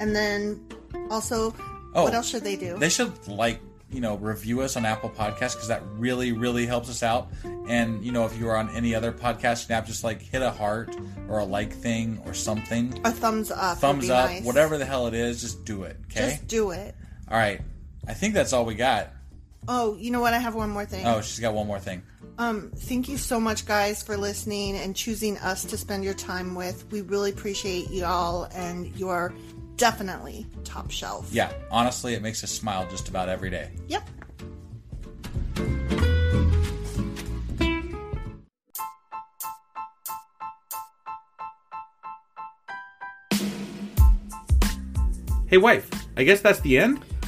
And then also Oh, what else should they do? They should like, you know, review us on Apple Podcasts because that really, really helps us out. And, you know, if you are on any other podcast app, just like hit a heart or a like thing or something. A thumbs up. Thumbs up, nice. whatever the hell it is, just do it. Okay. Just do it. All right. I think that's all we got. Oh, you know what? I have one more thing. Oh, she's got one more thing. Um, thank you so much, guys, for listening and choosing us to spend your time with. We really appreciate you all, and you are definitely top shelf. Yeah, honestly, it makes us smile just about every day. Yep. Hey, wife, I guess that's the end?